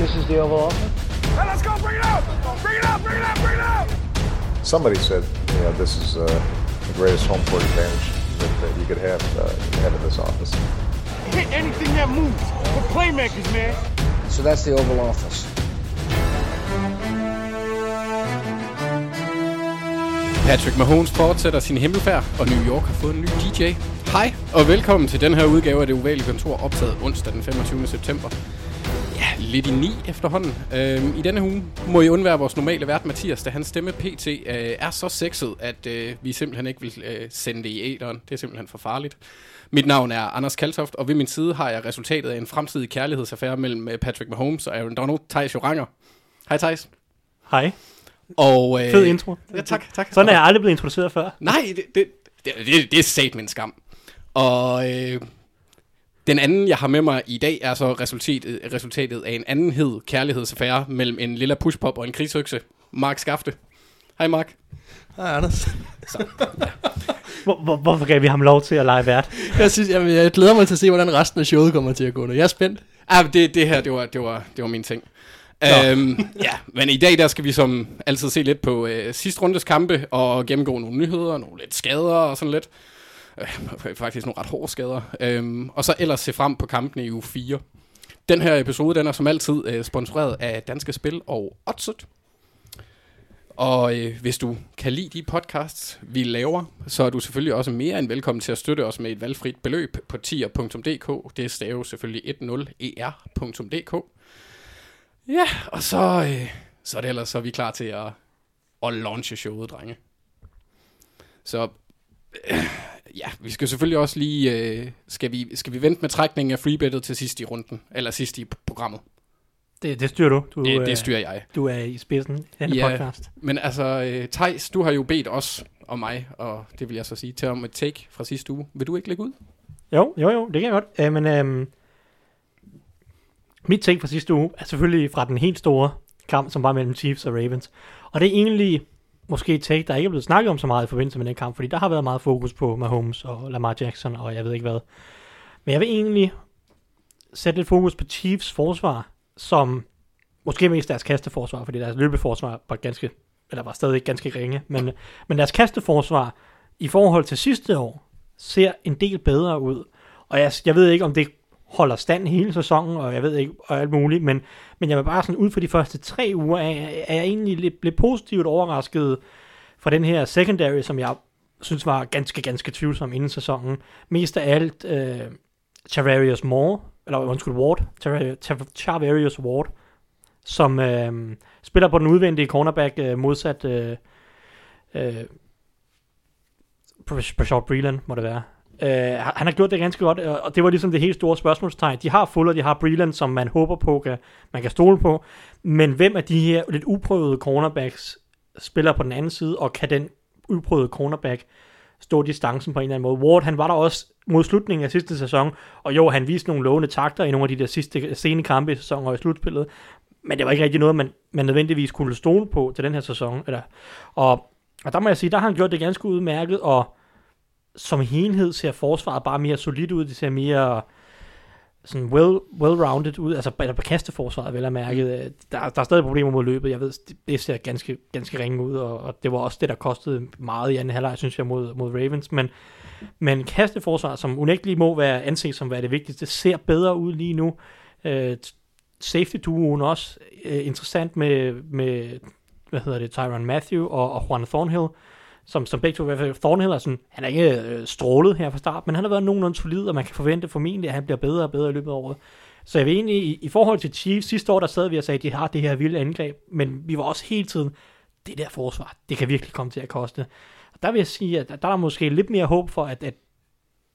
This is the Oval Office. Hey, let's go! Bring it out! Bring it out! Bring it out! Bring it out! Somebody said, you know, this is uh, the greatest home court advantage that, that you could have, uh, have in this office. Hit anything that moves. We're playmakers, man. So that's the Oval Office. Patrick Mahomes fortsætter sin himmelfærd, og New York har fået en ny DJ. Hej, og velkommen til den her udgave af det ovale kontor, optaget onsdag den 25. september. Lidt i ni efterhånden. Øhm, I denne uge må I undvære vores normale vært Mathias, da hans stemme pt. Øh, er så sexet, at øh, vi simpelthen ikke vil øh, sende det i æderen. Det er simpelthen for farligt. Mit navn er Anders Kaltoft, og ved min side har jeg resultatet af en fremtidig kærlighedsaffære mellem øh, Patrick Mahomes og Aaron Donald, Thijs Joranger. Hej Thijs. Hej. Og, øh, Fed intro. Ja, tak, tak. Sådan er jeg aldrig blevet introduceret før. Nej, det, det, det, det, det er sat min skam. Og øh, den anden, jeg har med mig i dag, er så resultatet, resultatet af en andenhed kærlighedsaffære mellem en lille pushpop og en krigsøkse. Mark Skafte. Hej Mark. Hej, Anders. Hvor, hvor, hvorfor gav vi ham lov til at lege vært? Jeg, synes, jeg, jeg glæder mig til at se, hvordan resten af showet kommer til at gå nu. Jeg er spændt. Ah, det, det her, det var, det var, det var min ting. Øhm, ja, men i dag der skal vi som altid se lidt på øh, sidste rundes kampe og gennemgå nogle nyheder, nogle lidt skader og sådan lidt. Øh, faktisk nogle ret hårde skader. Øhm, og så ellers se frem på kampene i uge 4. Den her episode, den er som altid øh, sponsoreret af Danske Spil og Oddset. Og øh, hvis du kan lide de podcasts, vi laver, så er du selvfølgelig også mere end velkommen til at støtte os med et valgfrit beløb på tier.dk. Det staves selvfølgelig 10er.dk. Ja, og så, øh, så er det ellers så er vi klar til at, at launche showet, drenge. Så øh, ja, vi skal selvfølgelig også lige, øh, skal, vi, skal vi vente med trækningen af freebettet til sidst i runden, eller sidst i programmet. Det, det styrer du. Du, Det, øh, det styrer jeg. du er i spidsen af denne Ja. podcast. Men altså, øh, Thijs, du har jo bedt os og mig, og det vil jeg så sige, til om et take fra sidste uge. Vil du ikke lægge ud? Jo, jo, jo, det kan jeg godt. Øh, men øhm, mit take fra sidste uge er selvfølgelig fra den helt store kamp, som var mellem Chiefs og Ravens. Og det er egentlig måske et take, der ikke er blevet snakket om så meget i forbindelse med den kamp, fordi der har været meget fokus på Mahomes og Lamar Jackson, og jeg ved ikke hvad. Men jeg vil egentlig sætte lidt fokus på Chiefs forsvar, som måske mest deres kasteforsvar, fordi deres løbeforsvar var ganske, eller var stadig ganske ringe, men, men deres kasteforsvar i forhold til sidste år ser en del bedre ud. Og jeg, jeg ved ikke, om det holder stand hele sæsonen, og jeg ved ikke, og alt muligt, men, men jeg vil bare sådan ud for de første tre uger, er, er jeg egentlig lidt, lidt positivt overrasket fra den her secondary, som jeg synes var ganske, ganske tvivlsom inden sæsonen. Mest af alt øh, Charvarius Moore, eller undskyld, Ward, Charvarius, Ward, som øh, spiller på den udvendige cornerback øh, modsat øh, øh, Brashard Breland, må det være. Øh, han har gjort det ganske godt, og det var ligesom det helt store spørgsmålstegn. De har Fuller, de har Breeland, som man håber på, kan, man kan stole på, men hvem af de her lidt uprøvede cornerbacks spiller på den anden side, og kan den uprøvede cornerback stå distancen på en eller anden måde. Ward, han var der også mod slutningen af sidste sæson, og jo, han viste nogle lovende takter i nogle af de der sidste sene kampe i sæsonen og i slutspillet, men det var ikke rigtig noget, man, man nødvendigvis kunne stole på til den her sæson. Eller, og, og der må jeg sige, der har han gjort det ganske udmærket, og som helhed ser forsvaret bare mere solidt ud. Det ser mere sådan well, well-rounded ud, altså eller på kasteforsvaret vel at mærke. Der, der er stadig problemer mod løbet, jeg ved, det, det ser ganske, ganske ringe ud, og, og, det var også det, der kostede meget i anden halvleg, synes jeg, mod, mod Ravens, men, men kasteforsvaret, som unægteligt må være anset som være det vigtigste, ser bedre ud lige nu. Øh, safety-duoen også øh, interessant med, med, hvad hedder det, Tyron Matthew og, og Juan Thornhill, som, som begge to i hvert fald, Thornhill er sådan, han er ikke øh, strålet her fra start, men han har været nogenlunde solid, og man kan forvente formentlig, at han bliver bedre og bedre i løbet af året. Så jeg vil egentlig, i, i forhold til Chiefs, sidste år, der sad vi og sagde, at de har det her vilde angreb, men vi var også hele tiden, det der forsvar, det kan virkelig komme til at koste. Og der vil jeg sige, at der er måske lidt mere håb for, at, at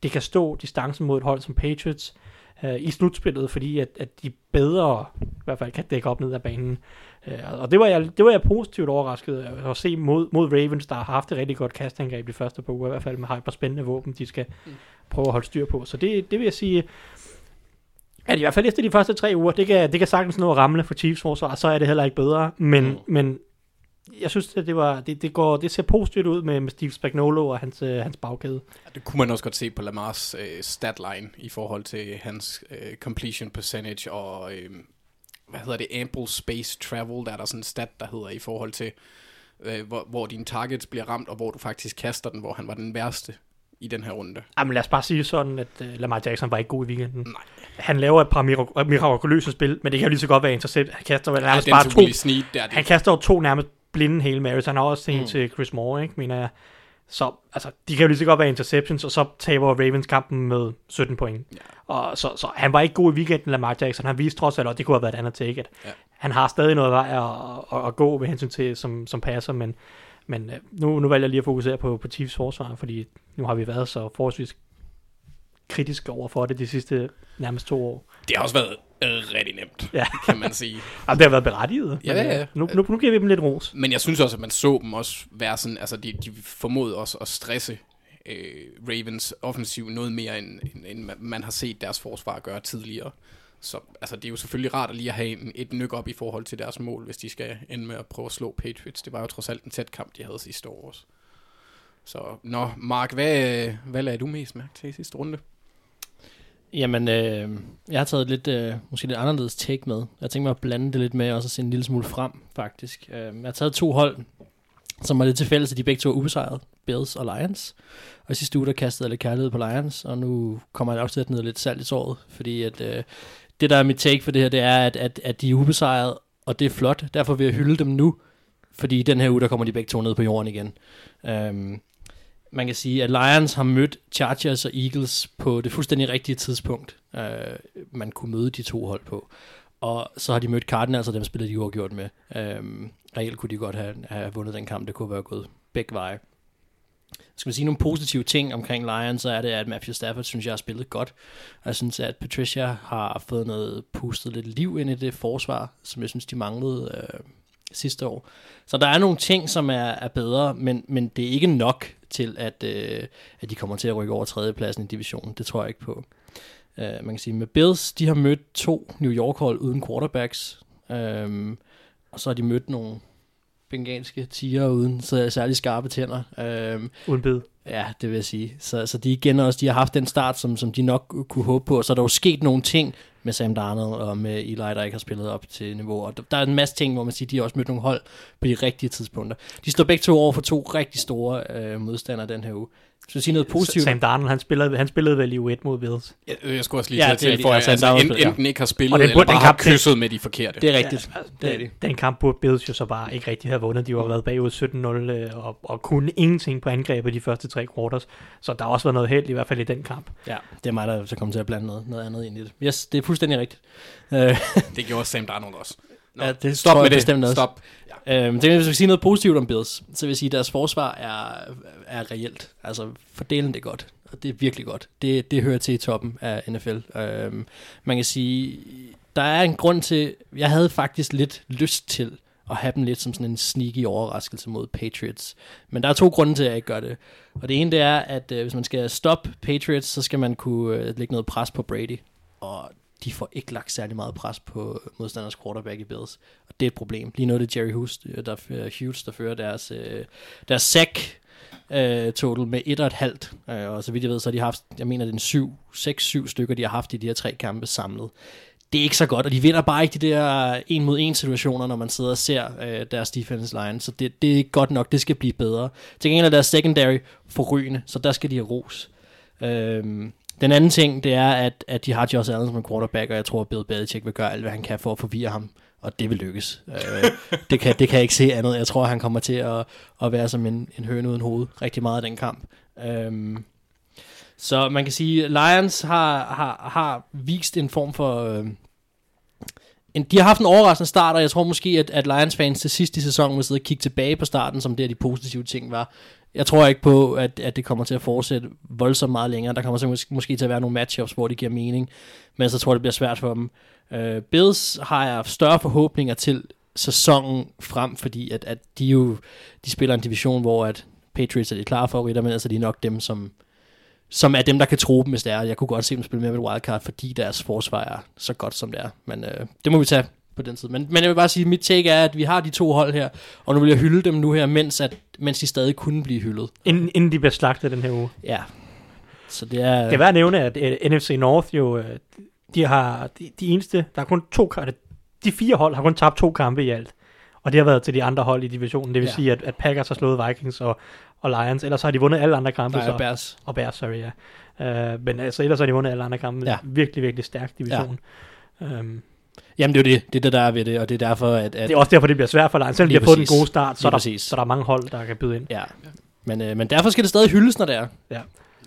det kan stå distancen mod et hold som Patriots øh, i slutspillet, fordi at, at de bedre, i hvert fald kan dække op ned ad banen. Øh, og det var, jeg, det var jeg positivt overrasket at se mod, mod Ravens, der har haft et rigtig godt kastangreb de første par uger, i hvert fald med hyper spændende våben, de skal prøve at holde styr på. Så det, det vil jeg sige, at i hvert fald efter de første tre uger, det kan, det kan sagtens nå at ramle for Chiefs forsvar, så er det heller ikke bedre, men, Mm. mm. men jeg synes, at det, var, det, det, går, det ser positivt ud med, med Steve Spagnuolo og hans, øh, hans bagkæde. Det kunne man også godt se på Lamars øh, statline i forhold til hans øh, completion percentage og øh, hvad hedder det, ample space travel, der er der sådan en stat, der hedder i forhold til, øh, hvor, hvor dine targets bliver ramt, og hvor du faktisk kaster den, hvor han var den værste i den her runde. Jamen lad os bare sige sådan, at uh, Lamar Jackson var ikke god i weekenden. Nej. Han laver et par mirak- mirakuløse spil, men det kan jo lige så godt være intercept. Han kaster vel Ja, nærmest den bare to Snead, der er det. Han kaster jo to nærmest blinde hele Marys. Han har også en mm. til Chris Moore, ikke, mener jeg. Så altså, de kan jo lige så godt være interceptions, og så taber Ravens kampen med 17 point. Ja. Og så, så han var ikke god i weekenden, Lamar Jackson. Han viste trods alt, og det kunne have været et andet take, at Ja. han har stadig noget vej at, at, at gå med hensyn til, som, som passer, men, men øh, nu, nu vælger jeg lige at fokusere på, på Chiefs forsvar, fordi nu har vi været så forholdsvis kritiske over for det de sidste nærmest to år. Det har også været rigtig nemt, Ja. kan man sige. Jamen, det har været berettiget. Ja, ja, ja. Nu, nu, nu giver vi dem lidt ros. Men jeg synes også, at man så dem også være sådan, altså de, de formåede også at stresse øh, Ravens offensiv noget mere, end, end, man har set deres forsvar gøre tidligere. Så altså, det er jo selvfølgelig rart at lige at have en, et nyk op i forhold til deres mål, hvis de skal ende med at prøve at slå Patriots. Det var jo trods alt en tæt kamp, de havde sidste år også. Så, nå, Mark, hvad, hvad lagde du mest mærke til i sidste runde? Jamen, øh, jeg har taget lidt, øh, måske lidt anderledes take med. Jeg tænkte mig at blande det lidt med, og så se en lille smule frem, faktisk. Øh, jeg har taget to hold, som var lidt til fælles, at de begge to er ubesejret. Bills og Lions. Og i sidste uge, der kastede jeg lidt kærlighed på Lions, og nu kommer jeg også til at ned lidt salt i såret, fordi at, øh, det, der er mit take for det her, det er, at, at, at de er ubesejret, og det er flot. Derfor vil jeg hylde dem nu, fordi i den her uge, der kommer de begge to ned på jorden igen. Øhm, man kan sige, at Lions har mødt Chargers og Eagles på det fuldstændig rigtige tidspunkt, øh, man kunne møde de to hold på. Og så har de mødt Cardinals, og dem spillede de uafgjort med. Øhm, reelt kunne de godt have, have vundet den kamp, det kunne være gået begge veje. Skal man sige nogle positive ting omkring Lions, så er det, at Matthew Stafford synes jeg har spillet godt. Og jeg synes, at Patricia har fået noget pustet lidt liv ind i det forsvar, som jeg synes, de manglede øh, sidste år. Så der er nogle ting, som er, er bedre, men, men det er ikke nok til, at, øh, at de kommer til at rykke over tredjepladsen i divisionen. Det tror jeg ikke på. Uh, man kan sige, med Bills, de har mødt to New York-hold uden quarterbacks. Um, og så har de mødt nogle bengalske tiger uden så særlig skarpe tænder. Um, Uden bid. Ja, det vil jeg sige. Så, så de igen også, de har haft den start, som, som de nok kunne håbe på. Så er der jo sket nogle ting med Sam Darnold og med Eli, der ikke har spillet op til niveau. Og der, er en masse ting, hvor man siger, de har også mødt nogle hold på de rigtige tidspunkter. De står begge to over for to rigtig store øh, modstandere den her uge. Så sige noget positivt. Sam Darnold, han spillede, han spillede vel i U1 mod Bills. Jeg, jeg skulle også lige Ja, til at tilføje, Ja, altså, Sam enten, ikke har spillet, Og den eller burde- bare den har kysset med de forkerte. Det er rigtigt. Ja, det er det. den, den kamp burde Bills jo så bare ikke rigtig have vundet. De har været bagud 17-0 øh, og, og kunne ingenting på angrebet de første tre quarters. Så der har også været noget held, i hvert fald i den kamp. Ja, det er mig, der så kommer til at blande noget, noget andet ind i det. Yes, det er fuldstændig rigtigt. Øh, Det gjorde Sam Darnold også. Nå, Ja, det stop tror med jeg det. bestemt også. Stop. Øhm, det, hvis vi skal sige noget positivt om Bills, så vil jeg sige, at deres forsvar er, er reelt. Altså, fordelen det er godt, og det er virkelig godt. Det, det hører til i toppen af NFL. Øhm, man kan sige, der er en grund til, jeg havde faktisk lidt lyst til at have dem lidt som sådan en sneaky overraskelse mod Patriots. Men der er to grunde til, at jeg ikke gør det. Og det ene det er, at øh, hvis man skal stoppe Patriots, så skal man kunne øh, lægge noget pres på Brady. Og de får ikke lagt særlig meget pres på modstanders quarterback i Bills. Og det er et problem. Lige nu er det Jerry Hughes, øh, der, øh, Hughes, der fører deres, øh, deres sack total med et og et halvt. Og så vidt jeg ved, så har de haft, jeg mener, det er en syv, seks, syv stykker, de har haft i de her tre kampe samlet. Det er ikke så godt, og de vinder bare ikke de der en mod en situationer, når man sidder og ser øh, deres defense line. Så det, det er ikke godt nok, det skal blive bedre. Til gengæld er deres secondary forrygende, så der skal de have ros. Øhm, den anden ting, det er, at, at de har Josh Allen som en quarterback, og jeg tror, at Bill Belichick vil gøre alt, hvad han kan for at forvirre ham, og det vil lykkes. Øh, det, kan, det kan jeg ikke se andet. Jeg tror, han kommer til at, at være som en, en høne uden hoved rigtig meget af den kamp. Øhm, så man kan sige, Lions har, har, har vist en form for... Øh, en, de har haft en overraskende start, og jeg tror måske, at, at Lions-fans til sidst i sæsonen vil sidde og kigge tilbage på starten, som der de positive ting var. Jeg tror ikke på, at, at det kommer til at fortsætte voldsomt meget længere. Der kommer så måske, måske til at være nogle matchups, hvor det giver mening, men så tror jeg, det bliver svært for dem. Uh, Bills har jeg større forhåbninger til sæsonen frem, fordi at, at de jo de spiller en division, hvor at Patriots er de klare favoritter, men altså de er nok dem, som, som er dem, der kan tro dem, hvis det er. Jeg kunne godt se dem spille mere med et wildcard, fordi deres forsvar er så godt, som det er. Men øh, det må vi tage på den tid. Men, men jeg vil bare sige, at mit take er, at vi har de to hold her, og nu vil jeg hylde dem nu her, mens, at, mens de stadig kunne blive hyldet. Inden, inden de bliver slagtet den her uge. Ja. Så det er... Det er værd at nævne, at uh, NFC North jo, uh, de har de, de eneste, der er kun to, de fire hold har kun tabt to kampe i alt. Og det har været til de andre hold i divisionen. Det vil Ja. sige, at, at Packers har slået Vikings og, og Lions. Ellers har de vundet alle andre kampe. Nej, og Bears. Og Bears, sorry, ja. Uh, men altså, ellers har de vundet alle andre kampe. Ja. Virkelig, virkelig stærk division. Ja. Um, Jamen, det er jo det. Det er det, der er ved det, og det er derfor, at... at det er også derfor, det bliver svært for Lions. Selvom de har fået den gode start, så er, der, præcis. så er der mange hold, der kan byde ind. Ja. Men, øh, men derfor skal det stadig hyldes, når det er.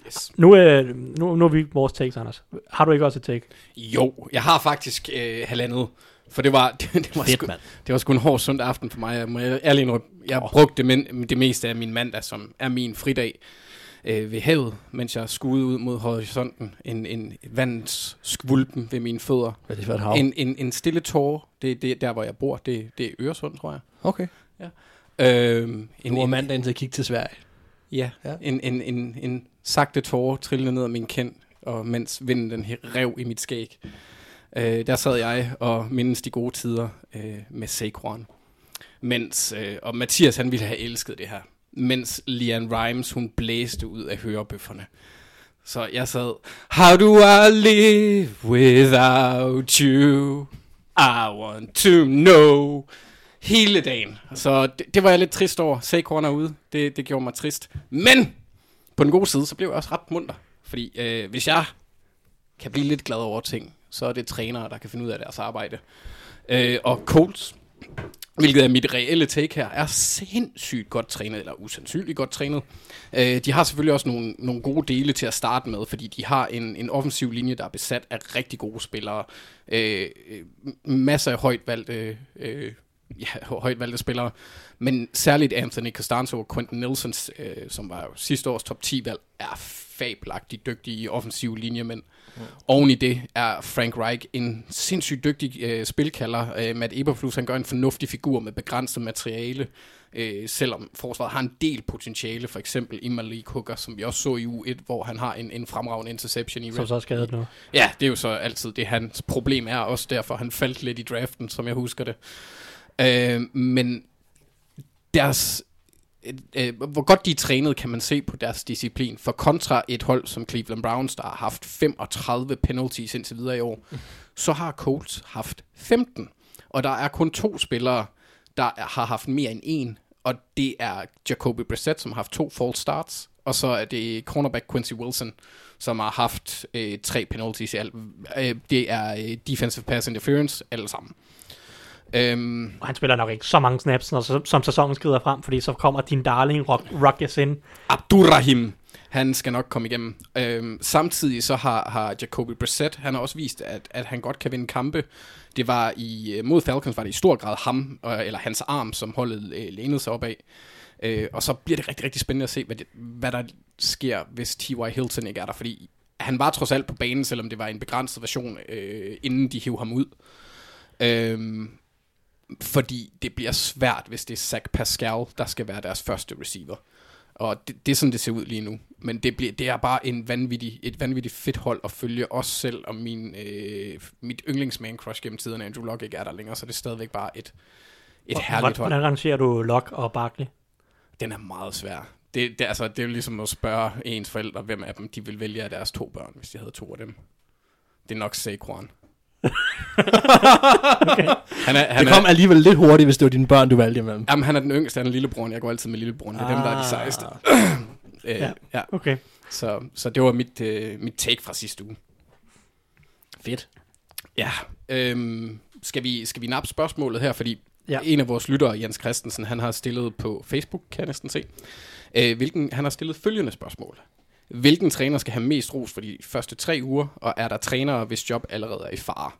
Yes. Nu, øh, nu, nu er vi vores takes, Anders. Har du ikke også et take? Jo, jeg har faktisk øh, halvandet. For det var, det, det var Fedt, sgu, mand. det var sgu en hård søndag aften for mig. Jeg må indrømme, jeg oh. brugte det, men, det meste af min mandag, som er min fridag, øh, ved havet, mens jeg skuede ud mod horisonten. En, en vandets skvulpen ved mine fødder. Hvad er det for et hav? En, en, en stille tåre, det, det er der, hvor jeg bor. Det, det er Øresund, tror jeg. Okay. Øhm, en, Du var en, mandagen til at kigge til Sverige. Ja, Ja. ja. En, en, en, en sagte tåre trillede ned ad min kind, og mens vinden den rev i mit skæg, øh, der sad jeg og mindes de gode tider øh, med Saquon. Mens, øh, og Mathias han ville have elsket det her, mens Lian Rimes hun blæste ud af hørebøfferne. Så jeg sad, How do I live without you? I want to know. Hele dagen. Så det, det var jeg lidt trist over. Saquon er ude. Det, det gjorde mig trist. Men på den gode side, så blev jeg også ret munter. Fordi øh, hvis jeg kan blive lidt glad over ting, så er det trænere, der kan finde ud af deres arbejde. Øh, og Colts, hvilket er mit reelle take her, er sindssygt godt trænet, eller usandsynligt godt trænet. Øh, de har selvfølgelig også nogle, nogle gode dele til at starte med, fordi de har en, en offensiv linje, der er besat af rigtig gode spillere. Øh, øh masser af højt valgte, øh, ja, højt valgte spillere, men særligt Anthony Costanzo og Quentin Nelson, øh, som var sidste års top 10-valg, er fabelagtigt dygtige offensive linjemænd. Mm. Oven i det er Frank Reich en sindssygt dygtig øh, spilkalder. Øh, Matt Eberflus, han gør en fornuftig figur med begrænset materiale, øh, selvom forsvaret har en del potentiale, for eksempel i Malik Hooker, som vi også så i U1, hvor han har en, en fremragende interception i Som så er skadet nu. Ja, det er jo så altid det, hans problem er, også derfor han faldt lidt i draften, som jeg husker det. Øh, men deres, øh, øh, hvor godt de er trænet, kan man se på deres disciplin. For kontra et hold som Cleveland Browns, der har haft 35 penalties indtil videre i år, så har Colts haft 15. Og der er kun to spillere, der har haft mere end en, og det er Jacoby Brissett, som har haft to false starts, og så er det cornerback Quincy Wilson, som har haft øh, tre penalties i alt. Øh, det er øh, defensive pass interference, alle sammen. Øhm, Og han spiller nok ikke så mange snaps, når, så, som sæsonen skrider frem, fordi så kommer din darling Rock, Rock ind. Abdurrahim, han skal nok komme igennem. Øhm, samtidig så har, har Jacoby Brissett, han har også vist, at, at han godt kan vinde kampe. Det var i, øh, mod Falcons var det i stor grad ham, eller hans arm, som holdet øh, lænede sig op af. Øh, og så bliver det rigtig, rigtig spændende at se, hvad, det, hvad der sker, hvis T.Y. Hilton ikke er der, fordi han var trods alt på banen, selvom det var en begrænset version, øh, inden de hiv ham ud. Øhm, fordi det bliver svært, hvis det er Zach Pascal, der skal være deres første receiver. Og det, det er sådan, det ser ud lige nu. Men det, bliver, det er bare en vanvittig, et vanvittigt fedt hold at følge, også selv om min, øh, mit yndlingsman crush gennem tiderne, Andrew Luck, ikke er der længere, så det er stadigvæk bare et, et herligt hold. Hvordan rangerer du Lock og Barkley? Den er meget svær. Det, det, altså, det er jo ligesom at spørge ens forældre, hvem af dem de vil vælge af deres to børn, hvis de havde to af dem. Det er nok Saquon. Okay. Han er, han Det kom er, alligevel lidt hurtigt, hvis det var dine børn, du valgte imellem. jamen, han er den yngste, han er lillebroren. Jeg går altid med lillebroren. Det er dem, der er de Ah. sejeste. øh, Ja. ja. Okay. Så, så det var mit, øh, mit take fra sidste uge. Fedt. Ja. Øhm, skal, vi, skal vi nappe spørgsmålet her, fordi ja. en af vores lyttere, Jens Christensen, han har stillet på Facebook, kan jeg næsten se, øh, hvilken, han har stillet følgende spørgsmål. Hvilken træner skal have mest ros for de første tre uger, og er der trænere, hvis job allerede er i fare?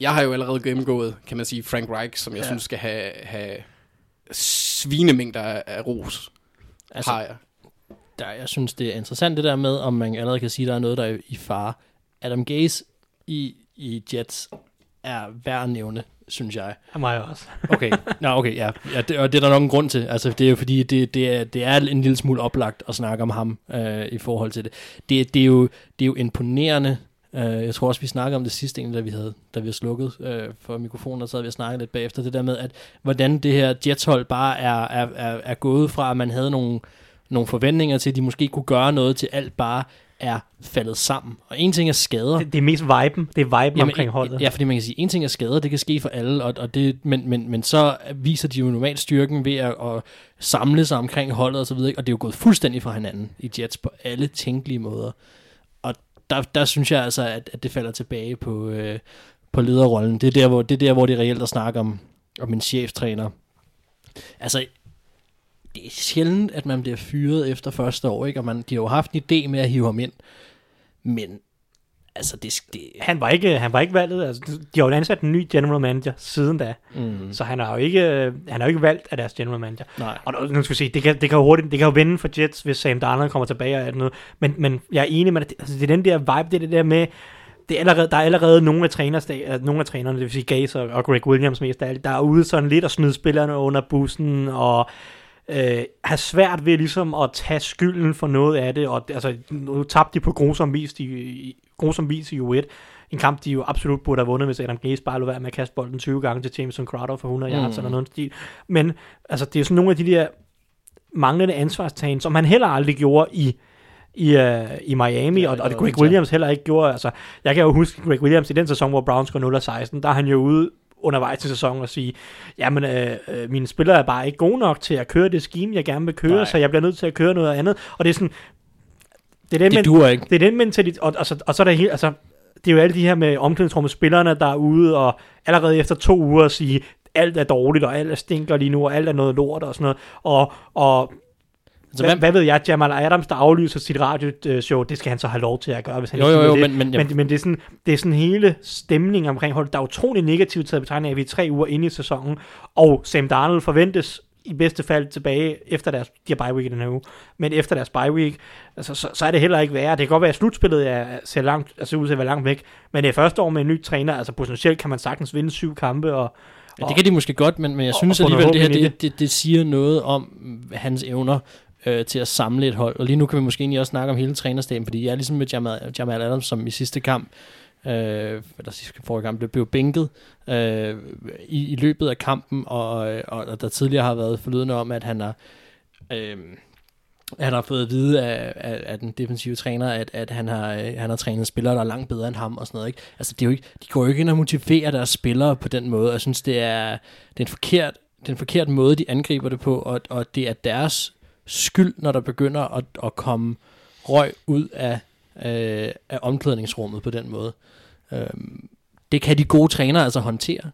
Jeg har jo allerede gennemgået, kan man sige, Frank Reich, som jeg Ja. synes skal have, have svinemængder af, ros. Altså, har jeg. der, jeg synes, det er interessant det der med, om man allerede kan sige, at der er noget, der er i fare. Adam Gaze i, i Jets er værd at nævne, synes jeg. Af mig også. Okay, Nå, okay, ja. ja det, og det er der nok en grund til. Altså, det er jo fordi, det, det, er, det er en lille smule oplagt at snakke om ham øh, i forhold til det. Det, det, er, jo, det er jo imponerende. Øh, jeg tror også, vi snakkede om det sidste, da vi havde, da vi havde slukket øh, for mikrofonen, og så havde vi snakket lidt bagefter. Det der med, at hvordan det her Jets-hold bare er, er, er, er gået fra, at man havde nogle, nogle forventninger til, at de måske kunne gøre noget til alt bare er faldet sammen. Og en ting er skader. Det, det er mest viben. Det er viben omkring en- holdet. Ja, fordi man kan sige, en ting er skader, det kan ske for alle, og, og det, men, men, men så viser de jo normalt styrken ved at, at samle sig omkring holdet og så videre, og det er jo gået fuldstændig fra hinanden i Jets på alle tænkelige måder. Og der, der synes jeg altså, at, at det falder tilbage på, øh, på lederrollen. Det er der, hvor det er der, hvor det er reelt at snakke om, om en cheftræner. Altså, det er sjældent, at man bliver fyret efter første år, ikke? og man, de har jo haft en idé med at hive ham ind, men altså, det, det, Han var ikke, han var ikke valgt. Altså, de har jo ansat en ny general manager siden da. mm, Så han har jo ikke, han har jo ikke valgt af deres general manager. nej. Og nu nu skal vi se, det kan, det kan jo hurtigt, det kan jo vinde for Jets, hvis Sam Darnold kommer tilbage og alt noget. Men, men jeg er enig med, altså, det er den der vibe, det er det der med, det er allerede, der er allerede nogle af, trænerne, nogle af trænerne, det vil sige Gaze og, og Greg Williams mest af alt, der er ude sådan lidt og smide spillerne under bussen, og øh, har svært ved ligesom at tage skylden for noget af det, og altså, nu tabte de på grusom vis i, i, grusom vis i U1, en kamp, de jo absolut burde have vundet, hvis Adam Gaze bare lå være med at kaste bolden 20 gange til Jameson Crowder for 100 yards Mm. eller noget stil. Men altså, det er sådan nogle af de der manglende ansvarstagen, som han heller aldrig gjorde i i, uh, i Miami, Ja, og, og det Greg Williams heller ikke gjorde. Altså, jeg kan jo huske Greg Williams i den sæson, hvor Browns går 0-16, der er han jo ude undervejs til sæsonen og sige, jamen øh, øh, mine spillere er bare ikke gode nok til at køre det scheme, jeg gerne vil køre, Nej. Så jeg bliver nødt til at køre noget andet. Og det er sådan, det er den, Det men, duer ikke. det er den mentalitet, og, og, så, og så er der helt, altså, det er jo alle de her med omklædningsrummet, spillerne der er ude, og allerede efter to uger at sige, alt er dårligt, og alt er stinker lige nu, og alt er noget lort og sådan noget. Og, og Altså, hvad, hvad ved jeg, Jamal Adams, der aflyser sit radioshow, det skal han så have lov til at gøre, hvis han Jo, ikke jo, vil jo, det. men- men- men, men det, er sådan, det er sådan hele stemningen omkring holdet, der er utrolig negativt taget af, at vi er tre uger inde i sæsonen, og Sam Darnold forventes i bedste fald tilbage efter deres, de har bye week i den her uge, men efter deres bye week, altså, så, så er det heller ikke værre. Det kan godt være, at slutspillet er, ser, langt, altså, ud til at være langt væk, men det er første år med en ny træner, altså potentielt kan man sagtens vinde syv kampe, og, Ja, det kan de måske godt, men, men jeg og- synes og alligevel, det her det, det, det siger noget om hans evner øh, til at samle et hold. Og lige nu kan vi måske egentlig også snakke om hele trænerstaben, fordi jeg er ligesom med Jamal, Jamal Adams, som i sidste kamp, øh, eller sidste forrige kamp, blev, blev bænket øh, i, i løbet af kampen, og, øh, og, og der tidligere har været forlydende om, at han har... Øh, han har fået at vide af, af, af den defensive træner, at, at han, har, øh, han har trænet spillere, der er langt bedre end ham og sådan noget. Ikke? Altså, det er jo ikke, de går jo ikke ind og motiverer deres spillere på den måde. Jeg synes, det er, det er en forkert, det er en forkert måde, de angriber det på, og, og det er deres skyld, når der begynder at, at komme røg ud af, øh, af omklædningsrummet på den måde. Øh, det kan de gode trænere altså håndtere.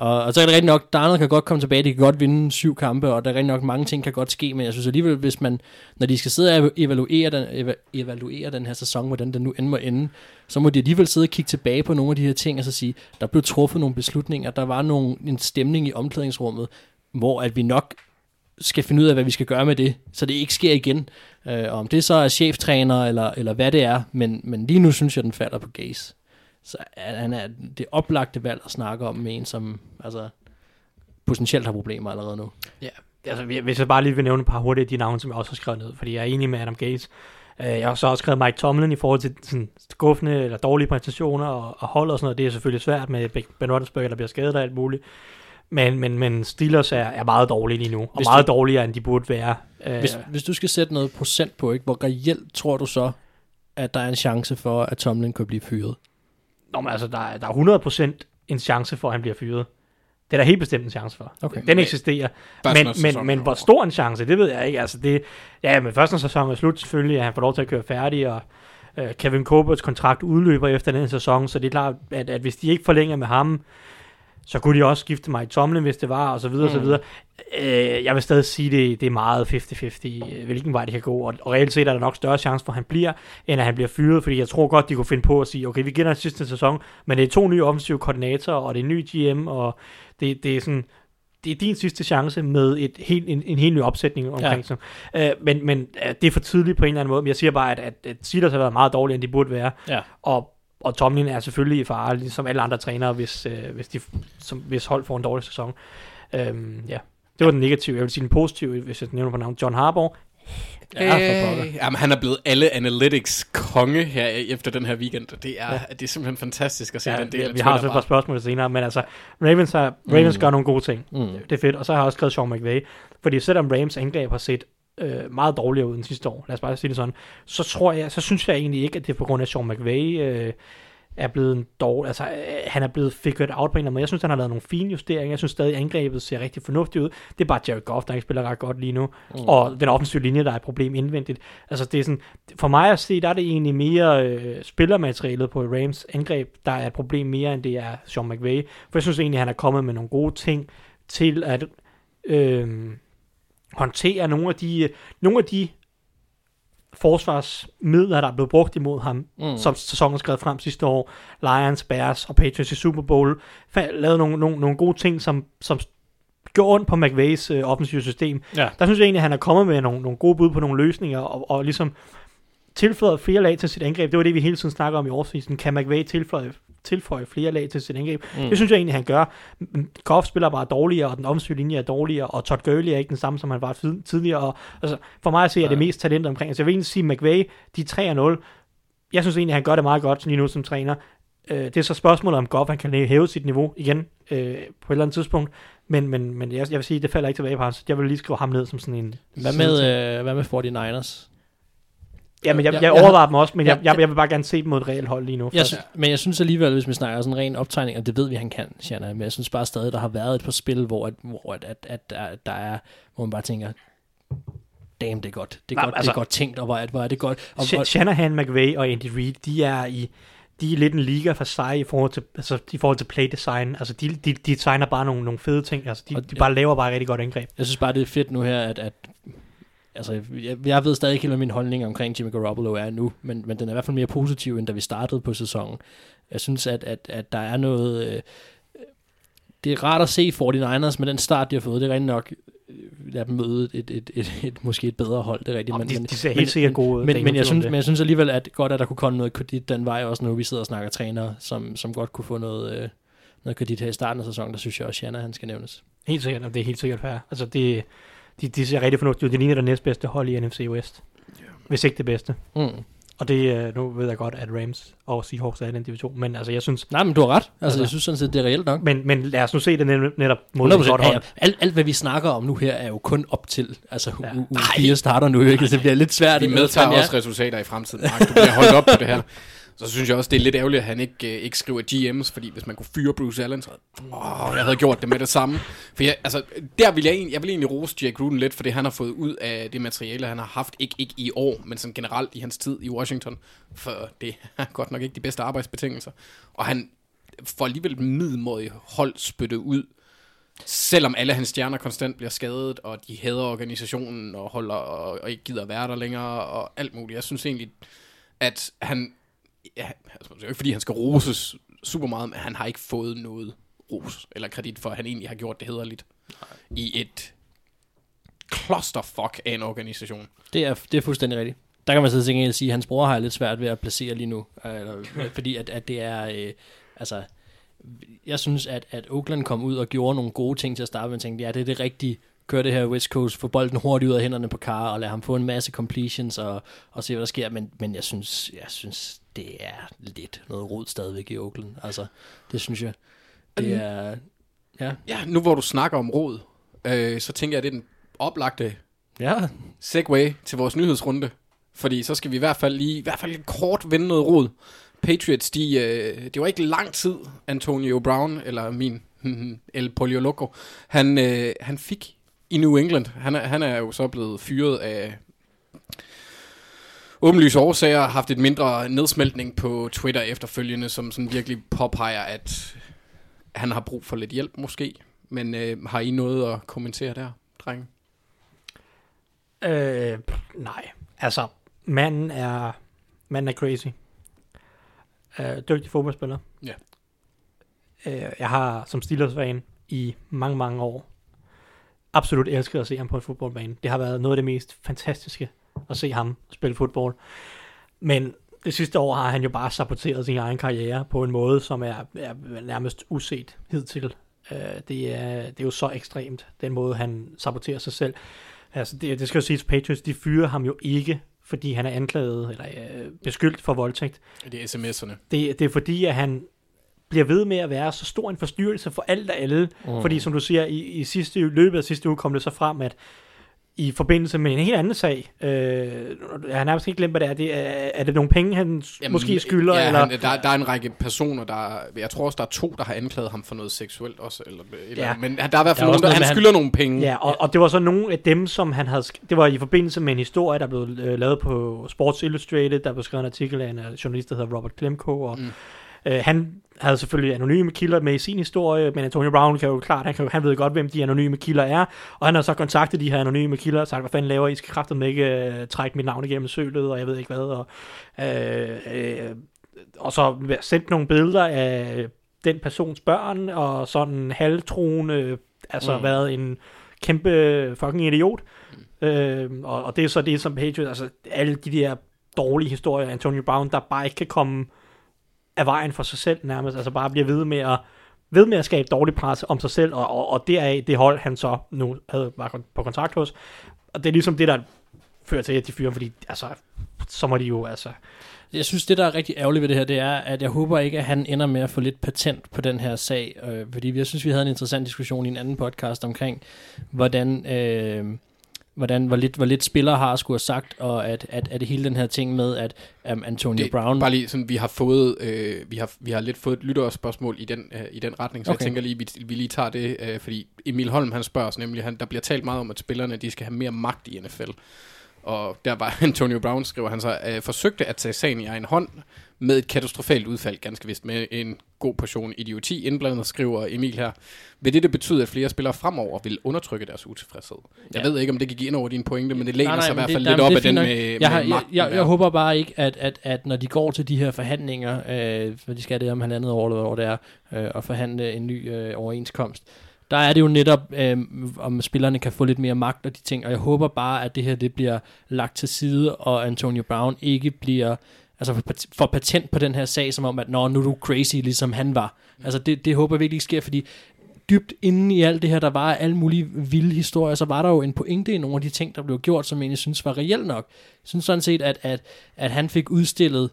Og, og så er det rigtig nok, Darnold kan godt komme tilbage, de kan godt vinde syv kampe, og der er rigtig nok mange ting, kan godt ske, men jeg synes alligevel, hvis man, når de skal sidde og evaluere den, eva- evaluere den her sæson, hvordan den nu end må ende, så må de alligevel sidde og kigge tilbage på nogle af de her ting, og så sige, der blev truffet nogle beslutninger, der var nogle, en stemning i omklædningsrummet, hvor at vi nok skal finde ud af, hvad vi skal gøre med det, så det ikke sker igen. Øh, og om det så er cheftræner, eller, eller hvad det er, men, men lige nu synes jeg, den falder på Gaze. Så er, han er det oplagte valg at snakke om med en, som altså, potentielt har problemer allerede nu. Ja, altså, hvis jeg bare lige vil nævne et par hurtige af de navne, som jeg også har skrevet ned, fordi jeg er enig med Adam Gates. Øh, jeg har så også skrevet Mike Tomlin i forhold til sådan, skuffende eller dårlige præstationer og, og hold og sådan noget. Det er selvfølgelig svært med Ben Roethlisberger, der bliver skadet og alt muligt. Men, men, men Steelers er, er meget dårlige lige nu, og Hvis meget du- dårligere, end de burde være. Øh, Hvis, hvis du skal sætte noget procent på, ikke, hvor reelt tror du så, at der er en chance for, at Tomlin kunne blive fyret? Nå, men altså, der, er- der er 100% en chance for, at han bliver fyret. Det er der helt bestemt en chance for. Okay. Den eksisterer. Men, men, men er hvor stor en chance, det ved jeg ikke. Altså det, ja, men først når sæsonen er slut selvfølgelig, at han får lov til at køre færdig, og øh, Kevin Colberts kontrakt udløber efter den sæson, så det er klart, at, at hvis de ikke forlænger med ham, så kunne de også skifte Mike Tomlin, hvis det var, og så videre, mm. og så videre. Øh, jeg vil stadig sige, det, det er meget 50-50, øh, hvilken vej det kan gå, og, og reelt set er der nok større chance for, at han bliver, end at han bliver fyret, fordi jeg tror godt, de kunne finde på at sige, okay, vi gælder sidste sæson, men det er to nye offensive koordinatorer, og det er en ny GM, og det, det er sådan, det er din sidste chance med et helt, en, en helt ny opsætning omkring Ja. ja. uh, men, men det er for tidligt på en eller anden måde. Men jeg siger bare, at, at, at Steelers har været meget dårligere, end de burde være. Ja. Og, og Tomlin er selvfølgelig i fare, ligesom alle andre trænere, hvis, uh, hvis, de, som, hvis hold får en dårlig sæson. Um, ja. Det var den negative. Jeg vil sige den positive, hvis jeg nævner på navn. John Harbaugh. Ja. Øh, jamen, han er blevet alle analytics konge her efter den her weekend. Det er, ja. det er simpelthen fantastisk at se Ja, den del vi, af vi har også et par spørgsmål senere, men altså, Ravens, har, Ravens Mm. gør nogle gode ting. Mm. Det er fedt. Og så har jeg også skrevet Sean McVay. Fordi selvom Rams angreb har set øh, meget dårligere ud end sidste år, lad os bare sige det sådan, så tror jeg, så synes jeg egentlig ikke, at det er på grund af Sean McVay, øh, er blevet en dårlig, altså øh, han er blevet figured out på en eller anden måde. Jeg synes, han har lavet nogle fine justeringer. Jeg synes stadig, angrebet ser rigtig fornuftigt ud. Det er bare Jared Goff, der ikke spiller ret godt lige nu. Mm. Og den offensive linje, der er et problem indvendigt. Altså det er sådan, for mig at se, der er det egentlig mere øh, spillermaterialet på Rams angreb, der er et problem mere, end det er Sean McVay. For jeg synes egentlig, han er kommet med nogle gode ting til at øh, håndtere nogle af de, nogle af de forsvarsmidler, der er blevet brugt imod ham, mm. som sæsonen skrevet frem sidste år, Lions, Bears og Patriots i Super Bowl, lavede nogle, nogle, nogle gode ting, som, som gjorde ondt på McVays øh, offensive system. Ja. Der synes jeg egentlig, at han er kommet med nogle, nogle gode bud på nogle løsninger, og, og ligesom tilføjet flere lag til sit angreb. Det var det, vi hele tiden snakker om i årsvisen. Kan McVay tilføje, tilføje flere lag til sit angreb? Mm. Det synes jeg egentlig, han gør. Goff spiller bare dårligere, og den offensive linje er dårligere, og Todd Gurley er ikke den samme, som han var tidligere. Og, altså, for mig at se, er det mest talent omkring. Altså, jeg vil egentlig sige, McVay, de 3-0, jeg synes egentlig, han gør det meget godt lige nu som træner. Øh, det er så spørgsmålet om Goff, han kan hæve sit niveau igen øh, på et eller andet tidspunkt. Men, men, men jeg, jeg vil sige, det falder ikke tilbage på ham. Jeg vil lige skrive ham ned som sådan en... Hvad med, øh, hvad med 49ers? Ja, men jeg, jeg, jeg overvejer dem også, men jeg, jeg, jeg vil bare gerne se dem mod et reelt hold lige nu. Jeg synes, men jeg synes alligevel, hvis vi snakker sådan en ren optegning, og det ved vi, han kan, Shanna, men jeg synes bare stadig, der har været et par spil, hvor, at, hvor at, at, at der, der er, hvor man bare tænker, damn, det er godt. Det er, Nej, godt, altså, det er altså- godt tænkt, og hvor er, hvor er det godt. Og, og, Shanahan, McVay og Andy Reid, de er i de er lidt en liga for sig i forhold til, altså, i forhold til play design. Altså, de, de, de designer bare nogle, nogle fede ting. Altså, de, de bare laver bare rigtig godt angreb. Jeg synes bare, det er fedt nu her, at, at altså, jeg, jeg ved stadig ikke helt, hvad min holdning omkring Jimmy Garoppolo er nu, men, men den er i hvert fald mere positiv, end da vi startede på sæsonen. Jeg synes, at, at, at der er noget... Øh, det er rart at se 49ers med den start, de har fået. Det er rigtig nok øh, lade dem møde et, et, et, et, måske et bedre hold. Det er rigtigt. Men, de, de ser helt sikkert gode ud. Men, men, jeg synes, men jeg synes alligevel, at godt, at der kunne komme noget kredit den vej også, nu vi sidder og snakker trænere, som, som godt kunne få noget, øh, noget kredit her i starten af sæsonen. Der synes jeg også, at han skal nævnes. Helt sikkert, og det er helt sikkert fair. Altså det, de, de ser rigtig fornuftigt ud. Det ligner det næstbedste hold i NFC West. Yeah. Hvis ikke det bedste. Mm. Og det, øh, nu ved jeg godt, at Rams og Seahawks er i den division, men altså jeg synes... Nej, men du har ret. Altså, altså jeg synes sådan set, det er reelt nok. Men, men lad os nu se det netop mod et godt hold. alt, alt, hvad vi snakker om nu her, er jo kun op til. Altså, ja. u, u, 4 starter nu, ikke? Så det bliver lidt svært. Vi medtager også resultater i fremtiden. Mark, du bliver holdt op på det her. Så synes jeg også, det er lidt ærgerligt, at han ikke, øh, ikke skriver GM's, fordi hvis man kunne fyre Bruce Allen, så åh, jeg havde gjort det med det samme. For jeg, altså, der vil jeg, egentlig, jeg vil egentlig rose Jake Gruden lidt, for det han har fået ud af det materiale, han har haft, ikke, ikke i år, men sådan generelt i hans tid i Washington, for det er godt nok ikke de bedste arbejdsbetingelser. Og han får alligevel middelmådig hold spyttet ud, selvom alle hans stjerner konstant bliver skadet, og de hader organisationen og holder og, og ikke gider være der længere, og alt muligt. Jeg synes egentlig, at han ja, altså, det er jo ikke fordi, han skal roses super meget, men han har ikke fået noget ros eller kredit for, at han egentlig har gjort det hederligt Nej. i et clusterfuck af en organisation. Det er, det er fuldstændig rigtigt. Der kan man så tænke sige, at hans bror har lidt svært ved at placere lige nu, eller, fordi at, at det er, øh, altså, jeg synes, at, at Oakland kom ud og gjorde nogle gode ting til at starte med, og tænkte, ja, det er det rigtige, køre det her West Coast, få bolden hurtigt ud af hænderne på Carr, og lade ham få en masse completions, og, og se, hvad der sker, men, men jeg synes, jeg synes, det er lidt noget rod stadigvæk i Oakland. Altså, det synes jeg. Det er... Ja. ja, nu hvor du snakker om rod, øh, så tænker jeg, at det er den oplagte ja. segue til vores nyhedsrunde. Fordi så skal vi i hvert fald lige, i hvert fald kort vende noget rod. Patriots, de, øh, det var ikke lang tid, Antonio Brown, eller min El Polioloco, han, øh, han fik i New England. Han er, han er jo så blevet fyret af åbenlyse årsager haft et mindre nedsmeltning på Twitter efterfølgende, som sådan virkelig påpeger, at han har brug for lidt hjælp måske. Men øh, har I noget at kommentere der, drenge? Øh, nej. Altså, manden er, manden er crazy. Øh, dygtig fodboldspiller. Ja. Øh, jeg har som Steelers-fan i mange, mange år absolut elsket at se ham på en fodboldbane. Det har været noget af det mest fantastiske at se ham spille fodbold. Men det sidste år har han jo bare saboteret sin egen karriere på en måde, som er, er nærmest uset hidtil. Uh, det, er, det er jo så ekstremt, den måde han saboterer sig selv. Altså, det, det skal jo siges, Patriots, de fyrer ham jo ikke, fordi han er anklaget, eller uh, beskyldt for voldtægt. Det er sms'erne. Det, det er fordi, at han bliver ved med at være så stor en forstyrrelse for alt og alle. Mm. Fordi som du siger, i, i sidste løbet af sidste uge kom det så frem, at i forbindelse med en helt anden sag. Øh, jeg har nærmest ikke glemt, hvad det er. Det er, er det nogle penge, han Jamen, måske skylder? Ja, eller? han, der, der er en række personer, der... Jeg tror også, der er to, der har anklaget ham for noget seksuelt også. Eller, eller, Ja. Men der er i hvert er fald nogen, der, noget han med, han- skylder nogle penge. Ja, og, og det var så nogle af dem, som han havde... Det var i forbindelse med en historie, der blev øh, lavet på Sports Illustrated. Der blev skrevet en artikel af en øh, journalist, der hedder Robert Klemko. Og, mm. Øh, han havde selvfølgelig anonyme kilder med i sin historie, men Antonio Brown kan jo klart, han, kan, han ved godt, hvem de anonyme kilder er, og han har så kontaktet de her anonyme kilder og sagt, hvad fanden laver I? I skal kraftigt ikke øh, trække mit navn igennem sølet, og jeg ved ikke hvad, og, øh, øh, og så sendt nogle billeder af den persons børn, og sådan halvtroende, altså mm. været en kæmpe fucking idiot. Mm. Øh, og, og det er så det, som Patriots, altså alle de der dårlige historier af Antonio Brown, der bare ikke kan komme af vejen for sig selv nærmest, altså bare bliver ved med at ved med at skabe dårlig pres om sig selv, og, og, og deraf det hold, han så nu havde, var på kontrakt hos. Og det er ligesom det, der fører til, at de fyrer, fordi altså, så må de jo, altså, Jeg synes, det der er rigtig ærgerligt ved det her, det er, at jeg håber ikke, at han ender med at få lidt patent på den her sag. Øh, fordi jeg synes, vi havde en interessant diskussion i en anden podcast omkring, hvordan, øh, hvordan hvor, lidt, hvor lidt spillere har skulle have sagt, og at, at, at det hele den her ting med, at um, Antonio det, Brown... Bare lige sådan, vi har fået, øh, vi har, vi har lidt fået et lytterspørgsmål i den, øh, i den retning, så. Okay. jeg tænker lige, vi, vi lige tager det, øh, fordi Emil Holm han spørger os nemlig, han, der bliver talt meget om, at spillerne de skal have mere magt i NFL. Og der var Antonio Brown, skriver han så, øh, forsøgte at tage sagen i egen hånd med et katastrofalt udfald, ganske vist, med en god portion idioti indblandet, skriver Emil her. Vil det, det betyde, at flere spillere fremover vil undertrykke deres utilfredshed? Jeg Ja. ved ikke, om det gik ind over dine pointe, men det læner Nej, nej, sig i hvert det- fald nej, lidt op det af den fint med, jeg, med har, jeg, jeg, jeg håber bare ikke, at, at, at når de går til de her forhandlinger, øh, for de skal det om halvandet år, eller hvor det er, øh, og forhandle en ny øh, overenskomst, der er det jo netop, øh, om spillerne kan få lidt mere magt og de ting, og jeg håber bare, at det her det bliver lagt til side, og Antonio Brown ikke bliver altså får patent på den her sag, som om, at Nå, nu er du crazy, ligesom han var. Altså det, det håber jeg virkelig ikke sker, fordi dybt inden i alt det her, der var alle mulige vilde historier, så var der jo en pointe i nogle af de ting, der blev gjort, som jeg egentlig synes var reelt nok. Jeg synes sådan set, at, at, at han fik udstillet,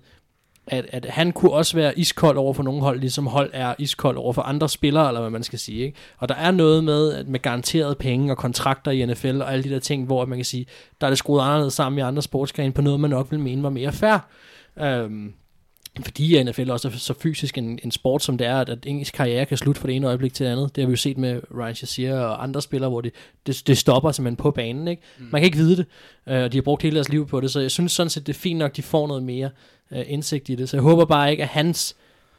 at, at han kunne også være iskold over for nogle hold, ligesom hold er iskold over for andre spillere, eller hvad man skal sige. Ikke? Og der er noget med, at med garanterede penge og kontrakter i NFL og alle de der ting, hvor man kan sige, der er det skruet anderledes sammen i andre sportsgrene på noget, man nok vil mene var mere fair. Øhm, fordi NFL også er så fysisk en, en sport, som det er, at, at ens karriere kan slutte fra det ene øjeblik til det andet. Det har vi jo set med Ryan Shazier og andre spillere, hvor det, det, det stopper simpelthen på banen. Ikke? Mm. Man kan ikke vide det, øh, og de har brugt hele deres liv på det, så jeg synes sådan set, det er fint nok, de får noget mere øh, indsigt i det. Så jeg håber bare ikke, at hans,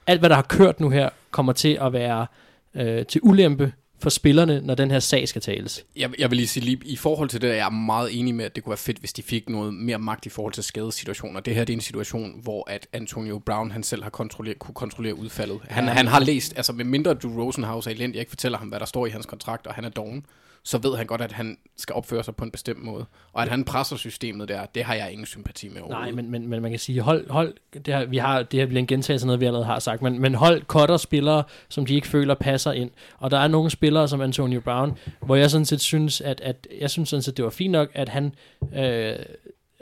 alt hvad der har kørt nu her, kommer til at være øh, til ulempe for spillerne, når den her sag skal tales. Jeg, jeg vil lige sige lige, i forhold til det, er jeg meget enig med, at det kunne være fedt, hvis de fik noget mere magt i forhold til skadesituationer. Det her det er en situation, hvor at Antonio Brown han selv har kontrolleret, kunne kontrollere udfaldet. Han, ja. han har læst, altså med mindre Drew Rosenhaus er elendig, jeg ikke fortæller ham, hvad der står i hans kontrakt, og han er doven, så ved han godt, at han skal opføre sig på en bestemt måde. Og at han presser systemet der, det har jeg ingen sympati med Nej, overhovedet. men, men, men man kan sige, hold, hold det, her, vi har, det her bliver en gentagelse af noget, vi allerede har sagt, men, men hold cutter spillere, som de ikke føler passer ind. Og der er nogle spillere, som Antonio Brown, hvor jeg sådan set synes, at, at jeg synes sådan set, det var fint nok, at han øh,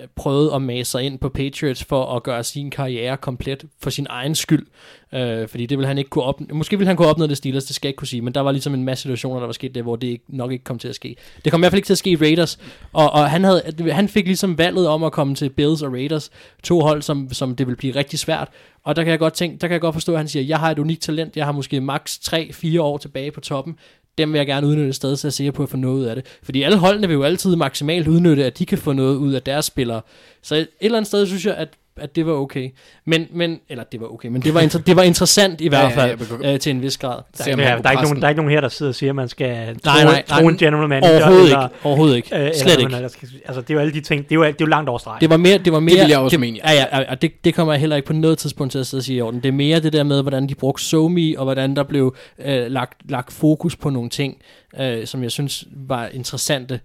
Øh, prøvede at mase sig ind på Patriots for at gøre sin karriere komplet for sin egen skyld. Øh, fordi det vil han ikke kunne opnå. Måske ville han kunne opnå det Steelers, det skal jeg ikke kunne sige, men der var ligesom en masse situationer, der var sket der, hvor det ikke, nok ikke kom til at ske. Det kom i hvert fald ikke til at ske i Raiders, og, og han, havde, han fik ligesom valget om at komme til Bills og Raiders, to hold, som, som det vil blive rigtig svært. Og der kan jeg godt tænke, der kan jeg godt forstå, at han siger, jeg har et unikt talent, jeg har måske maks 3-4 år tilbage på toppen, dem vil jeg gerne udnytte et sted, så jeg er sikker på at få noget ud af det. Fordi alle holdene vil jo altid maksimalt udnytte, at de kan få noget ud af deres spillere. Så et eller andet sted synes jeg, at at det var okay. Men, men eller det var okay, men det var, inter, det var interessant i hvert Ja, ja, fald, jeg begår- øh, til en vis grad. Der, er, der, der, er ikke nogen, der er ikke nogen her, der sidder og siger, at man skal tro, Nej, nej, tro nej. en general manager. Overhovedet eller, ikke. Overhovedet ikke. Øh, eller Slet hvad ikke. skal- Altså, det er jo alle de ting. Det er jo, det er jo langt over streg. Det var mere, det var mere, vil jeg også det, mene, ja. Ja, ja, og det, det kommer jeg heller ikke på noget tidspunkt til at sidde og sige i orden. Det er mere det der med, hvordan de brugte SoMe, og hvordan der blev øh, lagt, lagt fokus på nogle ting, øh, som jeg synes var interessante.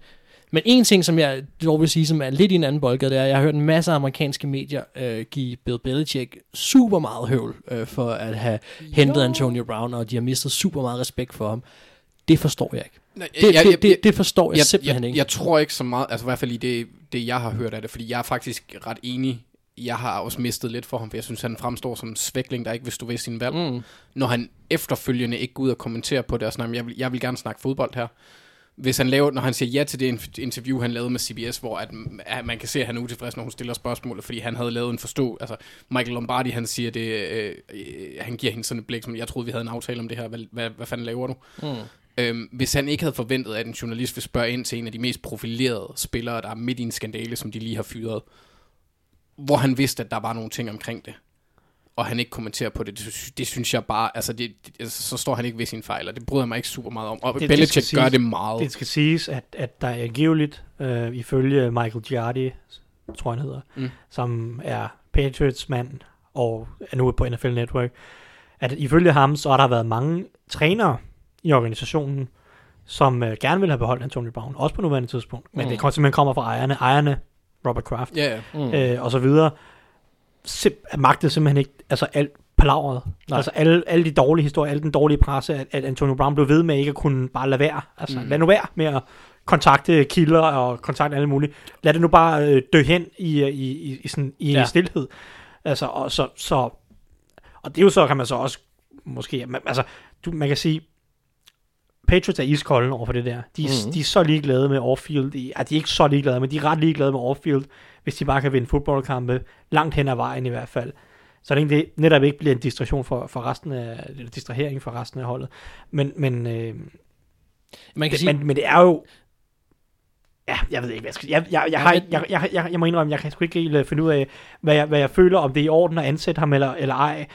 Men en ting, som jeg dog vil sige, som er lidt i en anden boldgade, det er, at jeg har hørt en masse amerikanske medier øh, give Bill Belichick super meget høvl øh, for at have hentet Antonio Brown, og de har mistet super meget respekt for ham. Det forstår jeg ikke. Nej, Det, jeg- det, jeg- det, det forstår jeg, jeg, simpelthen jeg, ikke. Jeg tror ikke så meget, altså i hvert fald i det, det, jeg har hørt af det, fordi jeg er faktisk ret enig. Jeg har også mistet lidt for ham, for jeg synes, han fremstår som en svækling, der ikke vil stå ved sin valg. Mm. Når han efterfølgende ikke går ud og kommenterer på det og "Jamen, jeg vil, jeg vil gerne snakke fodbold her. Hvis han laver, når han siger ja til det in- interview, han lavede med CBS, hvor at, at man kan se, at han er utilfreds, når hun stiller spørgsmålet, fordi han havde lavet en forstå, altså Michael Lombardi, han siger det, øh, øh, han giver hende sådan et blik, som jeg troede, vi havde en aftale om det her, hvad, hvad, hvad fanden laver du? Mm. Øhm, hvis han ikke havde forventet, at en journalist vil spørge ind til en af de mest profilerede spillere, der er midt i en skandale, som de lige har fyret, hvor han vidste, at der var nogle ting omkring det, og han ikke kommenterer på det, det, det synes jeg bare, altså, det, det, altså så står han ikke ved sin fejl, og det bryder jeg mig ikke super meget om. Og Det- det Belichick gør siges- det meget. Det skal siges, at, at der er angiveligt, øh, ifølge Michael Giardi, tror jeg han hedder, Mm. som er Patriots mand og er nu på NFL Network, at ifølge ham, så har der været mange trænere i organisationen, som øh, gerne vil have beholdt Antonio Brown, også på nuværende tidspunkt. Men Mm. det kommer simpelthen kommer fra ejerne, ejerne Robert Kraft, ja. Mm. øh, og så videre, Sim- magtede simpelthen ikke, altså alt palavret. Nej. Altså alle, alle de dårlige historier, alle den dårlige presse, at, at Antonio Brown blev ved med ikke at kunne bare lade være. Altså Mm. lad nu være med at kontakte kilder og kontakte alle mulige. Lad det nu bare øh, dø hen i, i, i, i, sådan, i Ja. stillhed. Altså, og så, så, og det er jo så, kan man så også, måske, man, altså, du, man kan sige, Patriots er iskolde over for det der. De, mm. de er så ligeglade med off-field. De, ja, de er ikke så ligeglade, men de er ret ligeglade med off-field, hvis de bare kan vinde fodboldkampe, langt hen ad vejen i hvert fald. Så det egentlig netop ikke bliver en distraktion for, for resten af, eller distrahering for resten af holdet. Men, men, øh, Man kan det, sige, men, men det er jo, ja, jeg ved ikke, hvad jeg skal jeg, jeg, jeg, har, men- jeg, jeg, jeg, jeg må indrømme, jeg kan sgu ikke helt øh, finde ud af, hvad jeg, hvad jeg føler, om det er i orden at ansætte ham eller, eller ej.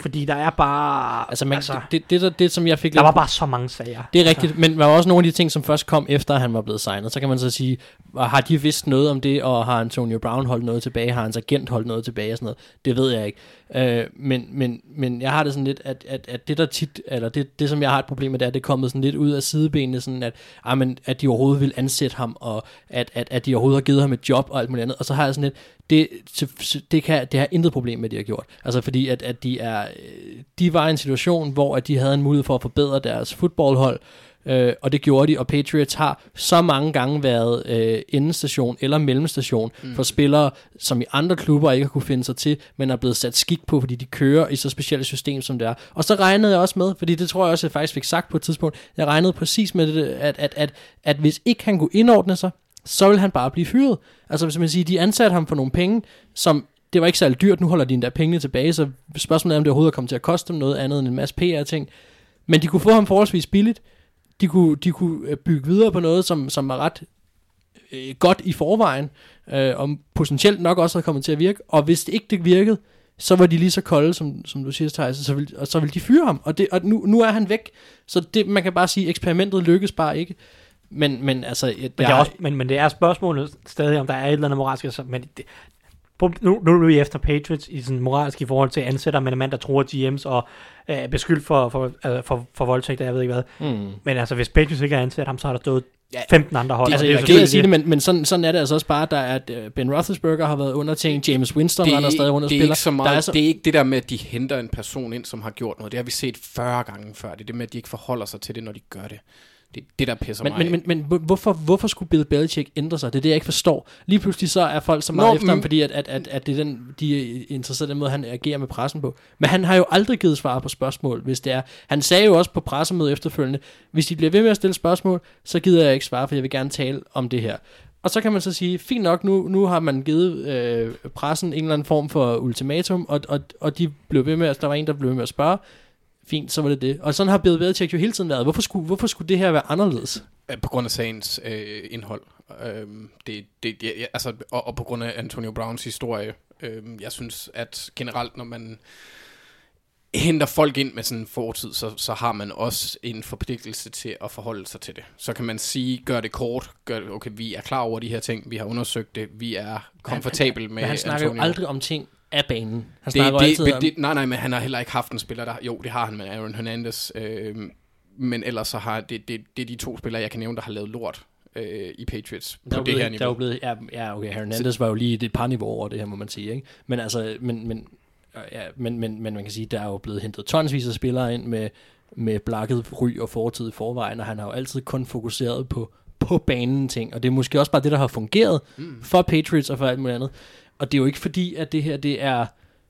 Fordi der er bare, altså, man, altså det, det, det, det, som jeg fik der var bare så mange sager. Det er Altså, rigtigt, men der var også nogle af de ting, som først kom efter, at han var blevet signet. Så kan man så sige, har de vidst noget om det, og har Antonio Brown holdt noget tilbage, har hans agent holdt noget tilbage og sådan noget? Det ved jeg ikke. Øh, men, men, men jeg har det sådan lidt, at, at, at det der tit, eller det, det som jeg har et problem med, det er, at det er kommet sådan lidt ud af sidebenene, sådan at, ah, men, at de overhovedet vil ansætte ham, og at, at, at de overhovedet har givet ham et job og alt muligt andet. Og så har jeg sådan lidt, det, det, kan, det har intet problem med, at de har gjort. Altså fordi, at, at de, er, øh, de var i en situation, hvor at de havde en mulighed for at forbedre deres fodboldhold, Øh, og det gjorde de, og Patriots har så mange gange været øh, endestation eller mellemstation mm. for spillere, som i andre klubber ikke har kunne finde sig til, men er blevet sat skik på, fordi de kører i så specielt et system, som det er. Og så regnede jeg også med, fordi det tror jeg også, jeg faktisk fik sagt på et tidspunkt, jeg regnede præcis med det, at, at, at, at hvis ikke han kunne indordne sig, så vil han bare blive fyret. Altså hvis man siger, de ansatte ham for nogle penge, som det var ikke særlig dyrt, nu holder de endda pengene tilbage, så spørgsmålet er, om det overhovedet kommer til at koste dem noget andet end en masse PR-ting. Men de kunne få ham forholdsvis billigt, de kunne, de kunne øh, bygge videre på noget, som, som var ret øh, godt i forvejen, øh, og potentielt nok også havde kommet til at virke. Og hvis det ikke det virkede, så var de lige så kolde, som, som du siger, Thijs, så vil, og så vil de fyre ham. Og, det, og nu, nu er han væk. Så det, man kan bare sige, eksperimentet lykkes bare ikke. Men, men altså... Jeg, Men, det er også, men, men det er spørgsmålet stadig, om der er et eller andet moralsk. Altså, men det, nu, nu er vi efter Patriots i sådan moralsk i forhold til at ansætte med en mand, der tror GM's og øh, er beskyldt for, for, altså, for, for voldtægt, jeg ved ikke hvad. Mm. Men altså, hvis Patriots ikke har ansat ham, så har der stået Ja. 15 andre hold. Altså, og jeg det er er ked at sige det, men, men sådan, sådan er det altså også bare, der er, at øh, Ben Roethlisberger har været under ting, James Winston det, render stadig rundt og det er spiller. ikke så der meget, er så, det er ikke det der med, at de henter en person ind, som har gjort noget. Det har vi set 40 gange før. Det er det med, at de ikke forholder sig til det, når de gør det. Det det, der pisser men, mig men, men, men hvor- hvorfor, hvorfor skulle Bill Belichick ændre sig? Det er det, jeg ikke forstår. Lige pludselig så er folk så meget Nå, efter ham, men- fordi at, at, at, at det er den, de er interesseret i den måde, han agerer med pressen på. Men han har jo aldrig givet svar på spørgsmål, hvis det er. Han sagde jo også på pressemødet efterfølgende, hvis de bliver ved med at stille spørgsmål, så gider jeg ikke svare, for jeg vil gerne tale om det her. Og så kan man så sige, fint nok, nu, nu har man givet øh, pressen en eller anden form for ultimatum, og, og, og de blev ved med, at der var en, der blev ved med at spørge. Fint, så var det det. Og sådan har Bill Belichick jo hele tiden været. Hvorfor skulle, hvorfor skulle det her være anderledes? Øh, På grund af sagens øh, indhold. Øh, det, det, det, altså, og, og på grund af Antonio Browns historie. Øh, jeg synes, at generelt, når man henter folk ind med sådan en fortid, så, så har man også en forpligtelse til at forholde sig til det. Så kan man sige, gør det kort, gør det, okay, vi er klar over de her ting, vi har undersøgt det, vi er komfortabel med Men han snakker Antonio. jo aldrig om ting af banen. Han det, det, altid det, om... det, nej, nej, men han har heller ikke haft en spiller, der... Jo, det har han med Aaron Hernandez. Øh, men ellers så har det, det, det er de to spillere, jeg kan nævne, der har lavet lort øh, i Patriots der er på det her blevet, der er jo niveau. blevet, ja, ja, okay, Hernandez var jo lige et par niveau over det her, må man sige, ikke? Men altså, men, men, ja, men, men, men man kan sige, der er jo blevet hentet tonsvis af spillere ind med, med blakket ry og fortid i forvejen, og han har jo altid kun fokuseret på, på banen ting, og det er måske også bare det, der har fungeret mm. for Patriots og for alt muligt andet. Og det er jo ikke fordi, at det her, det er,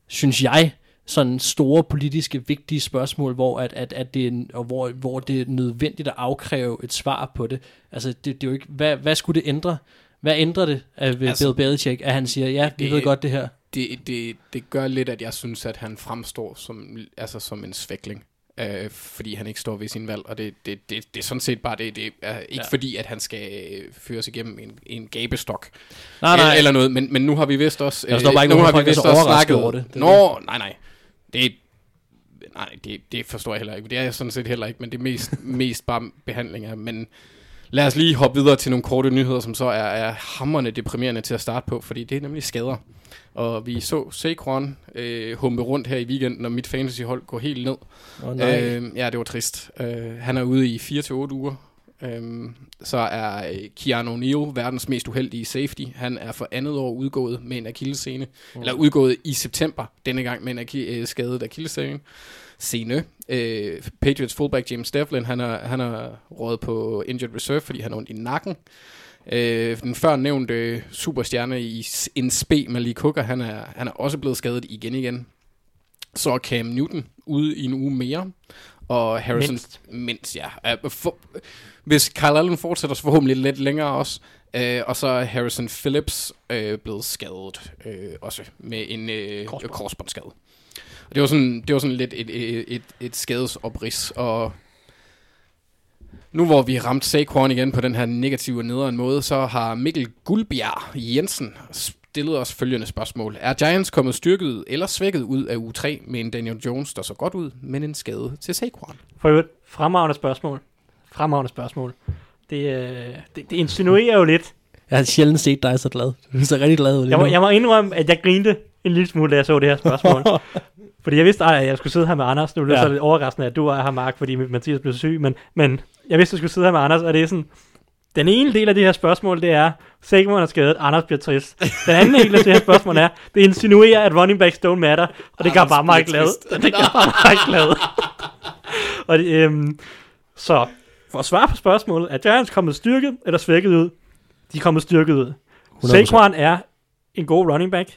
synes jeg, sådan store politiske vigtige spørgsmål, hvor, at, at, at det, er, og hvor, hvor det er nødvendigt at afkræve et svar på det. Altså, det, det er jo ikke, hvad, hvad skulle det ændre? Hvad ændrer det af Altså, Bill Belichick, at han siger, ja, vi det- ved godt det her? det, det, det gør lidt, at jeg synes, at han fremstår som, altså som en svækling. Øh, fordi han ikke står ved sin valg, og det, det, det, det er sådan set bare det. Det er ikke Ja. fordi, at han skal øh, føres igennem en, en gabestok. Nej, nej, Eller, noget, men, men nu har vi vist også... Der står bare ikke nu har vi vist også overrasket snakket... over det. Det Nå, nej, nej. Det, nej, det, det forstår jeg heller ikke. Det er jeg sådan set heller ikke, men det er mest, mest bare behandling af. Men lad os lige hoppe videre til nogle korte nyheder, som så er, er hammerne deprimerende til at starte på, fordi det er nemlig skader. Og vi så Saquon øh, humpe rundt her i weekenden, og mit fantasyhold går helt ned. oh, nej. Øh, ja, det var trist. Øh, han er ude i 4-8 uger. Øh, så er øh, Keanu Neal verdens mest uheldige safety. Han er for andet år udgået med en akillescene. Mm. Eller udgået i september, denne gang med en aki- øh, skadet akillescene. Scene. Øh, Patriots fullback James Devlin, han er, han er rådet på injured reserve, fordi han har ondt i nakken. Øh, den før nævnte superstjerne i en spe, Malik Hooker, han er, han er også blevet skadet igen igen. Så er Cam Newton ude i en uge mere. Og Harrison... Mindst. Mindst, ja. For, hvis Kyle Allen fortsætter, så forhåbentlig lidt længere også. Uh, og så er Harrison Phillips uh, blevet skadet uh, også med en Korsbånd. korsbåndsskade. Og det var sådan, det var sådan lidt et, et, et, et skadesoprids, og nu hvor vi har ramt Saquon igen på den her negative og nederen måde, så har Mikkel Guldbjerg Jensen stillet os følgende spørgsmål. Er Giants kommet styrket eller svækket ud af uge 3 med en Daniel Jones, der så godt ud, men en skade til Saquon? For øvrigt, fremragende spørgsmål. Fremragende spørgsmål. Det, øh, det, det insinuerer jo lidt. Jeg har sjældent set dig så glad. Du ser rigtig glad ud lige Jeg må, jeg må indrømme, at jeg grinte en lille smule, da jeg så det her spørgsmål. fordi jeg vidste, at jeg skulle sidde her med Anders. Nu blev Ja. så lidt overraskende, at du er her, Mark, fordi Mathias blev syg. Men, men jeg vidste, at jeg skulle sidde her med Anders, og det er sådan... Den ene del af det her spørgsmål, det er, Saquon er skadet, Anders bliver trist. Den anden del af det her spørgsmål er, det insinuerer, at running backs don't matter, og det gør bare mig glad. Det gør bare mig glad. og det, øhm, så, for at svare på spørgsmålet, er Giants kommet styrket eller svækket ud? De er kommet styrket ud. 100%. Saquon er en god running back,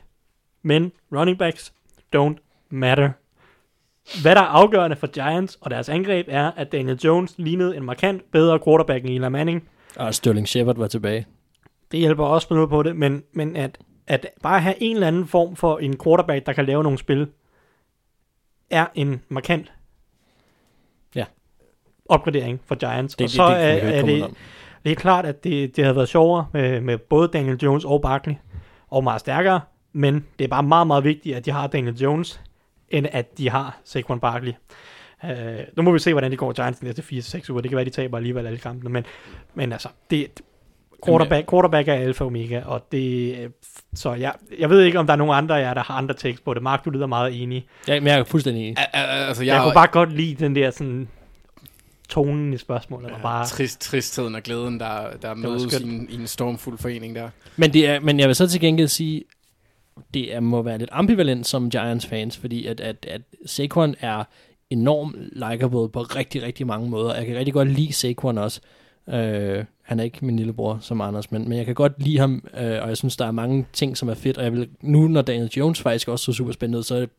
men running backs don't matter. Hvad der er afgørende for Giants og deres angreb er, at Daniel Jones lignede en markant bedre quarterback end Eli Manning. Og Sterling Shepard var tilbage. Det hjælper også noget på det, men, men at, at bare have en eller anden form for en quarterback, der kan lave nogle spil, er en markant Ja. opgradering for Giants. Det, og det, så det, er, det, er komme det, udenom. det er klart, at det, det havde været sjovere med, med både Daniel Jones og Barkley, og meget stærkere, men det er bare meget, meget vigtigt, at de har Daniel Jones, end at de har Saquon Barkley. Uh, nu må vi se, hvordan det går Giants de næste 4-6 uger. Det kan være, de taber alligevel alle kampene, men, men altså, det, quarterback, quarterback er alfa og omega, og det, øh, så jeg, jeg ved ikke, om der er nogen andre af jer, der har andre takes på det. Mark, du lyder meget enig. Ja, men jeg er fuldstændig enig. Al- al- altså, Jeg, jeg, kunne bare godt lide den der sådan, tonen i spørgsmålet, og bare, Trist, tristheden og glæden, der, der mødes i en, i en stormfuld forening der. Men, det er, men jeg vil så til gengæld sige, det er, må være lidt ambivalent som Giants-fans, fordi at, at, at Saquon er enormt likable på rigtig, rigtig mange måder. Jeg kan rigtig godt lide Saquon også. Øh, han er ikke min lillebror som Anders, men, men jeg kan godt lide ham, øh, og jeg synes, der er mange ting, som er fedt, og jeg vil, nu når Daniel Jones faktisk også så super spændende så er det,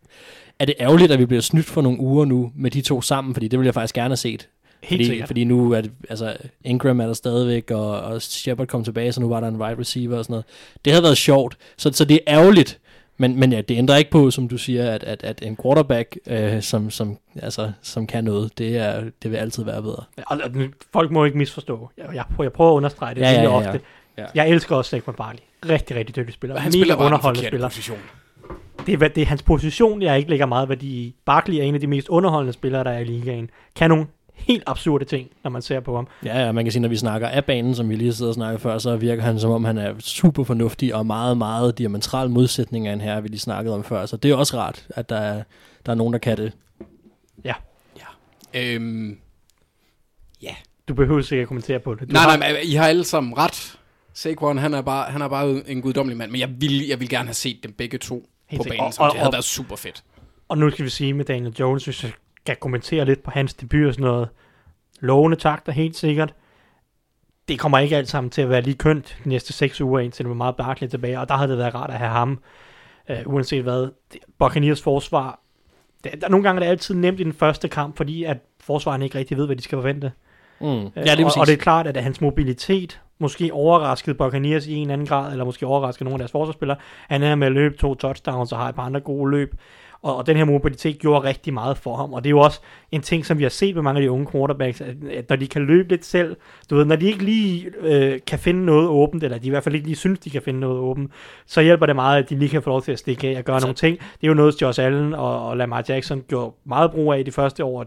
er det ærgerligt, at vi bliver snydt for nogle uger nu med de to sammen, fordi det vil jeg faktisk gerne have set helt fordi, sikkert. fordi nu er det, altså Ingram er der stadigvæk, og, og Shepard kom tilbage, så nu var der en wide receiver og sådan noget. Det havde været sjovt, så, så det er ærgerligt, men, men ja, det ændrer ikke på, som du siger, at, at, at en quarterback, øh, som, som, altså, som kan noget, det, er, det vil altid være bedre. Og, og, folk må ikke misforstå. Jeg, jeg, prøver, jeg prøver at understrege det Ja, ja, ja, ja, ofte. Ja. Jeg elsker også Saquon Barkley. Rigtig, rigtig dygtig spiller. Han Mega spiller bare den underholdende spiller. position. Det er, det er hans position, jeg ikke lægger meget værdi i. Barkley er en af de mest underholdende spillere, der er i ligaen. Kan nogle helt absurde ting, når man ser på ham. Ja, ja, man kan sige, når vi snakker af banen, som vi lige sidder og snakker før, så virker han som om, han er super fornuftig og meget, meget diametral modsætning af en her, vi lige snakkede om før. Så det er også rart, at der er, der er nogen, der kan det. Øhm, Du behøver sikkert at kommentere på det. Du nej, har, nej, men I har alle sammen ret. Saquon, han er bare, han er bare en guddommelig mand, men jeg vil, jeg vil gerne have set dem begge to Helt på banen, Og- så og- det havde og- været super fedt. Og nu skal vi sige med Daniel Jones, hvis skal kommentere lidt på hans debut og sådan noget. Lovende takter, helt sikkert. Det kommer ikke alt sammen til at være lige kønt de næste seks uger, indtil det var meget Barkley tilbage, og der havde det været rart at have ham, uh, uanset hvad. Det- Buccaneers forsvar der, der, nogle gange er det altid nemt i den første kamp, fordi at forsvarerne ikke rigtig ved, hvad de skal forvente. Mm. Øh, Ja, det er og, og det er klart, at hans mobilitet måske overraskede Buccaneers i en eller anden grad, eller måske overraskede nogle af deres forsvarsspillere. Han er med at løbe to touchdowns og har et par andre gode løb. Og, og den her mobilitet gjorde rigtig meget for ham. Og det er jo også en ting, som vi har set med mange af de unge quarterbacks, at, at når de kan løbe lidt selv, du ved, når de ikke lige øh, kan finde noget åbent, eller de i hvert fald ikke lige synes, de kan finde noget åbent, så hjælper det meget, at de lige kan få lov til at stikke af og gøre Så- nogle ting. Det er jo noget, Josh Allen og, og Lamar Jackson gjorde meget brug af de første år.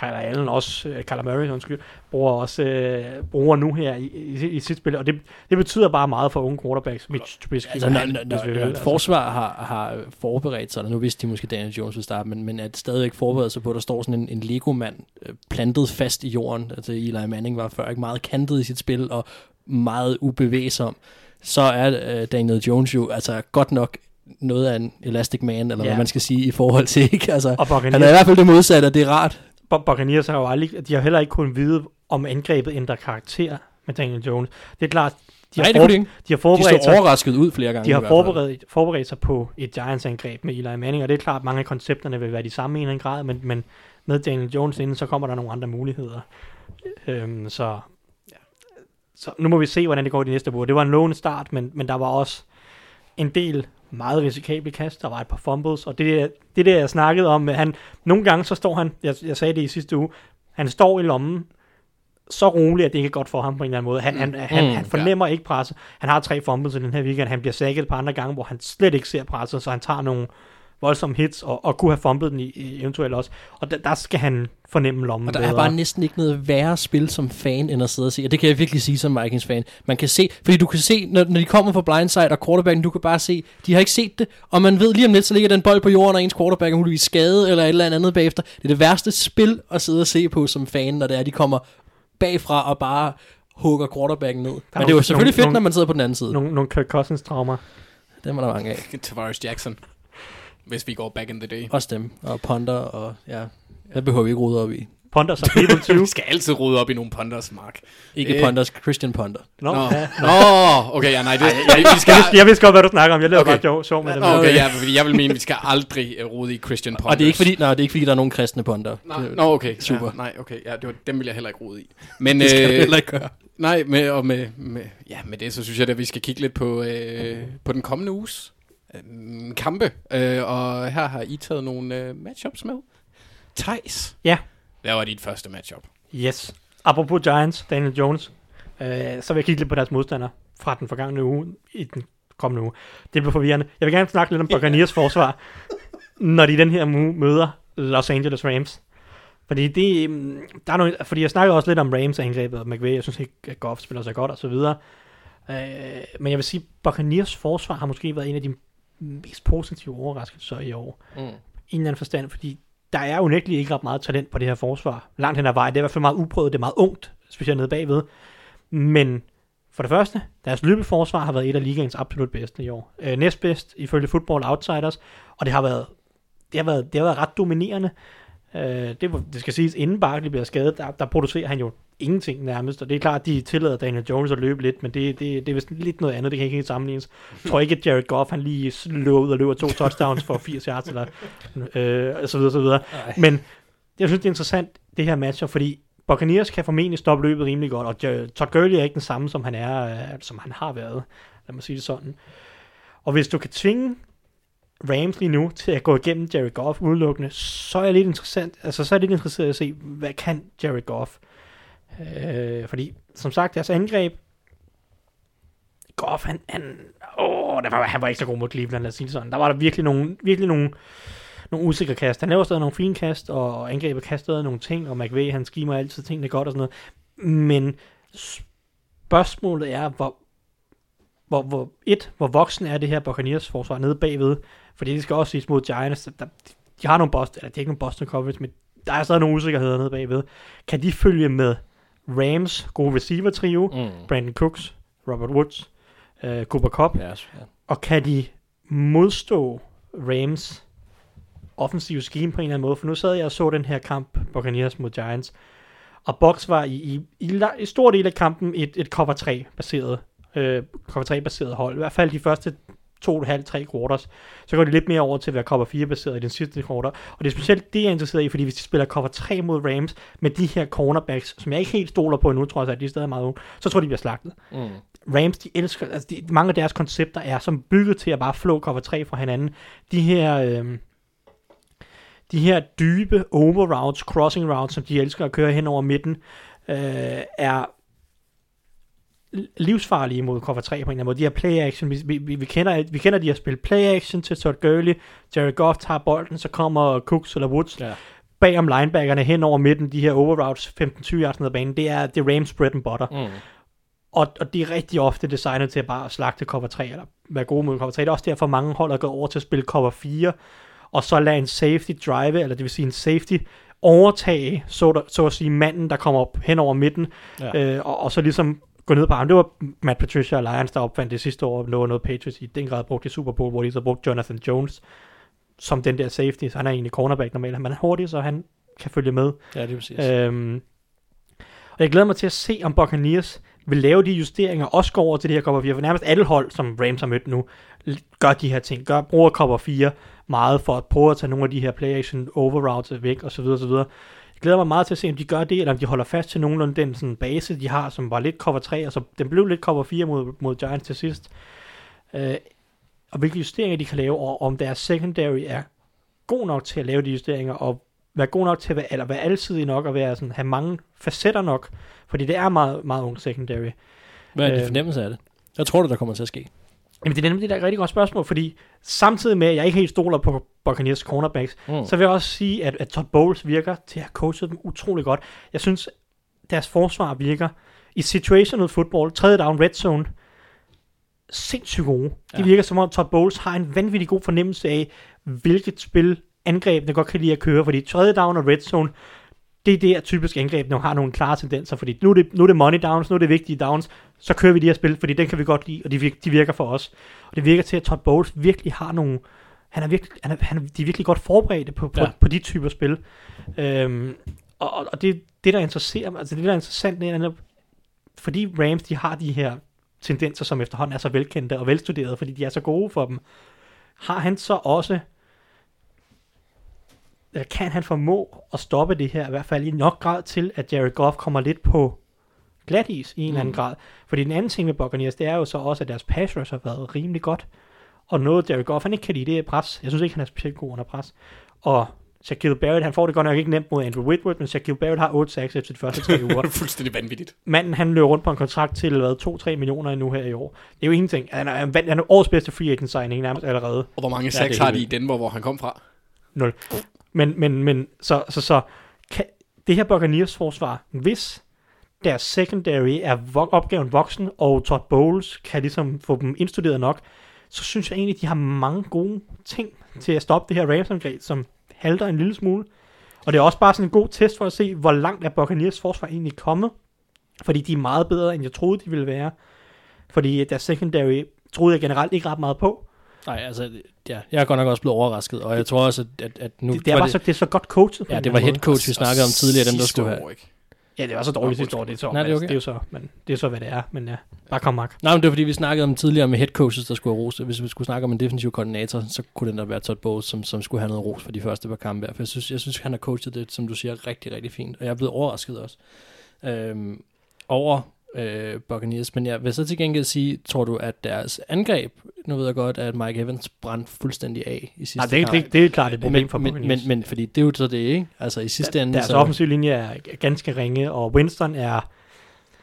Kyler Allen også, øh, Kyler Murray, undskyld, bruger også øh, bruger nu her i, i, i sit spil, og det, det betyder bare meget for unge quarterbacks. Mitch Trubisky, Altså, når, når, når, når et forsvar har, har forberedt sig, eller nu vidste de måske Daniel Jones vil starte, men, men at stadigvæk forberedt sig på, at der står sådan en, en Lego-mand øh, plantet fast i jorden. Altså Eli Manning var før ikke meget kantet i sit spil, og meget ubevægsom. Så er øh, Daniel Jones jo altså godt nok noget af en elastic man, eller ja. Hvad man skal sige, i forhold til, ikke? Altså, Og han er i hvert fald det modsatte, og det er rart. Bu- Buccaneers har jo aldrig, de har heller ikke kunnet vide, om angrebet ændrer karakter med Daniel Jones. Det er klart, de har, Nej, det de de har De forberedt så sig overrasket ud flere gange. De har forberedt, forberedt sig på et Giants-angreb med Eli Manning, og det er klart, at mange af koncepterne vil være de samme i en grad, men, men med Daniel Jones inden, så kommer der nogle andre muligheder. Øhm, så, så nu må vi se, hvordan det går de næste uger. Det var en lovende start, men, men der var også en del meget risikable kast. Der var et par fumbles, og det, der- det der, jeg snakkede om, han, nogle gange så står han, jeg, jeg sagde det i sidste uge, han står i lommen, så roligt, at det ikke er godt for ham på en eller anden måde. Han, han, han, Mm, han fornemmer ikke presset. Han har tre fumbles i den her weekend. Han bliver sækket et par andre gange, hvor han slet ikke ser presset, så han tager nogle voldsomme hits, og, og kunne have fumblet den i, i eventuelt også. Og der, der skal han fornemme lommen Og der bedre. er bare næsten ikke noget værre spil som fan, end at sidde og se. Og det kan jeg virkelig sige som Vikings-fan. Man kan se, fordi du kan se, når, når de kommer fra blindside og quarterbacken, du kan bare se, de har ikke set det. Og man ved lige om lidt, så ligger den bold på jorden, og ens quarterback er muligvis skadet, eller et eller andet bagefter. Det er det værste spil at sidde og se på som fan, når det er, de kommer bagfra og bare hugger quarterbacken ned. Men det er jo nogle- selvfølgelig fedt, nogle- når man sidder på den anden side. nogle, nogle Kirk Cousins-traumer. Dem er der mange af. Tavares Jackson. Hvis vi går back in the day. Også dem. Og Ponder, og ja, det behøver vi ikke rode op i. Ponders og People 20. Vi skal altid rode op i nogle ponders, Mark. Ikke Øh. Ponders, Christian Ponder. Nå, Nå, ja. Nå okay, ja, nej, det, vi, vi skal... Jeg, vidste, jeg vidste godt, hvad du snakker om. Jeg lavede Okay. bare sjov, sjov med det. Nå, okay, ja, fordi jeg vil mene, at vi skal aldrig uh, rode i Christian Ponders. Og det er ikke fordi, nej, det er ikke fordi, der er nogen kristne Ponder. Nej, Det- nå, okay. Super. Ja, nej, okay. Ja, det var, dem vil jeg heller ikke rode i. Men, Det skal øh, heller ikke gøre. Nej, med, og med, med, ja, med det, så synes jeg, at vi skal kigge lidt på, øh, på den kommende uges øh, kampe. Øh, og her har I taget nogle øh, matchups med. Thijs. Ja. Hvad var dit første matchup? Yes. Apropos Giants, Daniel Jones, øh, så vil jeg kigge lidt på deres modstander fra den forgangne uge i den kommende uge. Det bliver forvirrende. Jeg vil gerne snakke lidt om Buccaneers forsvar, når de den her uge møder Los Angeles Rams. Fordi det, mm, der er noget, fordi jeg snakker også lidt om Rams angrebet og McVay. Jeg synes ikke, at Goff spiller så godt og så videre. Øh, men jeg vil sige, Buccaneers forsvar har måske været en af de mest positive overraskelser i år. Mm. i en eller anden forstand, fordi der er unægteligt ikke ret meget talent på det her forsvar. Langt hen ad vejen. Det er i hvert fald meget uprøvet. Det er meget ungt, specielt nede bagved. Men for det første, deres løbeforsvar har været et af ligaens absolut bedste i år. Øh, næstbedst ifølge Football Outsiders, og det har været, det har været, det har været ret dominerende. Øh, det, det skal siges, inden Barkley bliver skadet, der, der producerer han jo ingenting nærmest, og det er klart, at de tillader Daniel Jones at løbe lidt, men det, det, det er vist lidt noget andet, det kan ikke helt sammenlignes. Jeg tror ikke, at Jared Goff, han lige løber ud og løber to touchdowns for 80 yards, eller øh, så videre, så videre. Ej. Men jeg synes, det er interessant, det her match, fordi Buccaneers kan formentlig stoppe løbet rimelig godt, og Todd Gurley er ikke den samme, som han er, øh, som han har været. Lad mig sige det sådan. Og hvis du kan tvinge Rams lige nu til at gå igennem Jerry Goff udelukkende, så er jeg lidt interessant, altså så er jeg lidt interesseret at se, hvad kan Jerry Goff? Øh, fordi, som sagt, deres angreb, Goff, han, han, åh, der var, han var ikke så god mod Cleveland, lad os sige det sådan. Der var der virkelig nogle, virkelig nogle, nogle usikre kast. Han lavede stadig nogle fine kast, og angrebet kastede nogle ting, og McVay, han skimer altid tingene godt og sådan noget. Men spørgsmålet er, hvor, hvor, hvor, et, hvor voksen er det her Buccaneers forsvar nede bagved, fordi det skal også siges mod Giants, der, de har nogle Boston, eller det er ikke nogle Boston coverage, men der er stadig nogle usikkerheder nede bagved. Kan de følge med Rams gode receiver trio, Mm. Brandon Cooks, Robert Woods, uh, Cooper Cup, Ja, ja. og kan de modstå Rams offensive scheme på en eller anden måde? For nu sad jeg og så den her kamp, Buccaneers mod Giants, og Box var i, i, i, i stor del af kampen et, et cover 3 baseret, øh, cover 3 baseret hold. I hvert fald de første to og et halvt, tre quarters, så går de lidt mere over til at være cover 4 baseret i den sidste quarter. Og det er specielt det, jeg er interesseret i, fordi hvis de spiller cover 3 mod Rams med de her cornerbacks, som jeg ikke helt stoler på endnu, tror jeg, at de er stadig meget unge, så tror jeg, de bliver slagtet. Mm. Rams, de elsker, altså de, mange af deres koncepter er som bygget til at bare flå cover 3 fra hinanden. De her, øh, de her dybe over routes, crossing routes, som de elsker at køre hen over midten, øh, er livsfarlige mod cover 3 på en eller anden måde. De her play action, vi, vi, vi, kender, vi kender de her spil play action til Todd Gurley, Jared Goff tager bolden, så kommer Cooks eller Woods Ja. bag om linebackerne hen over midten, de her over routes 15-20 yards ned ad banen, det er, det er Rams bread and butter. Mm. Og, og de er rigtig ofte designet til at bare slagte cover 3, eller være gode mod cover 3. Det er også derfor, mange hold er gået over til at spille cover 4, og så lade en safety drive, eller det vil sige en safety, overtage, så, der, så at sige, manden, der kommer op hen over midten, ja. øh, og, og så ligesom gå ned på ham. Det var Matt Patricia og Lions, der opfandt det sidste år, noget, noget Patriots i den grad brugte i Super Bowl, hvor de så brugte Jonathan Jones som den der safety, så han er egentlig cornerback normalt, men han er hurtig, så han kan følge med. Ja, det er præcis. Øhm, og jeg glæder mig til at se, om Buccaneers vil lave de justeringer, også går over til det her cover 4, for nærmest alle hold, som Rams har mødt nu, gør de her ting, gør, bruger cover 4 meget for at prøve at tage nogle af de her play action over routes væk, osv. osv. Jeg glæder mig meget til at se, om de gør det, eller om de holder fast til nogenlunde den sådan, base, de har, som var lidt cover 3, og så den blev lidt cover 4 mod, mod Giants til sidst. Øh, og hvilke justeringer de kan lave, og om deres secondary er god nok til at lave de justeringer, og være god nok til at være, eller være alsidig nok, og være sådan, have mange facetter nok, fordi det er meget, meget ung secondary. Hvad er din øh, fornemmelse af det? Hvad tror du, der kommer til at ske? Jamen det er nemlig det der er et rigtig godt spørgsmål, fordi samtidig med, at jeg ikke helt stoler på Buccaneers cornerbacks, Mm. mm. så vil jeg også sige, at, at Todd Bowles virker til at have coachet dem utrolig godt. Jeg synes, deres forsvar virker i situational football, tredje down, red zone, sindssygt gode. De Ja. virker som om Todd Bowles har en vanvittig god fornemmelse af, hvilket spil angrebene godt kan lide at køre, fordi tredje down og red zone, det er der typisk angrebene har nogle klare tendenser, fordi nu er, det, nu er det money downs, nu er det vigtige downs, så kører vi de her spil, fordi den kan vi godt lide, og de, virker, de virker for os. Og det virker til, at Todd Bowles virkelig har nogle, han er virkelig, han er, han er, de er virkelig godt forberedte på, på, Ja. på de typer spil. Øhm, og, og, det, det, der interesserer mig, altså det, der er interessant, det er, fordi Rams, de har de her tendenser, som efterhånden er så velkendte og velstuderede, fordi de er så gode for dem, har han så også, kan han formå at stoppe det her, i hvert fald i nok grad til, at Jared Goff kommer lidt på glat is i en eller anden Mm. grad. Fordi den anden ting med Buccaneers, det er jo så også, at deres pass rush har været rimelig godt. Og noget Jared Goff, han ikke kan lide, det er pres. Jeg synes ikke, han er specielt god under pres. Og Shaquille Barrett, han får det godt nok ikke nemt mod Andrew Whitworth, men Shaquille Barrett har 8 sacks efter de første tre uger. Det er fuldstændig vanvittigt. Manden, han løber rundt på en kontrakt til, hvad, 2-3 millioner endnu her i år. Det er jo ingenting. Han er, han er, årets bedste free agent signing nærmest allerede. Og hvor mange sacks har de i Denver, hvor han kom fra? Nul. Men, men, men så, så, så kan, det her Buccaneers forsvar, hvis deres secondary er vo- opgaven voksen, og Todd Bowles kan ligesom få dem indstuderet nok, så synes jeg egentlig, de har mange gode ting til at stoppe det her Rams-angreb, som halter en lille smule. Og det er også bare sådan en god test for at se, hvor langt er Buccaneers forsvar egentlig kommet. Fordi de er meget bedre, end jeg troede, de ville være. Fordi deres secondary troede jeg generelt ikke ret meget på. Nej, altså, ja, jeg er godt nok også blevet overrasket, og jeg tror også, at, at, nu... Det, det er var bare så, det er så godt coachet. på Ja, det var head coach, vi snakkede om tidligere, dem der skulle have... ikke? Ja, det var så dårligt sidste år, det er så, Nej, det er okay. det er jo så, men det er så, hvad det er, men ja, bare kom, Mark. Nej, men det var fordi, vi snakkede om tidligere med head coaches, der skulle have ros. Hvis vi skulle snakke om en defensiv koordinator, så kunne den der være Todd Bowles, som, som skulle have noget ros for de første par kampe. her. For jeg synes, jeg synes, han har coachet det, som du siger, rigtig, rigtig fint. Og jeg er blevet overrasket også øhm, over øh, Buccaneers. Men jeg vil så til gengæld sige, tror du, at deres angreb, nu ved jeg godt, at Mike Evans brændte fuldstændig af i sidste Nej, det, er- kamp. det, det er klart et problem men, for men, Buccaneers. men, men, fordi det er jo så det, ikke? Altså i sidste ende, Deres så offensive linje er ganske ringe, og Winston er,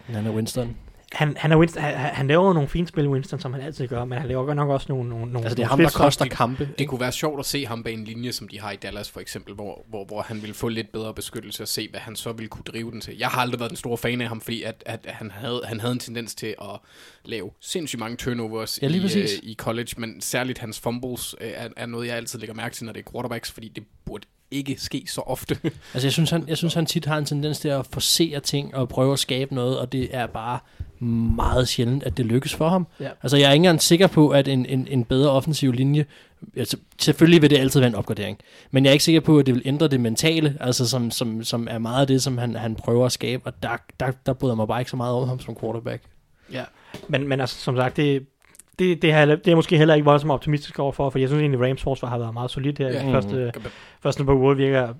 han er Winston. Han, han, er Winston, han, han laver nogle fine spil, Winston, som han altid gør, men han laver godt nok også nogle, nogle, nogle Altså det er nogle ham, der koster kampe. Det kunne være sjovt at se ham bag en linje, som de har i Dallas for eksempel, hvor, hvor, hvor han ville få lidt bedre beskyttelse og se, hvad han så ville kunne drive den til. Jeg har aldrig været den store fan af ham, fordi at, at han, havde, han havde en tendens til at lave sindssygt mange turnovers Ja, lige i, øh, i college, men særligt hans fumbles øh, er, er noget, jeg altid lægger mærke til, når det er quarterbacks, fordi det burde ikke ske så ofte. Altså, jeg synes, han, jeg synes, han tit har en tendens til at forsere ting og prøve at skabe noget, og det er bare meget sjældent, at det lykkes for ham. Ja. Altså, jeg er ikke engang sikker på, at en, en, en bedre offensiv linje... Altså, selvfølgelig vil det altid være en opgradering, men jeg er ikke sikker på, at det vil ændre det mentale, altså som, som, som er meget af det, som han, han prøver at skabe, og der, der, der bryder mig bare ikke så meget om ham som quarterback. Ja, men, men altså, som sagt, det, det, det, er, det er måske heller ikke voldsomt optimistisk overfor, for jeg synes egentlig, Rams forsvar har været meget solidt her. Ja. Ja. Første, første på uger virker,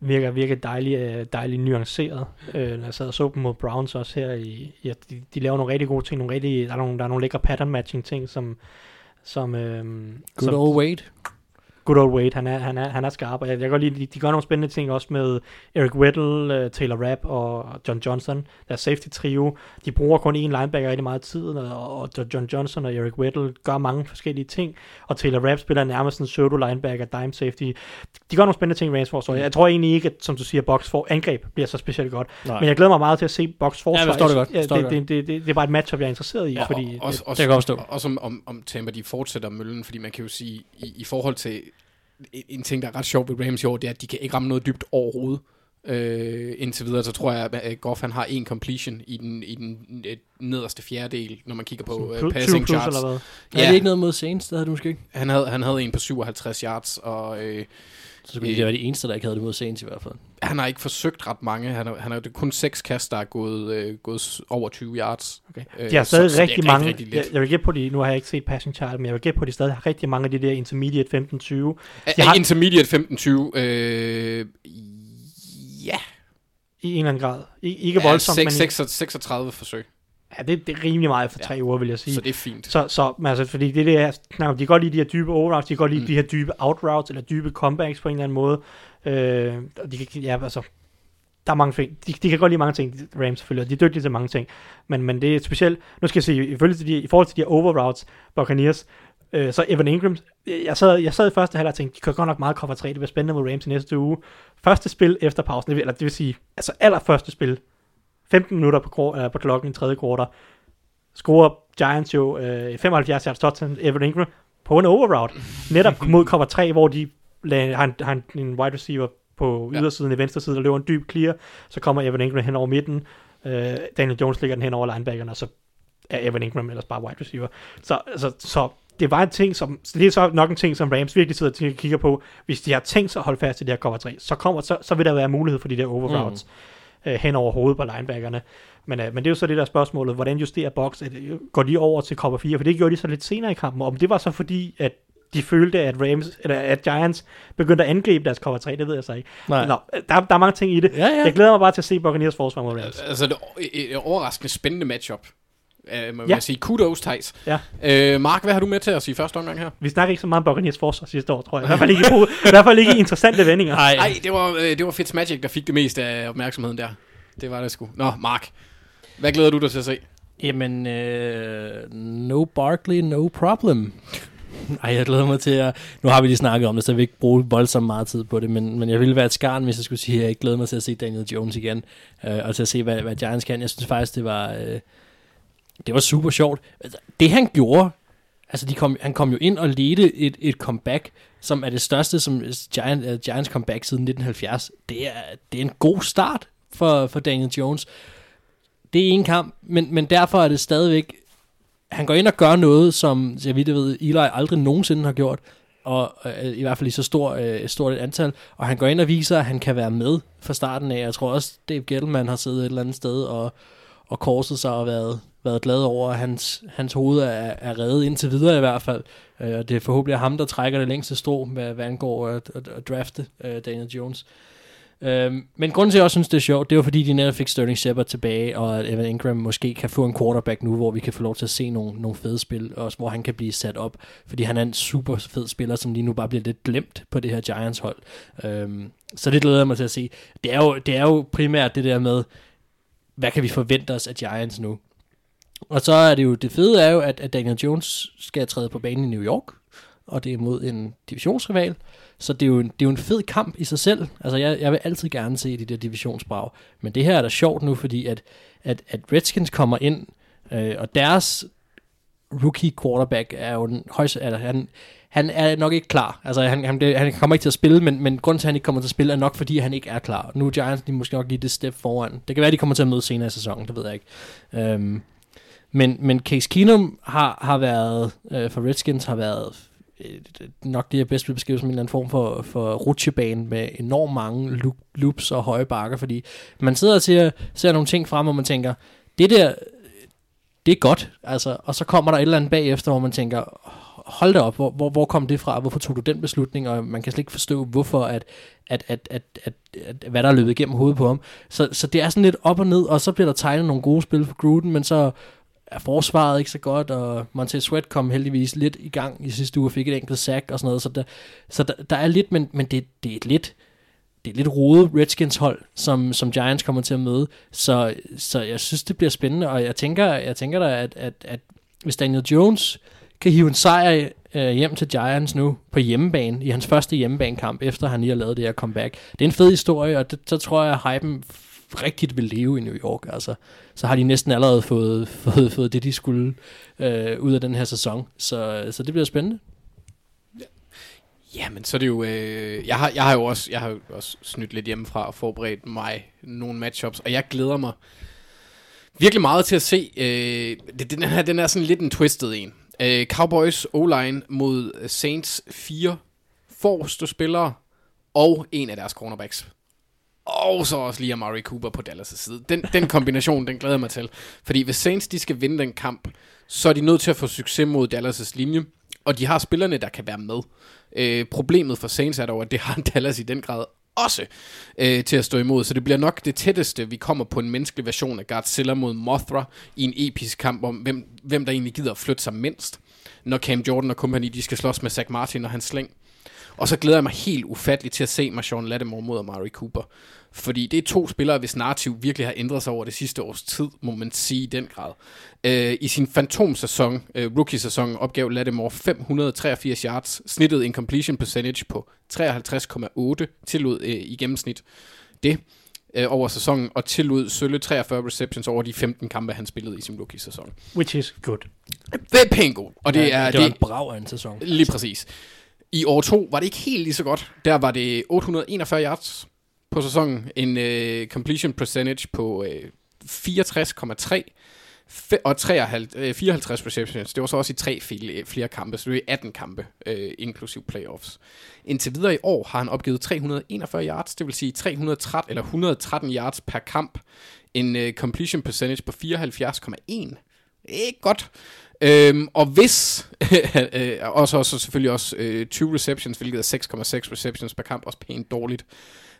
virker, virker dejligt, øh, dejligt nuanceret. Øh, når jeg sad og så dem mod Browns også her, i, ja, de, de laver nogle rigtig gode ting, nogle rigtig, der, er nogle, der er nogle lækre pattern matching ting, som, som, øhm, Good som, old Wade. Good old Wade, han er, han er, han er skarp, og jeg, jeg kan lide, de, de gør nogle spændende ting også med Eric Weddle, uh, Taylor Rapp og John Johnson, der safety trio. De bruger kun én linebacker rigtig meget tid, og, og John Johnson og Eric Weddle gør mange forskellige ting, og Taylor Rapp spiller nærmest en pseudo linebacker, dime safety. De gør nogle spændende ting i Rams forsvar. Jeg tror egentlig ikke, at, som du siger, Box for angreb bliver så specielt godt. Nej. Men jeg glæder mig meget til at se Box forsvar. jeg forstår det godt. Ja, Forstår det, det det, det, det, det, er bare et matchup, jeg er interesseret i, Ja, fordi og, også, det kan jeg godt forstå. Også om, om, om Tampa de fortsætter møllen, fordi man kan jo sige, i, i forhold til en, ting, der er ret sjov ved Rams i år, det er, at de kan ikke ramme noget dybt overhovedet. Øh, indtil videre, så tror jeg, at Goff han har en completion i den, i den øh, nederste fjerdedel, når man kigger på 20 passing plus charts. eller hvad. Ja. Er det ikke noget mod Saints? Det havde du måske ikke. Han havde, han havde en på 57 yards, og øh, Så skulle det være de eneste, der ikke havde det mod Saints i hvert fald. han har ikke forsøgt ret mange. Han har, han har det er kun seks kast, der er gået, øh, gået over 20 yards. Okay. Øh, De har så- stadig så det er rigtig rigtig, mange, rigtig let. jeg, jeg vil gætte på de, nu har jeg ikke set Passion Child, men jeg vil gætte på, at de stadig har rigtig mange af de der intermediate 15-20. Er, De har- er intermediate 15-20, øh, ja, I en eller anden grad. I, ikke ja voldsomt, 6, men 6, 36 forsøg, ja, det, det er rimelig meget for tre Ja. uger, vil jeg sige. så det er fint. Så, så men altså, fordi det der, nej, de kan godt lide de her dybe overroutes, de kan godt lide Mm. de her dybe outroutes, eller dybe comebacks på en eller anden måde. Øh, og de kan, ja, altså, der er mange ting. De, de kan godt lide mange ting, Rams selvfølgelig, og de er dygtige til mange ting. Men, men det er specielt, nu skal jeg se, i, forhold til de, i forhold til de her overroutes, Buccaneers, øh, så Evan Ingram, jeg sad, jeg sad i første halvleg og tænkte, de kører godt nok meget cover 3, det bliver spændende mod Rams i næste uge. Første spil efter pausen, eller det vil sige, altså allerførste spil, 15 minutter på, øh, på klokken i tredje kvartal, scorer Giants jo øh, 75 yards touchdown Evan Ingram på en overroute. Netop mod cover 3, hvor de lagde, har, en, har en, en wide receiver på Ja. ydersiden i venstre side, der løber en dyb clear, så kommer Evan Ingram hen over midten, øh, Daniel Jones ligger den hen over linebackerne, og så er Evan Ingram ellers bare wide receiver. Så, altså, så det var en ting, som, så det er så nok en ting, som Rams virkelig sidder og kigger på, hvis de har tænkt sig at holde fast i det her cover 3, så, kommer, så, så vil der være mulighed for de der overroutes mm. Øh, hen over hovedet på linebackerne. Men, øh, men det er jo så det der spørgsmålet, hvordan justerer box? Går de over til cover 4? For det gjorde de så lidt senere i kampen, om det var så fordi, at de følte, at Rams, eller at Giants begyndte at angribe deres cover 3, det ved jeg så ikke. Nej. Nå, der, der er mange ting i det. Ja, ja. Jeg glæder mig bare til at se Buccaneers forsvar mod Rams. Altså, det er et overraskende spændende matchup. Uh, må Ja. jeg sige, kudos, Thijs. Ja. Uh, Mark, hvad har du med til at sige første omgang her? Vi snakker ikke så meget om Buccaneers forsvar sidste år, tror jeg. I hvert fald ikke i, i, hvert fald ikke i interessante vendinger. Nej, Nej, det var, uh, det var Fitzmagic, der fik det meste af opmærksomheden der. Det var det sgu. Nå, Mark. Hvad glæder du dig til at se? Jamen, øh, no Barkley, no problem. Ej, jeg glæder mig til at... Nu har vi lige snakket om det, så jeg vil ikke bruge voldsomt meget tid på det, men, men jeg ville være et skarn, hvis jeg skulle sige, at jeg ikke glæder mig til at se Daniel Jones igen, øh, og til at se, hvad, hvad Giants kan. Jeg synes faktisk, det var... Øh, det var super sjovt. Altså, det han gjorde, altså de kom, han kom jo ind og ledte et, et comeback, som er det største som Giant, uh, Giants comeback siden 1970. Det er, det er en god start for, for Daniel Jones. Det er en kamp, men, men derfor er det stadigvæk han går ind og gør noget, som jeg vidt ved, Eli aldrig nogensinde har gjort, og øh, i hvert fald i så stor, øh, stort et antal, og han går ind og viser, at han kan være med fra starten af. Jeg tror også, Dave Gettleman har siddet et eller andet sted og, og korset sig og været, været glad over, at hans, hans hoved er, er reddet indtil videre i hvert fald. Øh, og det er forhåbentlig ham, der trækker det længste strå, hvad, hvad angår at, at, at drafte øh, Daniel Jones. Øhm, men grunden til, at jeg også synes, det er sjovt, det var fordi, de netop fik Sterling Shepard tilbage, og at Evan Ingram måske kan få en quarterback nu, hvor vi kan få lov til at se nogle, nogle fede spil, og også hvor han kan blive sat op, fordi han er en super fed spiller, som lige nu bare bliver lidt glemt på det her Giants hold. Øhm, så det glæder jeg mig til at se. Det er, jo, det er jo primært det der med, hvad kan vi forvente os af Giants nu? Og så er det jo, det fede er jo, at, at Daniel Jones skal træde på banen i New York, og det er mod en divisionsrival. Så det er, jo en, det er jo en fed kamp i sig selv. Altså, jeg, jeg vil altid gerne se de der divisionsbrag. Men det her er da sjovt nu, fordi at, at, at Redskins kommer ind, øh, og deres rookie quarterback er jo den højeste... Altså, han, han er nok ikke klar. Altså, han, han, han kommer ikke til at spille, men, men grunden til, at han ikke kommer til at spille, er nok, fordi han ikke er klar. Nu er Giants de måske nok lige det step foran. Det kan være, de kommer til at møde senere i sæsonen, det ved jeg ikke. Øhm, men, men Case Keenum har, har været, øh, for Redskins, har været øh, nok det, jeg bedst vil beskrive som en eller anden form for, for rutsjebane med enormt mange loop, loops og høje bakker, fordi man sidder og ser, ser nogle ting frem, og man tænker, det der, det er godt. Altså, og så kommer der et eller andet bagefter, hvor man tænker, hold da op, hvor, hvor, hvor kom det fra? Hvorfor tog du den beslutning? Og man kan slet ikke forstå, hvorfor, at, at, at, at, at, at hvad der er løbet igennem hovedet på ham. Så, så det er sådan lidt op og ned, og så bliver der tegnet nogle gode spil for Gruden, men så er forsvaret ikke så godt, og Montez Sweat kom heldigvis lidt i gang i sidste uge fik et enkelt sack og sådan noget, så der, så der, der er lidt, men, men det, det er et lidt, det er lidt rodet Redskins hold, som, som Giants kommer til at møde, så, så jeg synes, det bliver spændende, og jeg tænker, jeg tænker da, at, at, at hvis Daniel Jones kan hive en sejr øh, hjem til Giants nu på hjemmebane, i hans første hjemmebanekamp, efter han lige har lavet det her comeback. Det er en fed historie, og det, så tror jeg, at hypen rigtigt vil leve i New York. Altså, så har de næsten allerede fået, fået, fået det, de skulle øh, ud af den her sæson. Så, så det bliver spændende. Ja, men så er det jo... Øh, jeg, har, jeg har jo også, jeg har jo også snydt lidt hjemmefra og forberedt mig nogle matchups, og jeg glæder mig virkelig meget til at se... Øh, det, den her den er sådan lidt en twisted en. Øh, Cowboys O-line mod Saints fire forreste spillere og en af deres cornerbacks. Og så også lige Amari Cooper på Dallas' side. Den, den kombination, den glæder jeg mig til. Fordi hvis Saints de skal vinde den kamp, så er de nødt til at få succes mod Dallas' linje. Og de har spillerne, der kan være med. Øh, problemet for Saints er dog, at det har Dallas i den grad også øh, til at stå imod. Så det bliver nok det tætteste, vi kommer på en menneskelig version af Godzilla mod Mothra i en episk kamp om, hvem, hvem der egentlig gider at flytte sig mindst, når Cam Jordan og company de skal slås med Zach Martin og hans slæng. Og så glæder jeg mig helt ufatteligt til at se Marshawn Lattimore mod Amari Cooper. Fordi det er to spillere, hvis narrativ virkelig har ændret sig over det sidste års tid, må man sige i den grad. Øh, I sin fantomsæson, øh, rookie-sæson, opgav Lattimore 583 yards, snittet en completion percentage på 53,8 tillod øh, i gennemsnit. Det øh, over sæsonen, og tillod sølle 43 receptions over de 15 kampe, han spillede i sin rookie-sæson. Which is good. Det er pænt godt, og det ja, er... det det, en brav af en sæson. Lige præcis. I år 2 var det ikke helt lige så godt. Der var det 841 yards på sæsonen. En øh, completion percentage på øh, 64,3 og 53, 54 øh, receptions. Det var så også i tre øh, flere, kampe, så det er 18 kampe, øh, inklusiv playoffs. Indtil videre i år har han opgivet 341 yards, det vil sige 313, eller 113 yards per kamp. En øh, completion percentage på 74,1. Ikke godt. Øhm, og hvis, øh, også, også selvfølgelig også øh, 20 receptions, hvilket er 6,6 receptions per kamp, også pænt dårligt.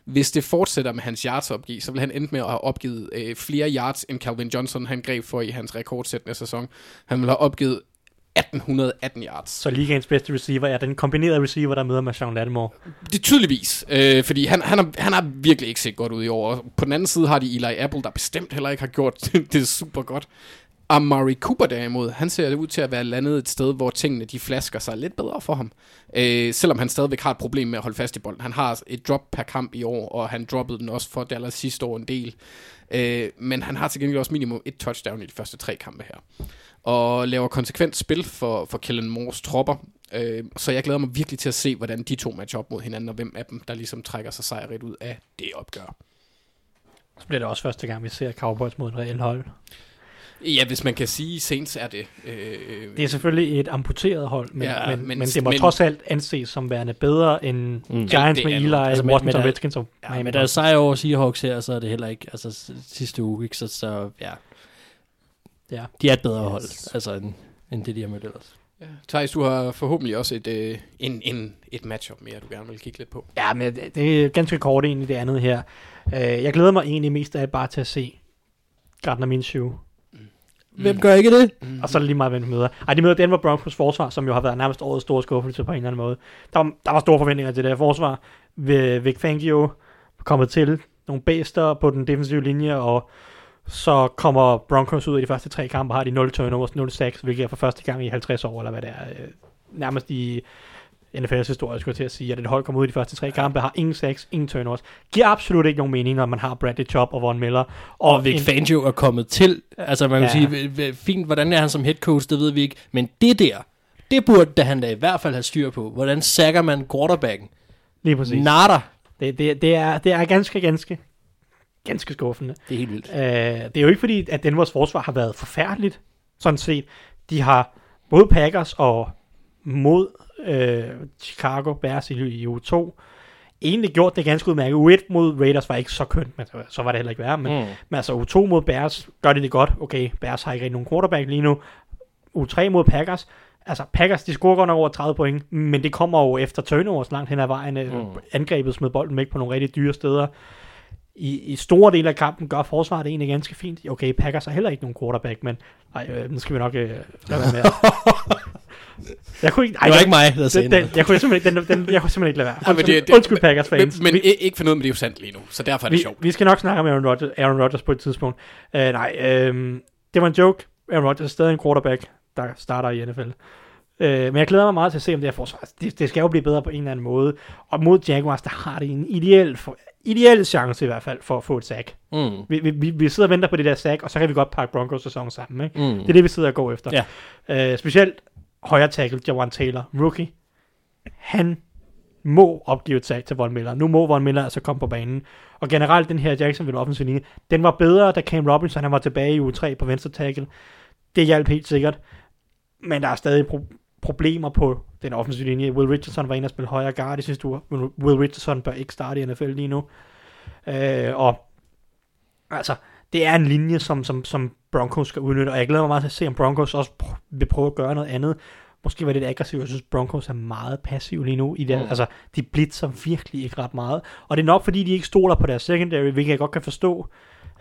Hvis det fortsætter med hans yards opgive, så vil han ende med at have opgivet øh, flere yards, end Calvin Johnson han greb for i hans rekordsættende sæson. Han vil have opgivet 1818 yards. Så ligaens bedste receiver er den kombinerede receiver, der møder Marshawn Lattimore. Det tydeligvis, øh, fordi han, han, har, han har virkelig ikke set godt ud i år. På den anden side har de Eli Apple, der bestemt heller ikke har gjort det super godt. Amari Cooper derimod, han ser det ud til at være landet et sted, hvor tingene de flasker sig lidt bedre for ham. Øh, selvom han stadigvæk har et problem med at holde fast i bolden. Han har et drop per kamp i år, og han droppede den også for Dallas sidste år en del. Øh, men han har til gengæld også minimum et touchdown i de første tre kampe her. Og laver konsekvent spil for, for Kellen Moores tropper. Øh, så jeg glæder mig virkelig til at se, hvordan de to matcher op mod hinanden, og hvem af dem, der ligesom trækker sig sejrigt ud af det opgør. Så bliver det også første gang, vi ser Cowboys mod en reel hold. Ja, hvis man kan sige, Saints er det. Øh, Det er selvfølgelig et amputeret hold, men, Ja, men, men- men, det må men- trods alt anses som værende bedre end mm. Giants med Eli, det. altså, men- Washington men- Redskins og Ja, Miami men der er sejr over Seahawks her, så er det heller ikke, altså sidste uge, ikke? Så, så ja, Ja. de er et bedre hold, Yes. altså end, end det, de har mødt ellers. Ja. Thijs, du har forhåbentlig også et, øh, en, en, et matchup mere, du gerne vil kigge lidt på. Ja, men det, er ganske kort egentlig det andet her. Uh, jeg glæder mig egentlig mest af bare til at se Gardner Minshew. Hvem gør ikke det? Mm. Og så er det lige meget, hvem de møder. Ej, de møder Denver Broncos forsvar, som jo har været nærmest årets store skuffelse på en eller anden måde. Der var, der var store forventninger til det her forsvar. Ved Vic Fangio kommet til nogle bæster på den defensive linje, og så kommer Broncos ud i de første tre kampe, har de 0 turnovers, 0 sacks, hvilket er for første gang i 50 år, eller hvad det er. Øh, nærmest i NFL's historie, skulle jeg til at sige, at et hold kommer ud i de første tre kampe, har ingen sacks, ingen turnovers. Giver absolut ikke nogen mening, når man har Bradley Chop og Von Miller. Og Vic Fangio er kommet til. Altså man kan Ja. sige, fint, hvordan er han som head coach, det ved vi ikke. Men det der, det burde da han da i hvert fald have styr på. Hvordan sækker man quarterbacken? Lige præcis. Nada. Det, det, det, er, det er ganske, ganske, ganske skuffende. Det er helt vildt. Øh, det er jo ikke fordi, at Denvers forsvar har været forfærdeligt, sådan set. De har både Packers og mod øh, Chicago Bears i, i uge 2 egentlig gjort det ganske udmærket. U1 mod Raiders var ikke så kønt, men så var det heller ikke værre. Men, mm. men altså U2 mod Bears gør det det godt. Okay, Bears har ikke rigtig nogen quarterback lige nu. U3 mod Packers. Altså, Packers, de scorer godt nok over 30 point, men det kommer jo efter turnovers langt hen ad vejen. Mm. Angrebet smed bolden væk på nogle rigtig dyre steder. I, I store dele af kampen gør forsvaret det egentlig ganske fint. Okay, Packers har heller ikke nogen quarterback, men ej, øh, nu skal vi nok øh, lade være med. jeg kunne ikke, ej, Det var jeg, ikke mig, der sagde den, den, jeg, kunne simpelthen, den, den, jeg kunne simpelthen ikke lade være. Undskyld, det- det- undskyld Packers fans. Men, men vi, ikke for noget, men det er jo sandt lige nu. Så derfor er det vi, sjovt. vi skal nok snakke om Aaron Rodgers, Aaron Rodgers på et tidspunkt. Uh, nej, øhm, det var en joke. Aaron Rodgers er stadig en quarterback, der starter i NFL. Uh, men jeg glæder mig meget til at se, om det her forsvar. Det, det skal jo blive bedre på en eller anden måde. Og mod Jaguars, der har det en ideel, for, ideel chance i hvert fald for at få et sack. Mm. Vi, vi, vi, sidder og venter på det der sack, og så kan vi godt pakke Broncos sæson sammen. Ikke? Mm. Det er det, vi sidder og går efter. Ja. Uh, specielt højre tackle, Jawan Taylor, rookie. Han må opgive et til Von Miller. Nu må Von Miller altså komme på banen. Og generelt den her Jacksonville offensive linje, den var bedre, da Cam Robinson han var tilbage i u 3 på venstre tackle. Det hjalp helt sikkert. Men der er stadig pro- problemer på den offensive linje. Will Richardson var inde og spille højre guard i sidste uge. Will Will Richardson bør ikke starte i NFL lige nu. Øh, og altså, det er en linje, som, som, som Broncos skal udnytte, og jeg glæder mig meget til at se, om Broncos også pr- vil prøve at gøre noget andet. Måske var det lidt aggressivt. Jeg synes, Broncos er meget passive lige nu. I det, mm. Altså, de blitzer virkelig ikke ret meget. Og det er nok, fordi de ikke stoler på deres secondary, hvilket jeg godt kan forstå.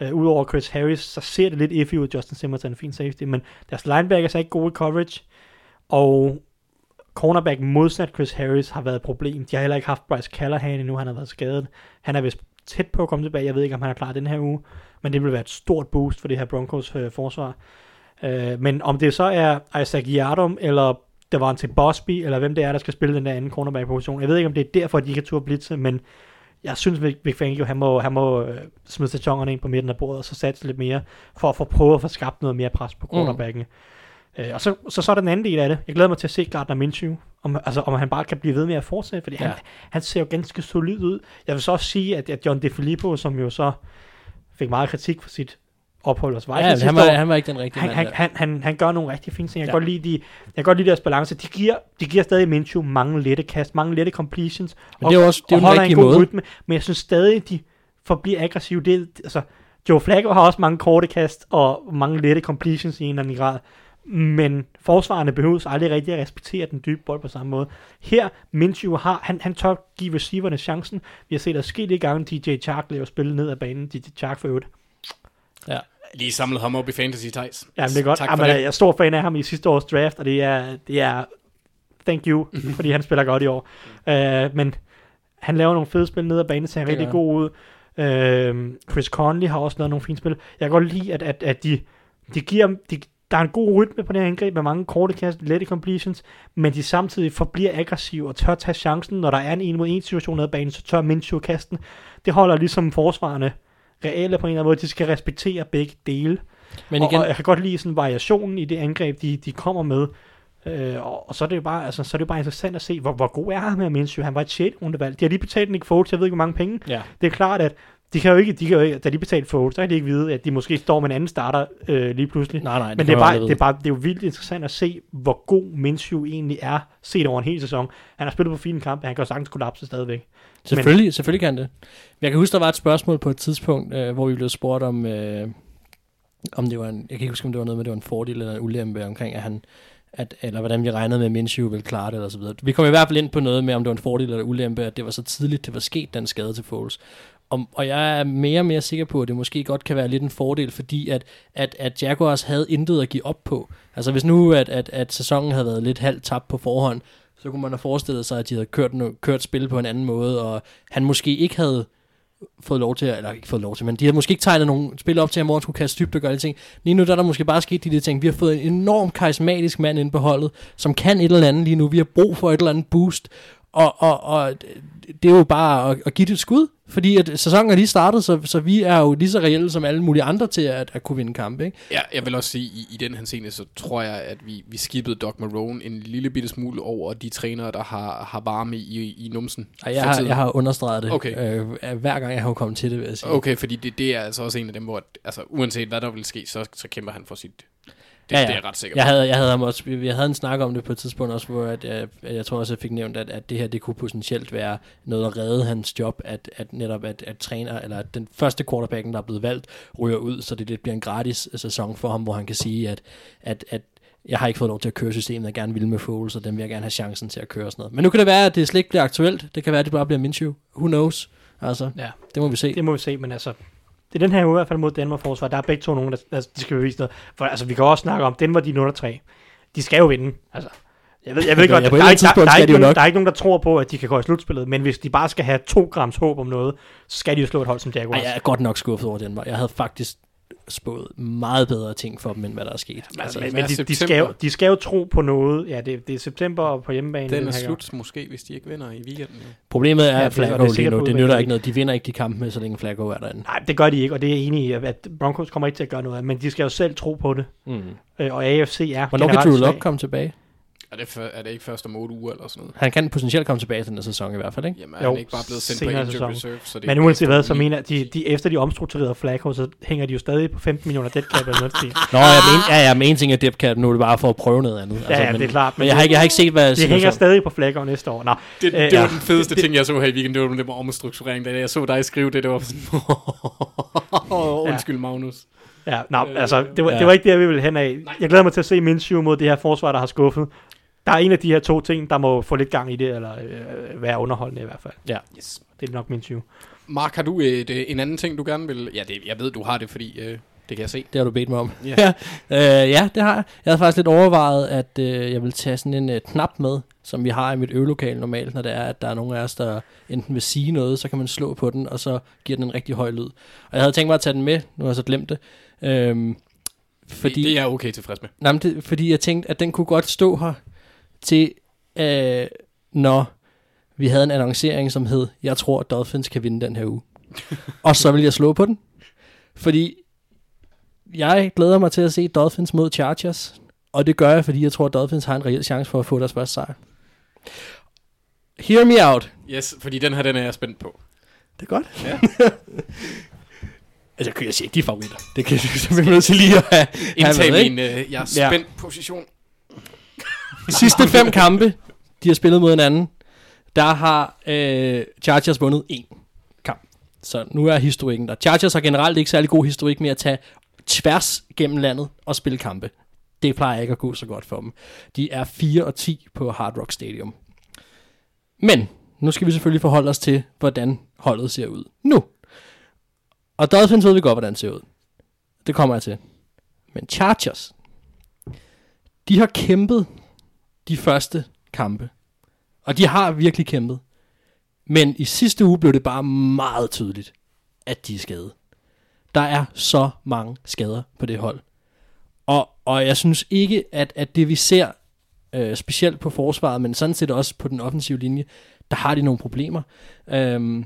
Uh, Udover Chris Harris, så ser det lidt iffy ud. Justin Simmons er en fin safety, men deres linebackers er ikke gode i coverage. Og cornerback modsat Chris Harris har været et problem. De har heller ikke haft Bryce Callahan endnu, han har været skadet. Han er vist tæt på at komme tilbage. Jeg ved ikke, om han er klar den her uge, men det vil være et stort boost for det her Broncos øh, forsvar. Øh, men om det så er Isaac Yardom, eller det var til Bosby, eller hvem det er, der skal spille den der anden cornerback-position. Jeg ved ikke, om det er derfor, at de kan turde blitse, men jeg synes, Vic Vic Fangio, han må, han må øh, smide sæsonerne ind på midten af bordet, og så satse lidt mere, for at få prøve at få skabt noget mere pres på cornerbacken. Mm. Øh, og så, så, så er der den anden del af det. Jeg glæder mig til at se Gardner Minshew, om, altså, om han bare kan blive ved med at fortsætte, fordi ja. han, han ser jo ganske solid ud. Jeg vil så også sige, at, at John DeFilippo, som jo så fik meget kritik for sit ophold hos Vikings Ja, han var, år, han var ikke den rigtige han, mand han, der. han, han, han gør nogle rigtig fine ting. Jeg, Ja. kan, godt lide de, jeg kan godt lide deres balance. De giver, de giver stadig Minshew mange lette kast, mange lette completions. Men det er jo også- det er og holder en god måde. Rytme, men jeg synes stadig, de forbliver aggressive. Det, altså, Joe Flacco har også mange korte kast og mange lette completions i en eller anden grad. Men forsvarerne behøves aldrig rigtig at respektere den dybe bold på samme måde. Her, Minshew har, han, han tør give receiverne chancen. Vi har set adskillige gange DJ Chark lave spil ned ad banen. DJ Chark for øvrigt. Ja. Lige samlet ham op i Fantasy Tights. Ja, det er godt. Tak Jamen, for jeg det. er stor fan af ham i sidste års draft, og det er, det er thank you, fordi han spiller godt i år. Uh, men han laver nogle fede spil ned ad banen, ser Det rigtig god ud. Uh, Chris Conley har også lavet nogle fine spil. Jeg kan godt lide, at, at, at de, de giver de, der er en god rytme på det her angreb med mange korte kast, lette completions, men de samtidig forbliver aggressive og tør tage chancen, når der er en en mod en situation nede ad banen, så tør Minshew kasten. Det holder ligesom forsvarerne reelle på en eller anden måde. De skal respektere begge dele. Men Og, igen, og jeg kan godt lide sådan variationen i det angreb, de, de kommer med. Øh, og, og, så er det jo bare, altså, så er det jo bare interessant at se, hvor, hvor god er han med Minshew. Han var et 6. rundevalg. De har lige betalt Nick Foles, jeg ved ikke, hvor mange penge. ja. Det er klart, at de kan jo ikke, de kan jo ikke, da de betalte Foles, så kan de ikke vide, at de måske står med en anden starter øh, lige pludselig. Nej, nej, Men det er, bare, det, er bare, det er jo vildt interessant at se, hvor god Minshew egentlig er, set over en hel sæson. Han har spillet på fine kampe, han kan jo sagtens kollapse stadigvæk. Selvfølgelig, selvfølgelig kan det. Jeg kan huske, der var et spørgsmål på et tidspunkt, øh, hvor vi blev spurgt om, øh, om det var en, jeg kan ikke huske, om det var noget med, det var en fordel eller en ulempe omkring, at han, at, eller hvordan vi regnede med, at Minshew ville klare det, eller så videre. Vi kom i hvert fald ind på noget med, om det var en fordel eller ulempe, at det var så tidligt, det var sket, den skade til Foles. Og, og jeg er mere og mere sikker på, at det måske godt kan være lidt en fordel, fordi at, at, at Jaguars havde intet at give op på. Altså hvis nu, at, at, at sæsonen havde været lidt halvt tabt på forhånd, så kunne man have forestillet sig, at de havde kørt, kørt spil på en anden måde, og han måske ikke havde fået lov til, eller ikke fået lov til, men de havde måske ikke tegnet nogen spil op til ham, hvor skulle kaste dybt og gøre de ting. Lige nu der er der måske bare sket de der ting. Vi har fået en enorm karismatisk mand ind på holdet, som kan et eller andet lige nu. Vi har brug for et eller andet boost, og, og, og det er jo bare at, at give det et skud, fordi at sæsonen er lige startet, så, så vi er jo lige så reelle som alle mulige andre til at, at kunne vinde kampe. Ikke? Ja, jeg vil også sige, i, i den her scene, så tror jeg, at vi, vi skippede Doc Marone en lille bitte smule over de trænere, der har, har varme i, i numsen. Og jeg har, jeg har understreget det, Okay. øh, hver gang jeg har kommet til det, vil jeg sige. Okay, fordi det, det er altså også en af dem, hvor, altså, uanset hvad der vil ske, så, så kæmper han for sit Det, det er jeg ret sikker på. Jeg havde, jeg havde, ham også, jeg havde en snak om det på et tidspunkt også, hvor at, jeg, jeg tror også, jeg fik nævnt, at, at det her det kunne potentielt være noget at redde hans job, at, at netop at, at træner, eller at den første quarterbacken, der er blevet valgt, ryger ud, så det lidt bliver en gratis sæson for ham, hvor han kan sige, at, at, at jeg har ikke fået lov til at køre systemet, jeg gerne vil med Foles, og dem vil jeg gerne have chancen til at køre og sådan noget. Men nu kan det være, at det slet ikke bliver aktuelt. Det kan være, at det bare bliver Minshew. Who knows? Altså, Ja, det må vi se. det må vi se, men altså, det er den her i hvert fald mod Danmark forsvar. Der er begge to nogen, der, der de skal bevise noget. For altså, vi kan også snakke om, den var de 0-3. De skal jo vinde. Altså, jeg ved, jeg ved Ja, godt, på der, der, er der, tidspunkt der, er ikke nogen, der er ikke nogen, der tror på, at de kan gå i slutspillet, men hvis de bare skal have to grams håb om noget, så skal de jo slå et hold som Jaguars. Ej, jeg er godt nok skuffet over den. Jeg havde faktisk spået meget bedre ting for dem, end hvad der er sket. Altså, hvad men, men de, de, skal jo, de skal jo tro på noget. Ja, det, det er september og på hjemmebane. Den er slut måske, hvis de ikke vinder i weekenden. Problemet er, Ja, at Flacco det er lige nu, det nytter ikke noget. De vinder ikke de kampe med, så længe Flacco er derinde. Nej, det gør de ikke, og det er jeg enig i, at Broncos kommer ikke til at gøre noget af, men de skal jo selv tro på det. Mm. Øh, Og AFC er Hvornår kan Drew svag. Lock komme tilbage? Er det, for, er det ikke først om 8 uger eller sådan noget? Han kan potentielt komme tilbage til den sæson i hvert fald, ikke? Jamen, er Jo, han ikke bare blevet sendt på injured sæson. reserve? Så det Men er uanset hvad, så mener de, de, efter de omstrukturerede Flacco, så hænger de jo stadig på 15 millioner dead cap eller noget. Nå, jeg mener, ja, ja, men en ting er depth cap, nu er det bare for at prøve noget andet. Ja, ja, men, det er klart, Men, men jeg, har ikke, jeg har ikke set, hvad De hænger stadig på Flacco næste år. Nå, Det, Øh, det var ja. den fedeste Det- ting, jeg så her i weekenden, det var det med omstrukturering. Da jeg så dig skrive det, det var sådan, undskyld Magnus. ja, nå altså, det var, Ja. det var ikke der, vi ville hen af. Jeg glæder mig til at se Minshew mod det her forsvar, der har skuffet. Der er en af de her to ting, der må få lidt gang i det, eller øh, være underholdende i hvert fald. Ja. Yes. Det er nok Minshew. Mark, har du et, øh, en anden ting, du gerne vil... Ja, det, jeg ved, du har det, fordi øh, det kan jeg se. Det har du bedt mig om. Ja. Ja, øh, ja det har jeg. Jeg havde faktisk lidt overvejet, at øh, jeg vil tage sådan en øh, knap med, som vi har i mit øvelokale normalt, når det er, at der er nogen af os, der enten vil sige noget, så kan man slå på den, og så giver den en rigtig høj lyd. Og jeg havde tænkt mig at tage den med, nu har jeg så glemt det. Øhm, Fordi... fordi, Det, det er jeg okay tilfreds med. nej, men det, fordi jeg tænkte, at den kunne godt stå her til, øh, når vi havde en annoncering, som hed, jeg tror, at Dolphins kan vinde den her uge. og så vil jeg slå på den. Fordi jeg glæder mig til at se Dolphins mod Chargers. Og det gør jeg, fordi jeg tror, at Dolphins har en reel chance for at få deres første sejr. Hear me out. Yes, fordi den her, den er jeg spændt på. Det er godt. Ja. altså, jeg kan jeg sige, de er favoritter. Det kan jeg simpelthen nødt til lige at have, have min, øh, jeg er Ja. spændt position. Sidste fem kampe, de har spillet mod hinanden, der har øh, Chargers vundet én kamp. Så nu er historikken der. Chargers har generelt ikke særlig god historik med at tage tværs gennem landet og spille kampe. Det plejer ikke at gå så godt for dem. De er 4 og 10 på Hard Rock Stadium. Men nu skal vi selvfølgelig forholde os til, hvordan holdet ser ud nu. Og Dolphins ved vi godt, hvordan det ser ud. Det kommer jeg til. Men Chargers, de har kæmpet de første kampe. Og de har virkelig kæmpet. Men i sidste uge blev det bare meget tydeligt, at de er skadet. Der er så mange skader på det hold. Og, og jeg synes ikke, at, at det vi ser, øh, specielt på forsvaret, men sådan set også på den offensive linje, der har de nogle problemer. Øhm,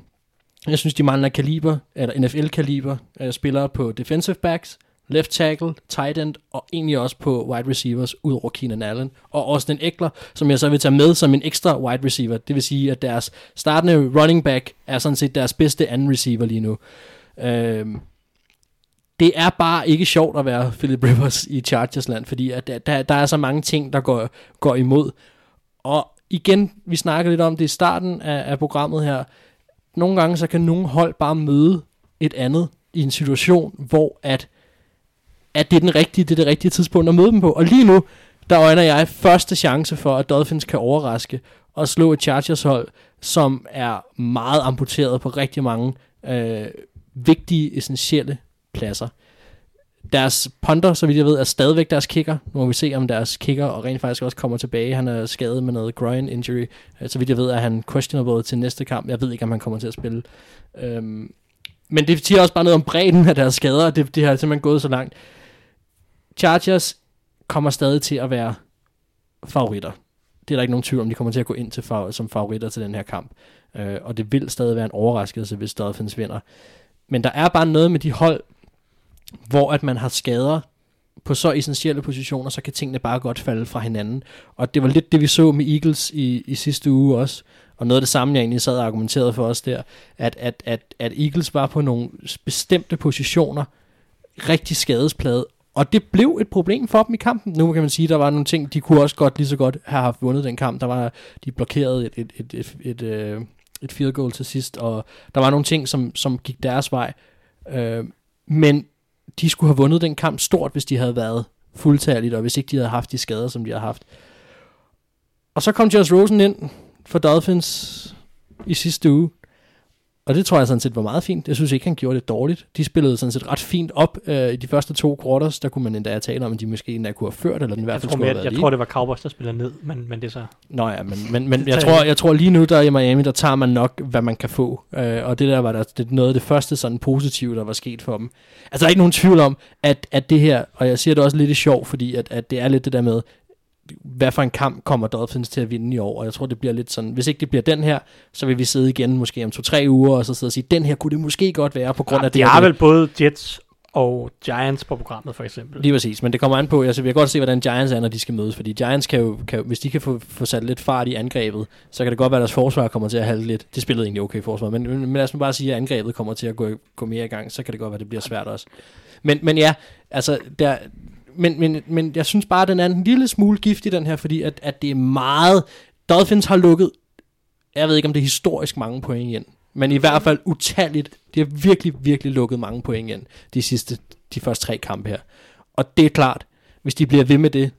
jeg synes, de mangler kaliber, eller NFL-kaliber, øh, spillere på defensive backs, left tackle, tight end, og egentlig også på wide receivers, ud over Keenan Allen, og også den Eckler, som jeg så vil tage med som en ekstra wide receiver. Det vil sige, at deres startende running back er sådan set deres bedste anden receiver lige nu. Øhm, det er bare ikke sjovt at være Philip Rivers i Chargers land, fordi at der, der, der er så mange ting, der går, går imod. Og igen, vi snakker lidt om det i starten af, af programmet her. Nogle gange så kan nogle hold bare møde et andet i en situation, hvor at, at det er den rigtige, det er det rigtige tidspunkt at møde dem på. Og lige nu, der øjner jeg første chance for, at Dolphins kan overraske og slå et Chargers hold, som er meget amputeret på rigtig mange øh, vigtige, essentielle pladser. Deres punter, så vidt jeg ved, er stadigvæk deres kicker. Nu må vi se, om deres kicker og rent faktisk også kommer tilbage. Han er skadet med noget groin injury. Øh, så vidt jeg ved, er han questionable til næste kamp. Jeg ved ikke, om han kommer til at spille. Øhm, men det siger også bare noget om bredden af deres skader, det, det har simpelthen gået så langt. Chargers kommer stadig til at være favoritter. Det er der ikke nogen tvivl om, de kommer til at gå ind til fa- som favoritter til den her kamp. Øh, og det vil stadig være en overraskelse, hvis Dolphins vinder. Men der er bare noget med de hold, hvor at man har skader på så essentielle positioner, så kan tingene bare godt falde fra hinanden. Og det var lidt det, vi så med Eagles i, i sidste uge også. Og noget af det samme, jeg egentlig sad og argumenterede for os der, at, at, at, at Eagles var på nogle bestemte positioner rigtig skadesplade, og det blev et problem for dem i kampen. Nu kan man sige, at der var nogle ting, de kunne også godt lige så godt have haft vundet den kamp. Der var, de blokerede et, et, et, et, et, øh, et field goal til sidst, og der var nogle ting, som, som gik deres vej. Øh, men de skulle have vundet den kamp stort, hvis de havde været fuldtalligt, og hvis ikke de havde haft de skader, som de har haft. Og så kom Josh Rosen ind for Dolphins i sidste uge, og det tror jeg sådan set var meget fint. Jeg synes ikke, han gjorde det dårligt. De spillede sådan set ret fint op øh, i de første to quarters. Der kunne man endda tale om, at de måske endda kunne have ført, eller den i hvert Jeg, fald skulle have været jeg lige. tror, det var Cowboys, der spiller ned, men, men det er så... Nå ja, men, men, men jeg, tror, jeg tror lige nu, der i Miami, der tager man nok, hvad man kan få. Øh, og det der var der, det noget af det første sådan positive, der var sket for dem. Altså der er ikke nogen tvivl om, at, at det her, og jeg siger det også lidt i sjov, fordi at, at det er lidt det der med, hvad for en kamp kommer Dolphins til at vinde i år, og jeg tror, det bliver lidt sådan, hvis ikke det bliver den her, så vil vi sidde igen måske om to-tre uger, og så sidde og sige, den her kunne det måske godt være, på grund Ja, af det de har vel både Jets og Giants på programmet, for eksempel. Lige præcis, men det kommer an på, altså, jeg vil godt se, hvordan Giants er, når de skal mødes, fordi Giants kan jo, kan, hvis de kan få, få sat lidt fart i angrebet, så kan det godt være, at deres forsvar kommer til at halde lidt. Det spillede egentlig okay forsvar, men, men, men lad os bare sige, at angrebet kommer til at gå, gå mere i gang, så kan det godt være, at det bliver svært også. Men, men ja, altså, der, men, men, men jeg synes bare, at den er en lille smule giftig, den her, fordi at, at det er meget... Dolphins har lukket, jeg ved ikke, om det er historisk mange point ind, men i hvert fald utalligt. De har virkelig, virkelig lukket mange point ind de sidste, de første tre kampe her. Og det er klart, hvis de bliver ved med det,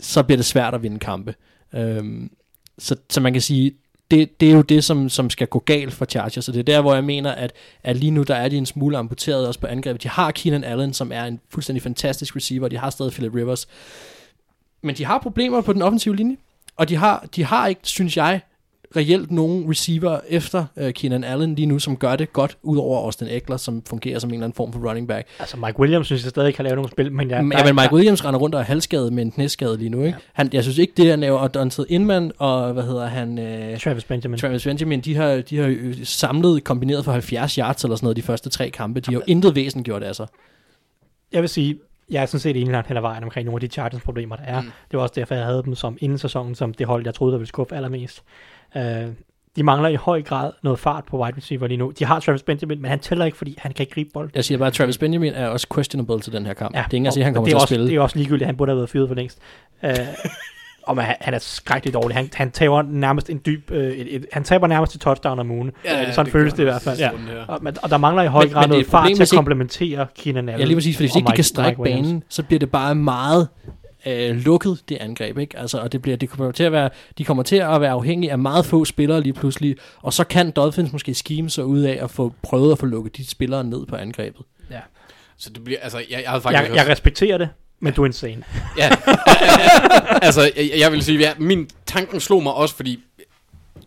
så bliver det svært at vinde kampe. Øhm, så, så man kan sige, det, det er jo det, som, som skal gå galt for Chargers, og det er der, hvor jeg mener, at, at lige nu, der er de en smule amputeret også på angrebet. De har Keenan Allen, som er en fuldstændig fantastisk receiver, de har stadig Philip Rivers, men de har problemer på den offensive linje, og de har, de har ikke, synes jeg, reelt nogen receiver efter uh, Keenan Allen lige nu, som gør det godt, udover Austin Eckler, som fungerer som en eller anden form for running back. Altså, Mike Williams synes jeg stadig kan lave nogle spil, men jeg... Ja, men Mike Williams render rundt og er halvskadet med en knæskade lige nu, ikke? Ja. Han, jeg synes ikke, det han laver, og Donald Inman og, hvad hedder han, øh, Travis Benjamin. Travis Benjamin, de har, de har jo samlet kombineret for 70 yards eller sådan noget de første tre kampe. De har jo intet væsen gjort af sig. Jeg vil sige, jeg er sådan set enig langt hen ad vejen omkring nogle af de Chargers problemer, der er. Mm. Det var også derfor, jeg havde dem som inden sæsonen, som det hold, jeg troede, der ville skuffe allermest. Uh, de mangler i høj grad noget fart på wide receiver lige nu. De har Travis Benjamin, men han tæller ikke, fordi han kan ikke gribe bold. Jeg siger bare, at Travis Benjamin er også questionable til den her kamp. Ja, det er ikke at sige, at han kommer til at også, spille. Det er også ligegyldigt, han burde have været fyret for længst. Uh, og man, han er skrækkeligt dårlig. Han, han tager nærmest en dyb... Øh, et, et, han taber nærmest til touchdown om ugen. Ja, Sådan føles det i hvert fald. Ja. Og, men- og der mangler i høj grad det er noget et fart til at komplementere Keenan Allen. Ja, lige præcis, fordi hvis ikke de kan strække banen, så bliver det bare meget øh, lukket, det angreb, ikke? Altså, og det bliver, det kommer til at være, de kommer til at være afhængige af meget få spillere lige pludselig, og så kan Dolphins måske scheme sig ud af at få prøvet at få lukket de spillere ned på angrebet. Så det bliver, altså, jeg, jeg havde faktisk Jeg, jeg respekterer det, men du er insane. Ja, altså, jeg, jeg vil sige, ja, min tanken slog mig også, fordi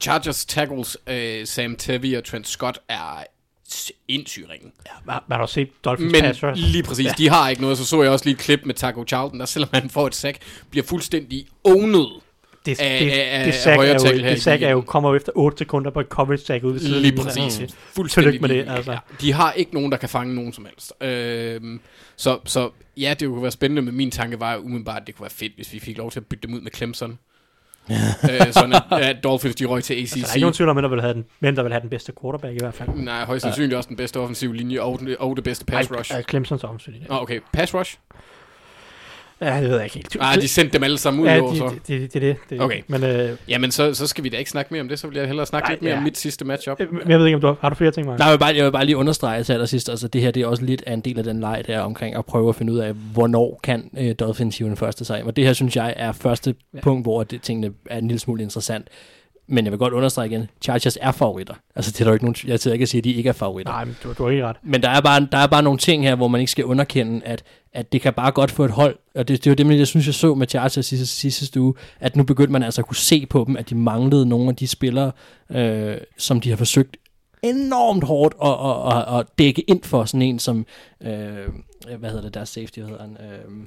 Chargers tackles øh, Sam Tevy og Trent Scott er sindssygt ringe. Har, har du set Dolphins Men pass rush? lige præcis, ja. de har ikke noget. Så så jeg også lige et klip med Taco Charlton, der selvom han får et sack, bliver fuldstændig owned. Det, af- det, af- det, sack er jo, det sack er jo kommer efter 8 sekunder på et coverage sack ud ved siden Lige præcis. Fuldstændig Tillykke med det, altså. Ja, de har ikke nogen, der kan fange nogen som helst. Øhm, så, så ja, det kunne være spændende, men min tanke var umiddelbart, at det kunne være fedt, hvis vi fik lov til at bytte dem ud med Clemson. øh, sådan at, at Dolphins de røg til ACC. Altså, der er ikke nogen tvivl om, at der vil have den, hvem der vil have den bedste quarterback i hvert fald. Nej, højst sandsynligt også den bedste offensive linje og, den- og det bedste pass rush. Ej, Clemsons offensiv. Nå, okay. Pass rush? Ja, det ved jeg ikke helt. Nej, de sendte dem alle sammen ud i ja, år, de, så. det, det, det, det, det. Okay. Men, øh, Jamen, så, så skal vi da ikke snakke mere om det, så vil jeg hellere snakke Nej, lidt mere ja. om mit sidste matchup. øh, men jeg ved ikke, om du har, har du flere ting, Mark? Nej, jeg vil, bare, jeg vil bare lige understrege til allersidst, altså det her det er også lidt af en del af den leg der omkring at prøve at finde ud af, hvornår kan øh, Dolphins hive den første sejr. Og det her synes jeg er første ja. punkt, hvor det, tingene er en lille smule interessant. Men jeg vil godt understrege igen, Chargers er favoritter. Altså det er der ikke nogen, jeg sidder ikke at sige, at de ikke er favoritter. Nej, men du, du har ikke ret. Men der er, bare, der er bare nogle ting her, hvor man ikke skal underkende, at, at det kan bare godt få et hold. Og det, det er jo det, jeg synes, jeg så med Chargers sidste, sidste uge, at nu begyndte man altså at kunne se på dem, at de manglede nogle af de spillere, øh, som de har forsøgt enormt hårdt at, at, at, at dække ind for sådan en som, øh, hvad hedder det, deres safety, hvad hedder han? Øh,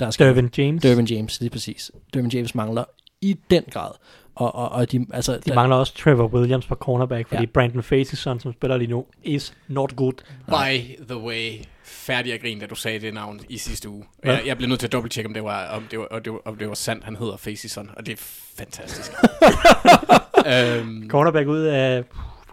der skal Dervin James. Dervin James, lige præcis. Dervin James mangler i den grad. Og, og, og de, altså, De mangler også Trevor Williams på cornerback, fordi Ja. Brandon Facyson, som spiller lige nu, is not good. By the way, færdig at grine, da du sagde det navn i sidste uge. Hvad? Jeg, jeg blev nødt til at dobbelttjekke, om det var, om det var, om det var, om det var sandt, han hedder Facyson, og det er fantastisk. øhm, Cornerback ud af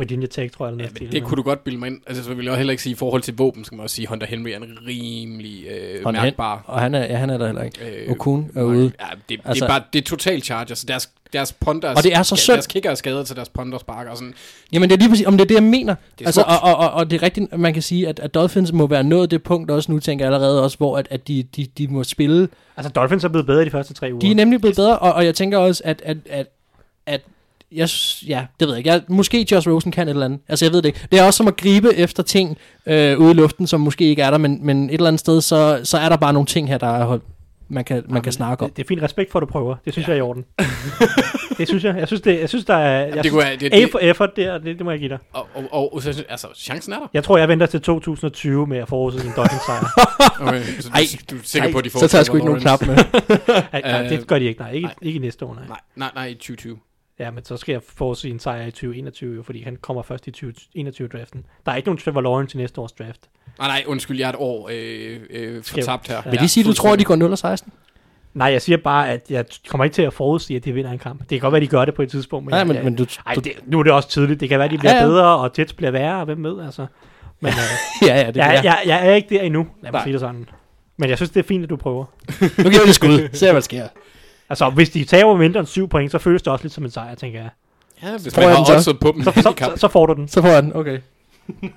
Virginia Tech, tror jeg. Eller Ja, men det kunne du godt bilde mig ind. Altså, så vil jeg heller ikke sige, i forhold til våben, skal man også sige, Hunter Henry er en rimelig øh, Og, han, mærkbar. og han er, ja, han er der heller ikke. Øh, Okun er ude. Ja, det, altså, Altså- det er bare, det er total charge. Altså, deres, deres ponders, Og det er så synd. Deres kicker er skadet til deres ponder sparker. Og sådan. Jamen det er lige præcis, om det er det, jeg mener. Det er altså, og, og, og, og, det er rigtigt, man kan sige, at, at Dolphins må være nået det punkt også nu, tænker jeg allerede også, hvor at, at de, de, de må spille. Altså, Dolphins er blevet bedre i de første tre uger. De er nemlig blevet bedre, og, og jeg tænker også, at, at, at, at jeg, ja, det ved jeg ikke. Jeg, måske Josh Rosen kan et eller andet. Altså, jeg ved det ikke. Det er også som at gribe efter ting øh, ude i luften, som måske ikke er der, men, men et eller andet sted, så, så er der bare nogle ting her, der er, hold- man kan, man kan snakke om. Det, det er fint respekt for, at du prøver. Det synes ja. jeg er i orden. det synes jeg. Jeg synes, det, jeg synes der er... Jeg det synes, være- det- A for effort der, det, det må jeg give dig. Og, og, og, og så, altså, chancen er der. Jeg tror, jeg venter til 2020 med at forudsige en Dolphins sejr. Okay, så du, Ej, du er sikker ej, på, at de får Så tager jeg sgu ikke nogen knap med. Ej, nej, det gør de ikke. Nej, ikke, nej. ikke i næste år, nej. Nej, nej, nej, i 2020. Ja, men så skal jeg forudsige en sejr i 2021, jo, fordi han kommer først i 2021-draften. Der er ikke nogen Trevor Lawrence i næste års draft. Nej, nej, undskyld, jeg er et år øh, øh, fortabt her. Vil de sige, at du tror, at de går 0 og 16? Nej, jeg siger bare, at jeg kommer ikke til at forudsige, at de vinder en kamp. Det kan godt være, at de gør det på et tidspunkt. Nej, jeg- men, jeg- men du... Ej, du det, nu er det også tydeligt. Det kan være, at de bliver Ja, ja, ja. ja. bedre, og Jets bliver værre, og hvem ved, altså. Men øh, ja, ja, det jeg, er jeg, jeg, er ikke der endnu, lad mig Nej. sige det sådan. Men jeg synes, det er fint, at du prøver. Nu giver vi det skud. Se, hvad der sker. Altså, hvis de tager mindre end 7 point, så føles det også lidt som en sejr, tænker jeg. Ja, hvis Får man har den så? oddset på dem Så, så, handicap. så, så får du den. Så får jeg den. Okay.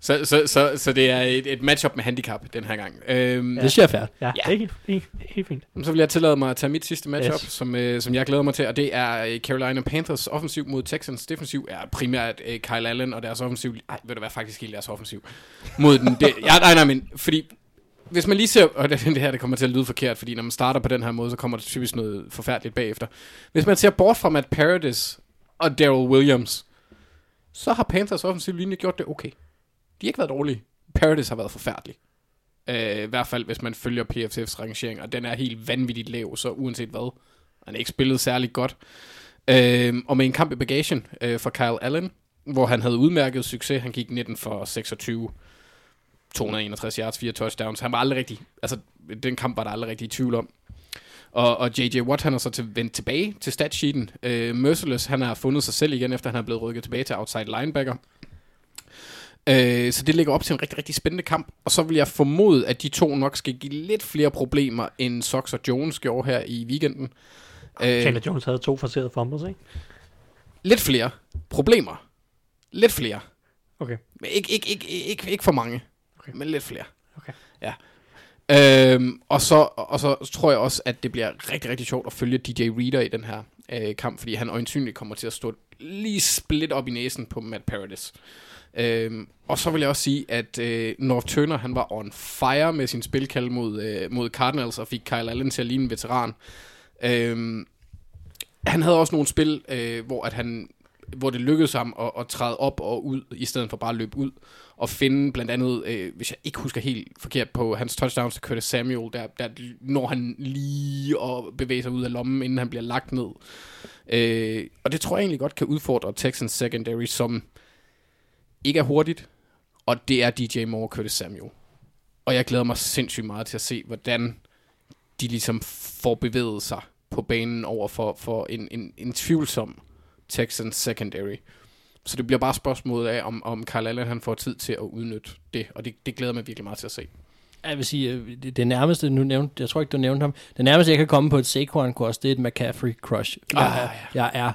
Så, så, så, så det er et, et matchup med handicap den her gang. Øhm, Det synes jeg er fair. Ja, Ja. det er helt, helt, helt fint. Så vil jeg tillade mig at tage mit sidste matchup, yes. Som, øh, som jeg glæder mig til, og det er øh, Carolina Panthers offensiv mod Texans defensiv, er primært øh, Kyle Allen og deres offensiv, ej, ved du hvad, faktisk hele deres offensiv, mod den, det, ja, nej, nej, men, fordi, hvis man lige ser, og det, det her, det kommer til at lyde forkert, fordi når man starter på den her måde, så kommer der typisk noget forfærdeligt bagefter. Hvis man ser bort fra Matt Paradis og Daryl Williams, så har Panthers offensiv linje gjort det okay. De har ikke været dårlige. Paradis har været forfærdelig. Øh, I hvert fald, hvis man følger PFF's rangering, og den er helt vanvittigt lav, så uanset hvad. Han er ikke spillet særlig godt. Øh, og med en kamp i bagagen øh, for Kyle Allen, hvor han havde udmærket succes. Han gik 19 for 26, 261 yards, 4 touchdowns. Han var aldrig rigtig, altså den kamp var der aldrig rigtig i tvivl om. Og, og J.J. Watt, han er så til, vendt tilbage til statsheeten. Øh, Merciless, han har fundet sig selv igen, efter han er blevet rykket tilbage til outside linebacker. Øh, så det ligger op til en rigtig, rigtig spændende kamp. Og så vil jeg formode, at de to nok skal give lidt flere problemer, end Sox og Jones gjorde her i weekenden. Øh, Chandler Jones havde to forserede fumbles, ikke? lidt flere problemer. Lidt flere. Okay. Men ikke, ikke, ikke, ikke, ikke for mange, okay. men lidt flere. Okay. Ja. Øhm, og, så, og så tror jeg også, at det bliver rigtig, rigtig sjovt at følge DJ Reader i den her øh, kamp, fordi han øjensynligt kommer til at stå lige split op i næsen på Matt Paradis. Øhm, og så vil jeg også sige, at øh, North Turner, han var on fire med sin spilkald mod, øh, mod Cardinals, og fik Kyle Allen til at ligne en veteran. Øhm, han havde også nogle spil, øh, hvor at han hvor det lykkedes ham at, at træde op og ud, i stedet for bare at løbe ud, og finde blandt andet, øh, hvis jeg ikke husker helt forkert på hans touchdowns til Curtis Samuel, der, der når han lige og bevæger sig ud af lommen, inden han bliver lagt ned. Øh, og det tror jeg egentlig godt kan udfordre Texans secondary, som ikke er hurtigt, og det er DJ Moore og Curtis Samuel. Og jeg glæder mig sindssygt meget til at se, hvordan de ligesom får bevæget sig på banen over for, for en, en, en tvivlsom Texans secondary. Så det bliver bare spørgsmålet af, om, om Carl Allen han får tid til at udnytte det, og det, det glæder mig virkelig meget til at se. Jeg vil sige, øh, det, det nærmeste, nu nævnte, jeg tror ikke, du nævnte ham, det nærmeste, jeg kan komme på et Saquon cross, det er et McCaffrey crush. Jeg, Ah, er, jeg er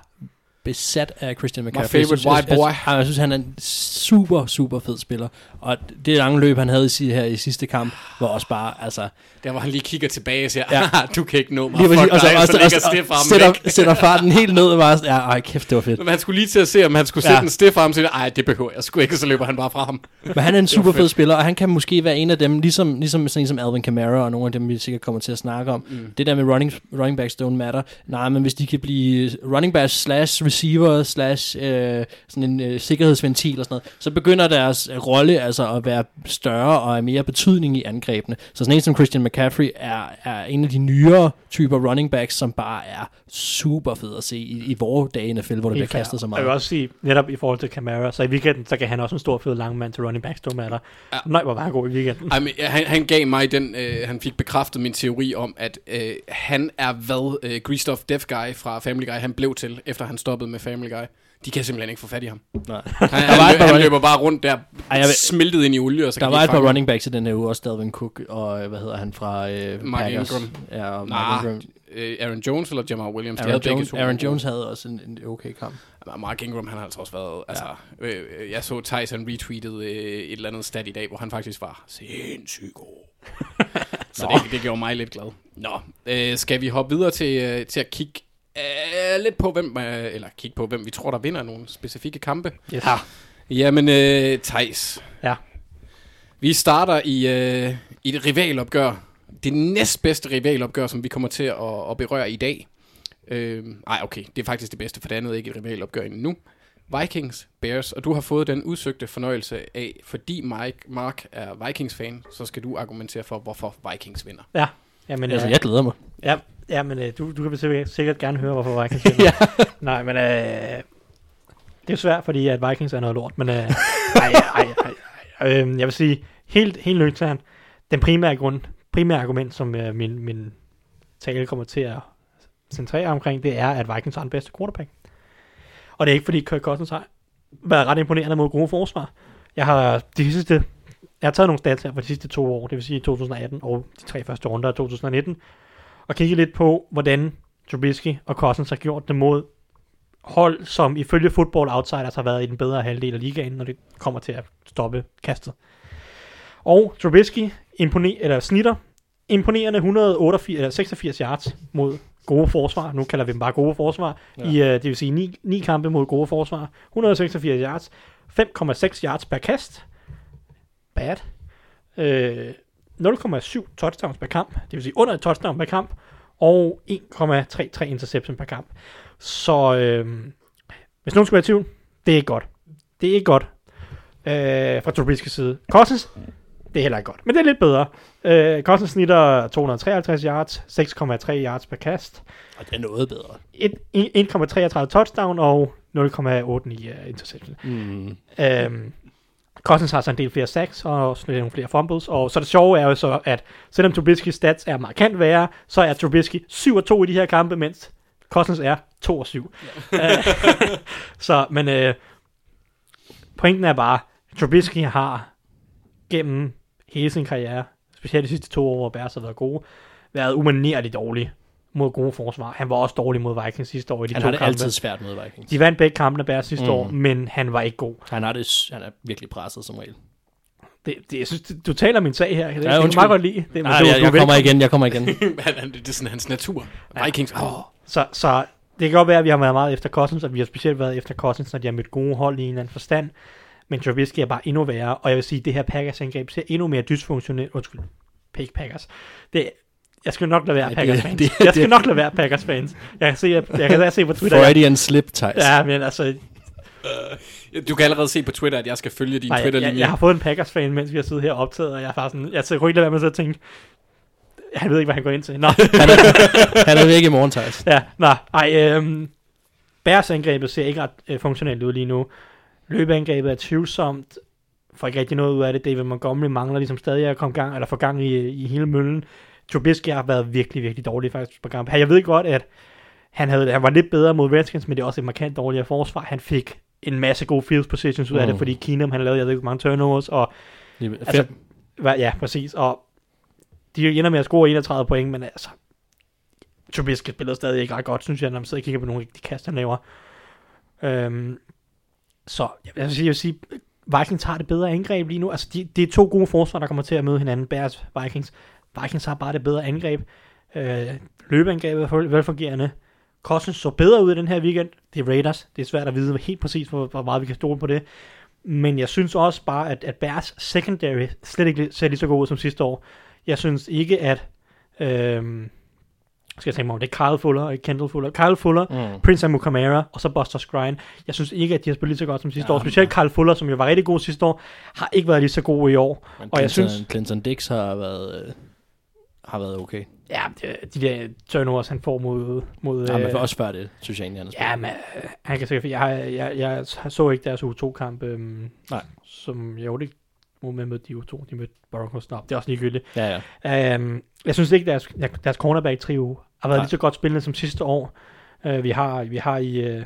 besat af Christian McCaffrey. favorite jeg synes, white boy. Jeg, jeg, jeg synes, han er en super, super fed spiller. Og det lange løb, han havde i, her i sidste kamp, var også bare, altså... Der hvor han lige kigger tilbage og siger, Ja. ja. du kan ikke nå mig, Lige fuck og så, dig, og, så og, og, sætter, sætter farten helt ned, og bare, ja, ej, kæft, det var fedt. Men han skulle lige til at se, om han skulle Ja. sætte en stiff arm, så siger, ej, det behøver jeg sgu ikke, så løber han bare fra ham. Men han er en var super fed spiller, og han kan måske være en af dem, ligesom, ligesom sådan en som Alvin Kamara, og nogle af dem, vi sikkert kommer til at snakke om. Mm. Det der med running, running backs don't matter. Nej, men hvis de kan blive running backs slash receiver slash øh, sådan en øh, sikkerhedsventil og sådan noget, så begynder deres øh, rolle altså at være større og af mere betydning i angrebene. Så sådan en som Christian McCaffrey er, er en af de nyere typer running backs, som bare er super fed at se i, i vores dage i NFL, hvor det bliver fair. kastet så Jeg meget. vil også sige, netop i forhold til Camara, så i weekenden, så kan han også en stor fed lang mand til running backs, don't matter. Ja. Ja. Nej, hvor var han god i weekenden. Ej, men, ja, han, han gav mig den, øh, han fik bekræftet min teori om, at øh, han er hvad øh, Christoph Deaf Guy fra Family Guy, han blev til, efter han stoppede med Family Guy. De kan simpelthen ikke få fat i ham. Nej. Han, Der var han, et løb, par han running, løber bare rundt der, Ej, jeg ved- smeltet ind i olie, og så der kan var de et par running backs i den her uge, også Dalvin Cook, og øh, hvad hedder han fra øh, Mark Packers. Ingram. Ja, og Mark Nej, Ingram. øh, Aaron Jones eller Jamal Williams. de Aaron, havde begge Jones. Aaron Jones havde også en, en okay kamp. Mark Ingram, han har altså også været... Altså, øh, øh, jeg så Tyson retweetet øh, et eller andet stat i dag, hvor han faktisk var sindssygt god. så det, det gjorde mig lidt glad. Nå, øh, skal vi hoppe videre til, øh, til at kigge øh, lidt på, hvem, øh, eller kigge på, hvem vi tror, der vinder nogle specifikke kampe. Yes. Ja. Jamen, øh, Thijs. Ja. Vi starter i, øh, i et rivalopgør. Det næstbedste rivalopgør, som vi kommer til at, at berøre i dag. Øh, ej, okay, det er faktisk det bedste, for det andet er ikke et rivalopgør endnu. Vikings, Bears, og du har fået den udsøgte fornøjelse af, fordi Mike, Mark er Vikings-fan, så skal du argumentere for, hvorfor Vikings vinder. Ja. Jamen, Altså, øh, jeg glæder mig. Ja, ja men øh, du, du kan sikkert, gerne høre, hvorfor Vikings vinder. Ja. Nej, men øh, det er svært, fordi at Vikings er noget lort, men øh, ej, ej, ej, ej, øh, jeg vil sige, helt, helt nøgternt, den primære grund, primære argument, som øh, min, min tale kommer til at centrere omkring, det er, at Vikings har den bedste quarterback. Og det er ikke, fordi Kirk Cousins har været ret imponerende mod gode forsvar. Jeg har de sidste, jeg har taget nogle stats her for de sidste to år, det vil sige 2018 og de tre første runder af 2019, og kigge lidt på, hvordan Trubisky og Cousins har gjort det mod hold, som ifølge Football Outsiders har været i den bedre halvdel af ligaen, når det kommer til at stoppe kastet. Og Trubisky imponer, eller snitter imponerende 188, eller 86 yards mod gode forsvar. Nu kalder vi dem bare gode forsvar. Ja. I, uh, det vil sige 9, 9 kampe mod gode forsvar. 186 yards. 5,6 yards per kast. Bad. Øh, 0,7 touchdowns per kamp. Det vil sige under et touchdown per kamp. Og 1,33 interception per kamp. Så øh, hvis nogen skulle være i tvivl, det er ikke godt. Det er ikke godt øh, fra Trubisky's side. Cousins, det er heller ikke godt. Men det er lidt bedre. Øh, Cousins snitter 253 yards, 6,3 yards per kast, Og det er noget bedre. et- 1,33 touchdown og 0,8 i uh, interception. Mm. Øhm, Cousins har så en del flere sacks og også nogle flere fumbles. Og så det sjove er jo så, at selvom Trubisky's stats er markant værre, så er Trubisky 7 og 2 i de her kampe, mens Cousins er 2 og 7. Øh, så, men øh, pointen er bare, Trubisky har gennem hele sin karriere, specielt de sidste to år, hvor Bears har været gode, været umanerligt dårlig mod gode forsvar. Han var også dårlig mod Vikings sidste år i de Han to har det kampe. altid svært med Vikings. De vandt begge kampene Bears sidste Mm. år, men han var ikke god. Han, har det, han er virkelig presset som regel. Det, det, jeg synes, du, du taler min sag her. Det, ja, det kan undskyld. jeg meget godt lide. Det, Nej, du, jeg, du jeg er kommer igen, jeg kommer igen. Han- han- det er sådan hans natur. Vikings, åh, Så, så det kan godt være, at vi har været meget efter Cousins, og vi har specielt været efter Cousins, når de har mødt gode hold i en eller anden forstand. Men Trubisky er bare endnu værre, og jeg vil sige, at det her Packers-angreb ser endnu mere dysfunktionelt. Undskyld, Pig Packers. Det, jeg skal nok lade være Ja, Packers det- fans. det- jeg skal det- nok lade være Packers fans. Jeg kan se, jeg, jeg kan se på Twitter. Freudian slip, Thijs. Ja, men altså, Du kan allerede se på Twitter, at jeg skal følge din jeg, Twitter-linje. jeg, jeg, har fået en Packers-fan, mens vi har siddet her optaget, og jeg er bare sådan, jeg kunne ikke lade være med så at tænke, han ved ikke, hvad han går ind til. Nå. Han er, han er væk i morgen, Thijs. Ja, nej, ej, øhm, Bears angrebet ser ikke ret øh, funktionelt ud lige nu. Løbeangrebet er tvivlsomt, får ikke rigtig noget ud af det. David Montgomery mangler ligesom stadig at komme gang, eller få gang i, i hele møllen. Trubisky har været virkelig, virkelig dårlig faktisk på kamp. Jeg ved godt, at han, havde, han var lidt bedre mod Redskins, men det er også et markant dårligere forsvar. Han fik en masse gode field positions ud af Mm. det, fordi Keenum han lavede, jeg ved ikke, mange turnovers, og Altså. Hva- Ja, præcis. Og de ender med at score 31 point, men altså, Trubisky spiller stadig ikke ret godt, synes jeg, når man sidder og kigger på nogle af de kast, han laver. Øhm, så jeg vil sige, jeg vil sige, Vikings har det bedre angreb lige nu. Altså, de, det er to gode forsvar, der kommer til at møde hinanden. Bears, Vikings. Vikings har bare det bedre angreb. Øh, løbeangrebet er velfungerende. Cousins så bedre ud i den her weekend. Det er Raiders. Det er svært at vide helt præcis, hvor, hvor meget vi kan stole på det. Men jeg synes også bare, at, at Bears secondary slet ikke ser lige så god ud som sidste år. Jeg synes ikke, at... Øhm, skal jeg tænke mig om, det er Kyle Fuller og Kendall Fuller. Kyle Fuller, Mm. Prince Amu Kamara og så Buster Skrine. Jeg synes ikke, at de har spillet lige så godt som sidste Ja, år. Specielt Kyle Fuller, som jo var rigtig god sidste år, har ikke været lige så god i år. Men Og jeg Clinton, synes- Clinton Dix har været, øh, har været okay. Ja, de, de der turnovers, han får mod... mod Ja, men øh, for også før det, synes jeg egentlig, han har Ja, men øh, han kan sikkert... Jeg, jeg, jeg, jeg så ikke deres U2-kamp, øhm, Nej. som jeg jo ikke mod med mødte de U2. De mødte Broncos. Nå, det er også ligegyldigt. Ja, ja. Um, jeg synes ikke, deres, deres cornerback-trio har været Nej. lige så godt spillende som sidste år. Uh, vi har, vi har i... Uh,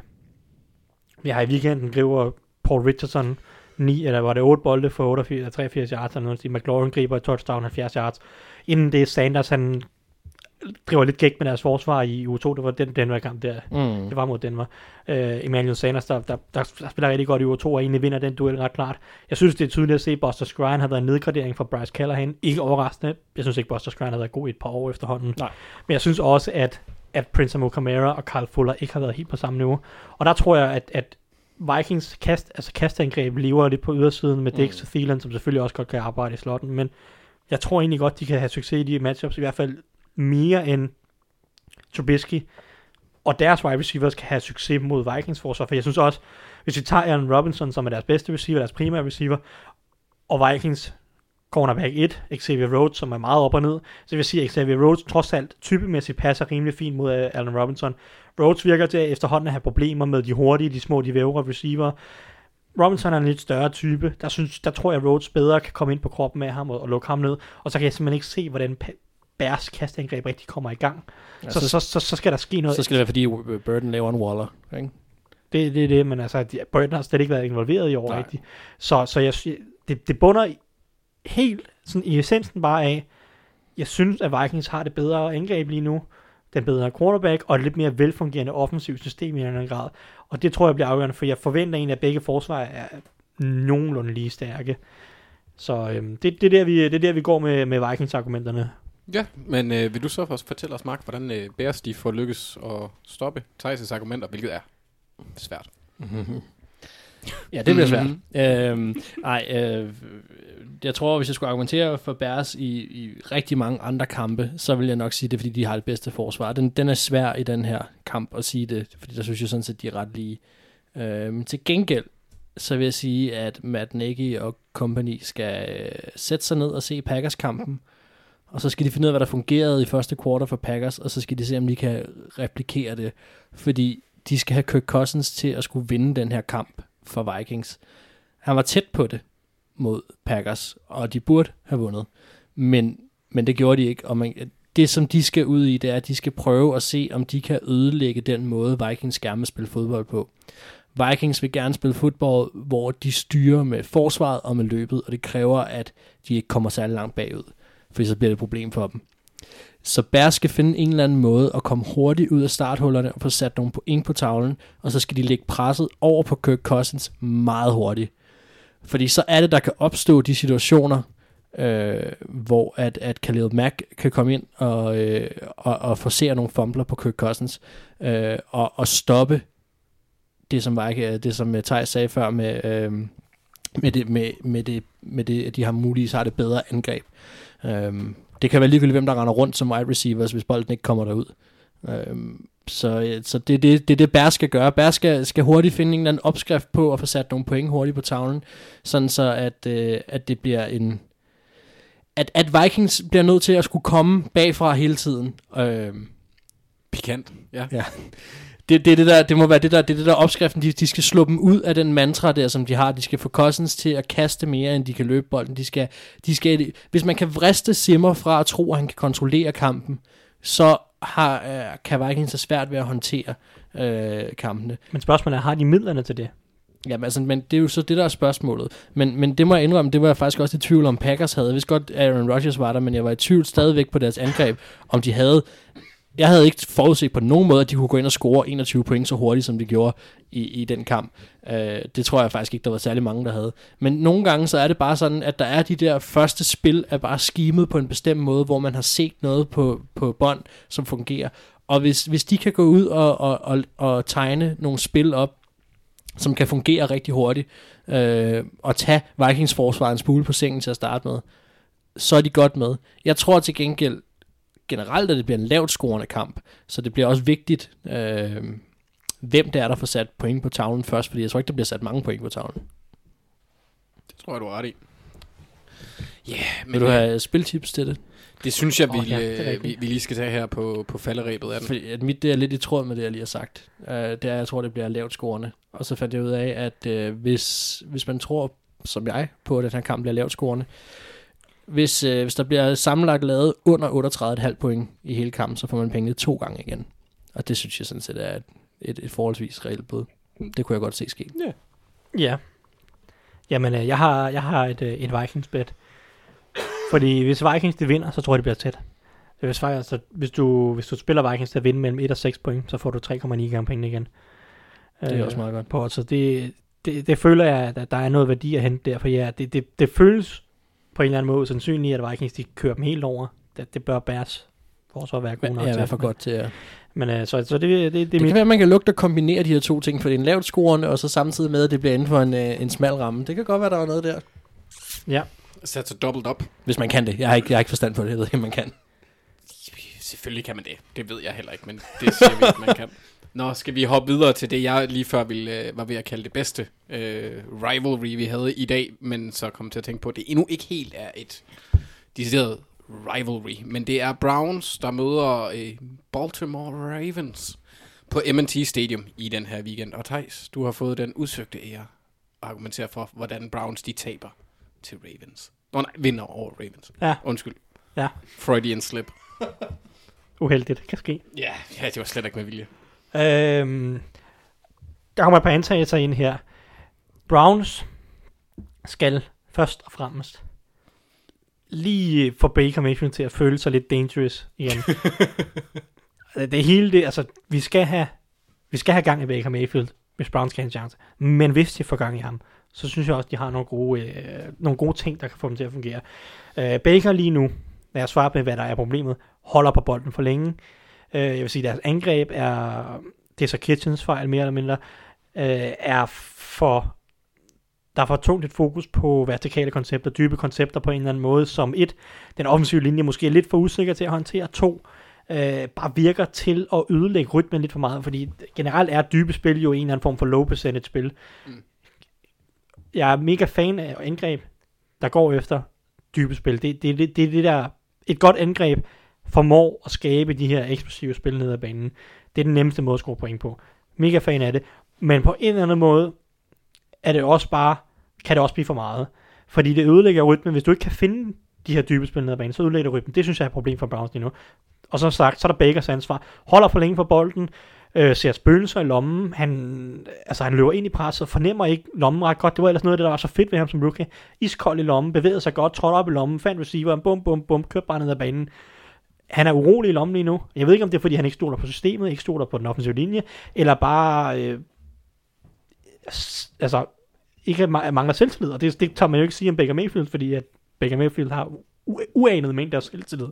vi Ja, i weekenden griber Paul Richardson 9, eller var det 8 bolde for 88, eller 83 yards, eller noget. McLaurin griber et touchdown 70 yards. Inden det Sanders, han driver lidt gæk med deres forsvar i U2, det var den Denver-kamp der. Mm. Det var mod Denver. Uh, Emmanuel Sanders, der, der, der, spiller rigtig godt i U2, og egentlig vinder den duel ret klart. Jeg synes, det er tydeligt at se, at Buster Skrine har været en nedgradering fra Bryce Callahan. Ikke overraskende. Jeg synes ikke, Buster Skrine har været god i et par år efterhånden. Nej. Men jeg synes også, at, at Prince Amukamara og Carl Fuller ikke har været helt på samme niveau. Og der tror jeg, at, at Vikings kast, altså kastangreb lever lidt på ydersiden med Dix og Thielen, som selvfølgelig også godt kan arbejde i slotten, men jeg tror egentlig godt, de kan have succes i de matchups, i hvert fald mere end Trubisky, og deres wide receivers kan have succes mod Vikings forsvar, for jeg synes også, hvis vi tager Allen Robinson, som er deres bedste receiver, deres primære receiver, og Vikings cornerback 1, Xavier Rhodes, som er meget op og ned, så vil jeg sige, at Xavier Rhodes trods alt typemæssigt passer rimelig fint mod uh, Allen Robinson. Rhodes virker til at efterhånden at have problemer med de hurtige, de små, de vævre receiver. Robinson er en lidt større type. Der, synes, der tror jeg, at Rhodes bedre kan komme ind på kroppen med ham og, og lukke ham ned. Og så kan jeg simpelthen ikke se, hvordan Bears kastangreb rigtig kommer i gang. Ja, så, så, så, så, skal der ske noget. Så skal det være, fordi Burton laver en Waller. Ikke? Det, det er det, men altså, Burton har slet ikke været involveret i år Nej. rigtigt. Så, så jeg, det, det bunder helt sådan i essensen bare af, jeg synes, at Vikings har det bedre angreb lige nu, den bedre quarterback, og et lidt mere velfungerende offensivt system i en eller anden grad. Og det tror jeg bliver afgørende, for jeg forventer egentlig, at begge forsvar er nogenlunde lige stærke. Så øhm, det, det, er der, vi, det er der, vi går med, med Vikings-argumenterne. Ja, men øh, vil du så også fortælle os, Mark, hvordan øh, Bears de får lykkes at stoppe Thijs' argumenter, hvilket er svært. Ja, det bliver svært. Mhm. Øhm, ej, øh, jeg tror, hvis jeg skulle argumentere for Bears i, i rigtig mange andre kampe, så vil jeg nok sige, det er, fordi de har det bedste forsvar. Den, den er svær i den her kamp at sige det, fordi der synes jeg sådan set, de er ret lige. Øhm, til gengæld, så vil jeg sige, at Matt Nagy og company skal øh, sætte sig ned og se Packers-kampen, og så skal de finde ud af, hvad der fungerede i første kvartal for Packers, og så skal de se, om de kan replikere det, fordi de skal have Kirk Cousins til at skulle vinde den her kamp for Vikings. Han var tæt på det mod Packers, og de burde have vundet. Men, men det gjorde de ikke, og man, det som de skal ud i, det er, at de skal prøve at se, om de kan ødelægge den måde, Vikings gerne vil spille fodbold på. Vikings vil gerne spille fodbold, hvor de styrer med forsvaret og med løbet, og det kræver, at de ikke kommer særlig langt bagud, for så bliver det et problem for dem. Så Bær skal finde en eller anden måde at komme hurtigt ud af starthullerne og få sat nogle point på tavlen, og så skal de lægge presset over på Kirk Cousins meget hurtigt. Fordi så er det, der kan opstå de situationer, øh, hvor at, at Khalil Mack kan komme ind og, øh, og, og forsere nogle fumbler på Kirk Cousins, øh, og, og stoppe det, som var ikke øh, det, som øh, Thijs sagde før med, øh, med, det, med, med, det, med det, at de har muligvis har det bedre angreb. Øh, det kan være ligegyldigt, hvem der render rundt som wide receivers, hvis bolden ikke kommer derud. Øhm, så så det er det, det, det Bær skal gøre. Bær skal, skal hurtigt finde en eller anden opskrift på at få sat nogle point hurtigt på tavlen, sådan så at, øh, at det bliver en... At, at Vikings bliver nødt til at skulle komme bagfra hele tiden. Øhm, Pikant, ja. Ja. Det, det, er det, der, det må være det der, det det der opskriften. De, de skal slå dem ud af den mantra der, som de har. De skal få Cousins til at kaste mere, end de kan løbe bolden. De skal, de skal, hvis man kan vriste Simmer fra at tro, at han kan kontrollere kampen, så har, øh, kan Vikings så svært ved at håndtere øh, kampene. Men spørgsmålet er, har de midlerne til det? Jamen, altså, men det er jo så det, der er spørgsmålet. Men, men det må jeg indrømme, det var jeg faktisk også i tvivl om Packers havde. Jeg vidste godt, Aaron Rodgers var der, men jeg var i tvivl stadigvæk på deres angreb, om de havde... Jeg havde ikke forudset på nogen måde, at de kunne gå ind og score 21 point så hurtigt, som de gjorde i, i den kamp. Øh, det tror jeg faktisk ikke, der var særlig mange, der havde. Men nogle gange så er det bare sådan, at der er de der første spil, er bare skimet på en bestemt måde, hvor man har set noget på, på bånd, som fungerer. Og hvis, hvis de kan gå ud og, og, og, og tegne nogle spil op, som kan fungere rigtig hurtigt, øh, og tage Vikings forsvarens bule på sengen til at starte med, så er de godt med. Jeg tror til gengæld generelt, at det bliver en lavt scorende kamp, så det bliver også vigtigt, øh, hvem det er, der får sat point på tavlen først, fordi jeg tror ikke, der bliver sat mange point på tavlen. Det tror jeg, du har ret i. Ja, yeah, men Vil du øh, have spiltips til det? det synes jeg, vi, oh, ja, rigtigt. vi, vi lige skal tage her på, på falderæbet af den. Fordi at mit det er lidt i tråd med det, jeg lige har sagt. Uh, det er, jeg tror, det bliver lavt scorende. Og så fandt jeg ud af, at uh, hvis, hvis man tror, som jeg, på, at den her kamp bliver lavt scorende, hvis, uh, hvis der bliver sammenlagt lavet under 38,5 point i hele kampen, så får man pengene to gange igen. Og det synes jeg sådan set er et, et, et forholdsvis reelt bud. Det kunne jeg godt se ske. Ja. Jamen, øh, jeg har, jeg har et, øh, et Vikings bet. Fordi hvis Vikings de vinder, så tror jeg, det bliver tæt. Hvis, altså, hvis, du, hvis du spiller Vikings til at vinde mellem 1 og 6 point, så får du 3,9 gange pengene igen. Det er også meget godt. På, så det, det, det føler jeg, at der er noget værdi at hente der. For ja, det, det, det føles på en eller anden måde sandsynligt, at Vikings de kører dem helt over. Det, det bør bæres for så at være god nok ja, til. hvert fald godt til at... Men øh, så, så det, det, det, Det er kan være, at man kan lugte at kombinere de her to ting, for det er en lavt scorende, og så samtidig med, at det bliver inden for en, øh, en smal ramme. Det kan godt være, der er noget der. ja. Satser dobbelt op. Hvis man kan det. Jeg har ikke, jeg har ikke forstand på det. Jeg ved ikke, om man kan. Selvfølgelig kan man det. Det ved jeg heller ikke, men det siger vi, at man kan. Nå, skal vi hoppe videre til det, jeg lige før ville, øh, var ved at kalde det bedste øh, rivalry, vi havde i dag, men så kom til at tænke på, at det endnu ikke helt er et decideret rivalry, men det er Browns, der møder øh, Baltimore Ravens på M&T Stadium i den her weekend. Og Thijs, du har fået den udsøgte ære at argumentere for, hvordan Browns de taber til Ravens. Nå nej, vinder over Ravens. Ja. Undskyld. Ja. Freudian slip. Uheldigt, kan ske. Ja, ja, det var slet ikke med vilje. Øhm, der kommer et par antagelser ind her. Browns skal først og fremmest lige få Baker Mayfield til at føle sig lidt dangerous igen. det, det hele det, altså, vi skal have, vi skal have gang i Baker Mayfield, hvis Browns skal have en chance. Men hvis de får gang i ham, så synes jeg også, de har nogle gode, øh, nogle gode ting, der kan få dem til at fungere. Øh, Baker lige nu, lad os svare på, hvad der er problemet, holder på bolden for længe. Øh, jeg vil sige, deres angreb er, det er så Kitchens fejl mere eller mindre, øh, er for, der er for tungt et fokus på vertikale koncepter, dybe koncepter på en eller anden måde, som et, den offensive linje måske er lidt for usikker til at håndtere, to, øh, bare virker til at ødelægge rytmen lidt for meget, fordi generelt er dybe spil jo en eller anden form for low percentage spil. Mm. Jeg er mega fan af angreb, der går efter dybe spil. Det, det, det, det er det der, et godt angreb formår at skabe de her eksplosive spil ned ad banen. Det er den nemmeste måde at score point på. Mega fan af det. Men på en eller anden måde er det også bare, kan det også blive for meget. Fordi det ødelægger rytmen. Hvis du ikke kan finde de her dybe spil ned ad banen, så ødelægger det rytmen. Det synes jeg er et problem for Browns lige nu. Og som sagt, så er der Bakers ansvar. Holder for længe på bolden, øh, ser spøgelser i lommen. Han, altså, han løber ind i presset, fornemmer ikke lommen ret godt. Det var ellers noget af det, der var så fedt ved ham som rookie. Iskold i lommen, bevægede sig godt, trådte op i lommen, fandt receiveren, bum, bum, bum, kørte bare ned ad banen. Han er urolig i lommen lige nu. Jeg ved ikke, om det er, fordi han ikke stoler på systemet, ikke stoler på den offensive linje, eller bare øh, altså, ikke ma- mangler selvtillid. Og det, det tager man jo ikke sige om Baker Mayfield, fordi at Baker Mayfield har u- uanet mængder af selvtillid.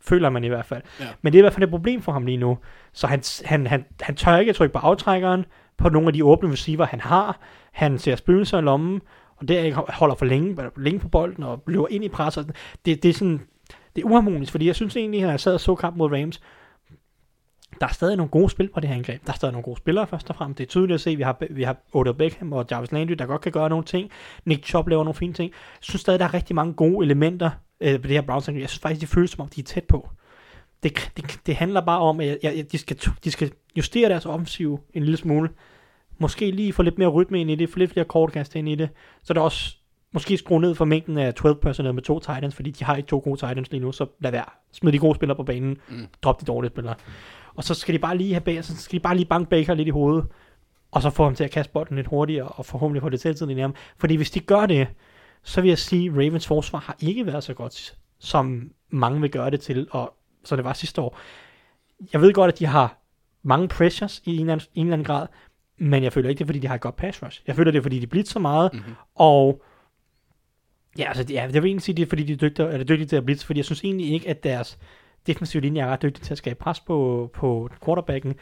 Føler man i hvert fald. Ja. Men det er i hvert fald et problem for ham lige nu. Så han, han, han, han tør ikke at trykke på aftrækkeren på nogle af de åbne receiver, han har. Han ser spøgelser i lommen, og det er, holder for længe, længe på bolden og løber ind i presset. Det, det er sådan, det er uharmonisk, fordi jeg synes egentlig, at jeg sad og så kamp mod Rams, der er stadig nogle gode spil på det her angreb. Der er stadig nogle gode spillere først og fremmest. Det er tydeligt at se, at vi har, vi har Odell Beckham og Jarvis Landry, der godt kan gøre nogle ting. Nick Chubb laver nogle fine ting. Jeg synes stadig, der er rigtig mange gode elementer øh, på det her Browns angreb. Jeg synes faktisk, de føles som om, de er tæt på. Det, det, det handler bare om, at jeg, jeg, de, skal, de skal justere deres offensiv en lille smule. Måske lige få lidt mere rytme ind i det, få lidt flere kortkast ind i det. Så der også måske skrue ned for mængden af 12 personnel med to Titans, fordi de har ikke to gode Titans lige nu, så lad være. Smid de gode spillere på banen, mm. drop de dårlige spillere. Og så skal de bare lige have bag, så skal de bare lige banke Baker lidt i hovedet, og så få ham til at kaste bolden lidt hurtigere, og forhåbentlig få det selvtid i ham. Fordi hvis de gør det, så vil jeg sige, at Ravens forsvar har ikke været så godt, som mange vil gøre det til, og så det var sidste år. Jeg ved godt, at de har mange pressures i en eller anden, en eller anden grad, men jeg føler ikke, det er, fordi de har et godt pass rush. Jeg føler, det er, fordi de blitzer meget, mm-hmm. og ja, altså, ja, jeg vil egentlig sige, det er, fordi de er dygtige, er dygtige til at blitse, fordi jeg synes egentlig ikke, at deres defensive linje er ret dygtig til at skabe pres på, på quarterbacken.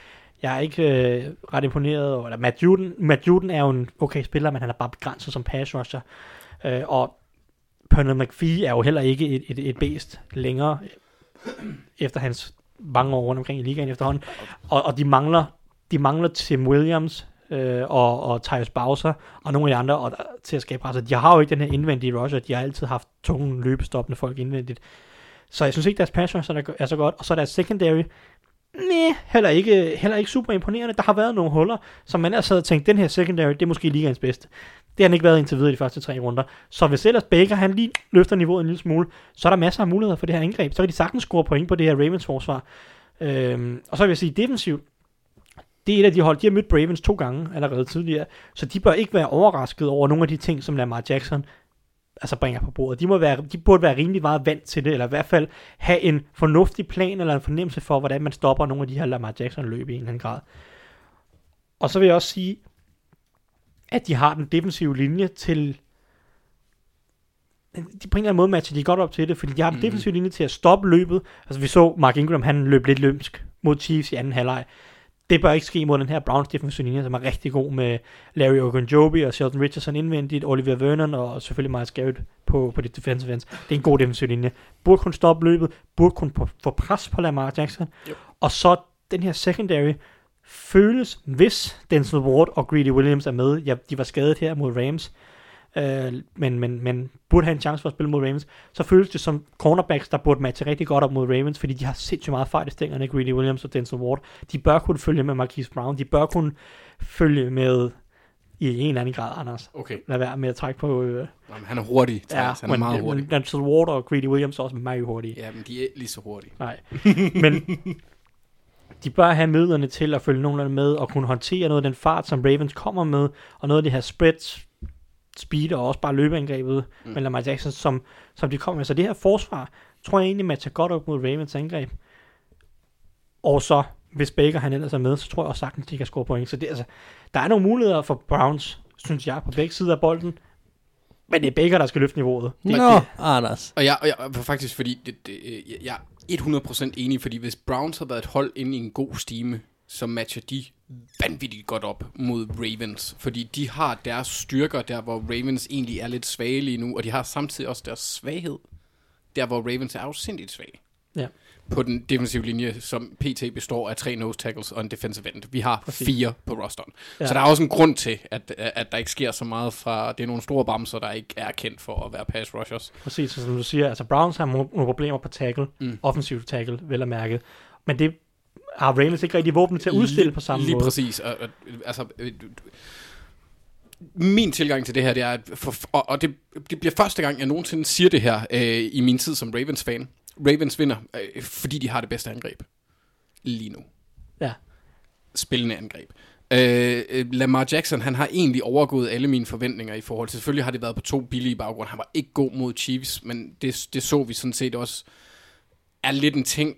Jeg er ikke øh, ret imponeret over, eller Matt Juden, Matt Juden er jo en okay spiller, men han er bare begrænset som pass rusher. Øh, og Pernod McPhee er jo heller ikke et, et, et bedst længere, øh, efter hans mange år rundt omkring i ligaen efterhånden. Og, og de mangler de mangler Tim Williams øh, og, og Thijs Bowser og nogle af de andre og, til at skabe presset. Altså, de har jo ikke den her indvendige rusher. De har altid haft tunge løbestoppende folk indvendigt. Så jeg synes ikke, deres pass rush er, så godt. Og så deres secondary, nej, heller ikke, heller ikke super imponerende. Der har været nogle huller, som man har havde tænkt, den her secondary, det er måske ligaens bedste. Det har han ikke været indtil videre i de første tre runder. Så hvis ellers Baker, han lige løfter niveauet en lille smule, så er der masser af muligheder for det her angreb. Så kan de sagtens score point på det her Ravens forsvar. Øhm, og så vil jeg sige, defensivt, det er et af de hold, de har mødt Ravens to gange allerede tidligere, så de bør ikke være overrasket over nogle af de ting, som Lamar Jackson altså bringer på bordet. De, må være, de burde være rimelig meget vant til det, eller i hvert fald have en fornuftig plan, eller en fornemmelse for, hvordan man stopper nogle af de her Lamar Jackson løb i en eller anden grad. Og så vil jeg også sige, at de har den defensive linje til de på en eller anden måde matcher de godt op til det, fordi de har den Mhm. defensive linje til at stoppe løbet. Altså vi så Mark Ingram, han løb lidt lømsk mod Chiefs i anden halvleg. Det bør ikke ske mod den her Browns defensive linje, som er rigtig god med Larry Ogunjobi og Sheldon Richardson indvendigt, Oliver Vernon og selvfølgelig Miles Garrett på, på det defensive ends. Det er en god defensive linje. Burde kunne stoppe løbet, burde kunne få- pres på Lamar Jackson. Jo. Og så den her secondary føles, hvis Denzel Ward og Greedy Williams er med, ja, de var skadet her mod Rams, øh, men, men, men burde have en chance for at spille mod Ravens, så føles det som cornerbacks, der burde matche rigtig godt op mod Ravens, fordi de har sindssygt meget fart i stængerne, Greedy Williams og Denzel Ward. De bør kunne følge med Marquise Brown, de bør kunne følge med i en eller anden grad, Anders. Okay. Lad være med at trække på... Øh, Jamen, han er hurtig, ja, han er meget men, hurtig. men Denzel Ward og Greedy Williams er også meget hurtige. Ja, men de er lige så hurtige. Nej. Men de bør have midlerne til at følge nogenlunde med og kunne håndtere noget af den fart, som Ravens kommer med, og noget af det her spread, speed og også bare løbeangrebet mm. med Lamar Jackson, som, som de kommer med. Så det her forsvar, tror jeg egentlig matcher godt op mod Ravens angreb. Og så, hvis Baker han ellers er med, så tror jeg også sagtens, de kan score point. Så det, altså, der er nogle muligheder for Browns, synes jeg, på begge sider af bolden. Men det er Baker, der skal løfte niveauet. Det, Nå, Anders. Og jeg, og jeg faktisk, fordi det, det, jeg- jeg er 100% enig, fordi hvis Browns har været et hold inde i en god stime, så matcher de vanvittigt godt op mod Ravens. Fordi de har deres styrker der, hvor Ravens egentlig er lidt svage lige nu, og de har samtidig også deres svaghed, der hvor Ravens er afsindigt svage. Ja. På den defensive linje, som PT består af tre nose tackles og en defensive end. Vi har Præcis. Fire på rosteren. Ja. Så der er også en grund til, at, at der ikke sker så meget fra... Det er nogle store bamser, der ikke er kendt for at være pass rushers. Præcis, så som du siger, altså Browns har nogle problemer på tackle, mm. Offensivt tackle, vel at mærke. Men det har Ravens ikke rigtig våben til at udstille på samme lige måde. præcis. Og, og, altså, øh, min tilgang til det her, det er, at for, og, og det, det bliver første gang, jeg nogensinde siger det her øh, i min tid som Ravens-fan. Ravens vinder, øh, fordi de har det bedste angreb. Lige nu. Ja. Spillende angreb. Øh, øh, Lamar Jackson, han har egentlig overgået alle mine forventninger i forhold til, selvfølgelig har det været på to billige baggrunde. Han var ikke god mod Chiefs, men det, det så vi sådan set også er lidt en ting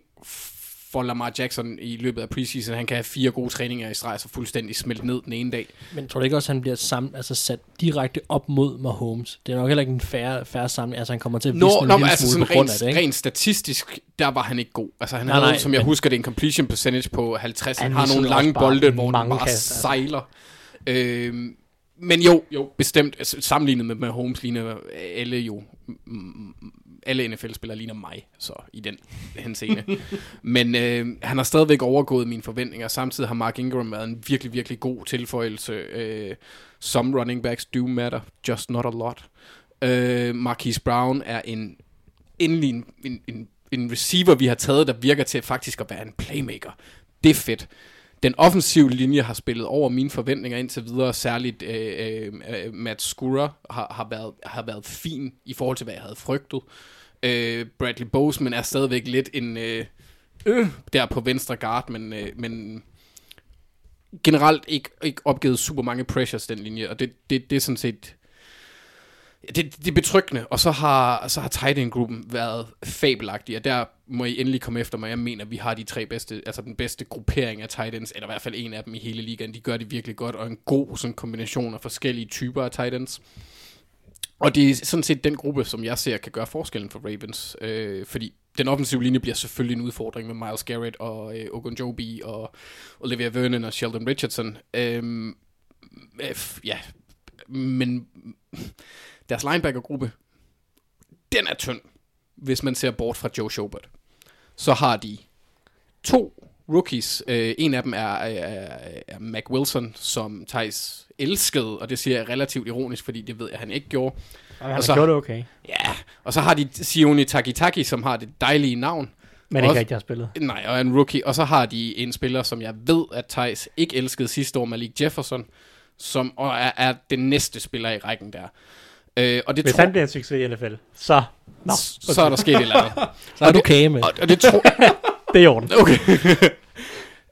for Lamar Jackson i løbet af preseason. Han kan have fire gode træninger i streg, så fuldstændig smeltet ned den ene dag. Men tror du ikke også, at han bliver sammen, altså sat direkte op mod Mahomes? Det er nok heller ikke en færre, færre sammenligning. Altså, han kommer til at Nå, visne nå en lille altså smule sådan på grund rent, af det, ikke? rent statistisk, der var han ikke god. Altså han Nej, havde, nej, som jeg men- husker det, en completion percentage på 50. Han, Han har nogle lange bolde, hvor han bare kast, altså. sejler. Øhm, men jo, jo, bestemt. Altså, sammenlignet med Mahomes ligner alle jo... Alle NFL-spillere ligner mig, så i den henseende. Men øh, han har stadigvæk overgået mine forventninger. Samtidig har Mark Ingram været en virkelig, virkelig god tilføjelse. Øh, some running backs do matter, just not a lot. Øh, Marquise Brown er en endelig en, en, en, en receiver, vi har taget, der virker til faktisk at være en playmaker. Det er fedt. Den offensive linje har spillet over mine forventninger indtil videre, særligt øh, øh, øh Matt Skura har, har, været, har været fin i forhold til, hvad jeg havde frygtet. Øh, Bradley Boseman er stadigvæk lidt en øh, øh, der på venstre guard, men, øh, men generelt ikke, ikke opgivet super mange pressures, den linje, og det, det, det er sådan set det, det er betryggende, og så har, så har tight end gruppen været fabelagtig, og der må I endelig komme efter mig. Jeg mener, vi har de tre bedste, altså den bedste gruppering af tight ends, eller i hvert fald en af dem i hele ligaen. De gør det virkelig godt, og en god sådan, kombination af forskellige typer af tight ends. Og det er sådan set den gruppe, som jeg ser kan gøre forskellen for Ravens, øh, fordi den offensive linje bliver selvfølgelig en udfordring med Miles Garrett og øh, Ogunjobi og Olivia Vernon og Sheldon Richardson. Øhm, øh, f- ja, men deres linebackergruppe, den er tynd, hvis man ser bort fra Joe Schobert. Så har de to rookies. Øh, en af dem er, er, er Mac Wilson, som Thijs elskede, og det siger jeg relativt ironisk, fordi det ved jeg, han ikke gjorde. Og han Og så- har gjort det okay, Ja, og så har de Sione Takitaki, som har det dejlige navn. men ikke Også- rigtig har spillet. Nej, og en rookie. Og så har de en spiller, som jeg ved, at Thijs ikke elskede sidste år, Malik Jefferson, som og er, er den næste spiller i rækken der. Øh, og det Hvis tror, han bliver en succes i NFL, så, nå, så er der sket et eller andet. Så er du kage med. Og, og det tror... det er i orden. Okay.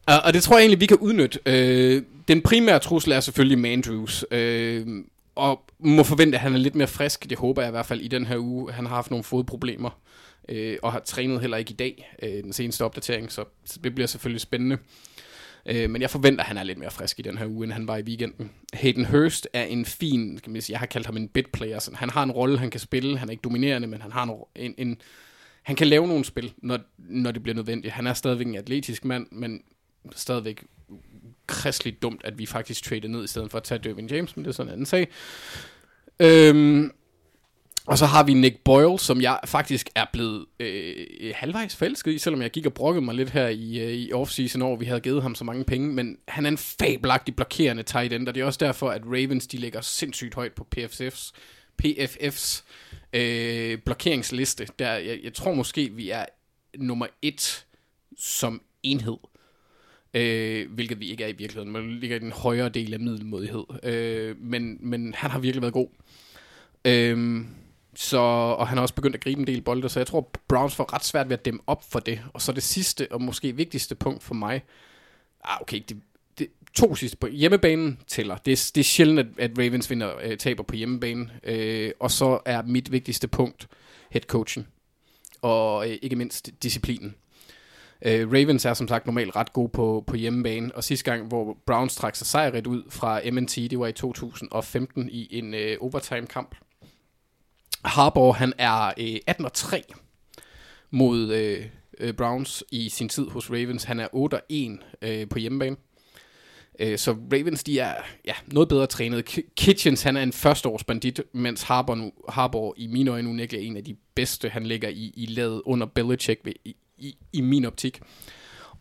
Og, og det tror jeg egentlig, vi kan udnytte. Øh, den primære trussel er selvfølgelig Mandrews. Øh, og må forvente, at han er lidt mere frisk. Det håber jeg i hvert fald i den her uge. Han har haft nogle fodproblemer. Øh, og har trænet heller ikke i dag, øh, den seneste opdatering. Så, det bliver selvfølgelig spændende. Øh, men jeg forventer, at han er lidt mere frisk i den her uge, end han var i weekenden. Hayden Hurst er en fin, skal man sige, jeg har kaldt ham en bit player. Så han har en rolle, han kan spille. Han er ikke dominerende, men han har en, en, en han kan lave nogle spil, når, når det bliver nødvendigt. Han er stadigvæk en atletisk mand, men stadigvæk kristeligt dumt, at vi faktisk trader ned, i stedet for at tage Dervin James, men det er sådan en anden sag. Øhm, og så har vi Nick Boyle, som jeg faktisk er blevet øh, halvvejs forelsket i, selvom jeg gik og brokkede mig lidt her i, øh, i offseason over, vi havde givet ham så mange penge. Men han er en fabelagtig blokerende tight end, og det er også derfor, at Ravens de ligger sindssygt højt på PFF's, PFF's øh, blokeringsliste. Der, jeg, jeg tror måske, vi er nummer et som enhed. Øh, hvilket vi ikke er i virkeligheden. Man ligger i den højere del af middelmodighed. Øh, men, men han har virkelig været god. Øh, så, og han har også begyndt at gribe en del bolde, så jeg tror, Browns får ret svært ved at dæmme op for det. Og så det sidste, og måske vigtigste punkt for mig, ah, okay, det, det, to sidste på hjemmebanen tæller. Det er, det er sjældent, at, at Ravens vinder øh, taber på hjemmebane. Øh, og så er mit vigtigste punkt headcoachen. Og øh, ikke mindst disciplinen. Øh, Ravens er som sagt normalt ret gode på, på hjemmebane, og sidste gang, hvor Browns trak sig sejret ud fra MNT, det var i 2015 i en øh, overtime-kamp. Harbour, han er øh, 18 og 3 mod øh, øh, Browns i sin tid hos Ravens. Han er 8 og 1 øh, på hjemmebane. Øh, så Ravens, de er ja, noget bedre trænet. K- Kitchens, han er en førsteårsbandit, mens Harbour, nu, Harbour i mine øjne nu er en af de bedste. Han ligger i, i ladet under Belichick ved, i, i, i min optik.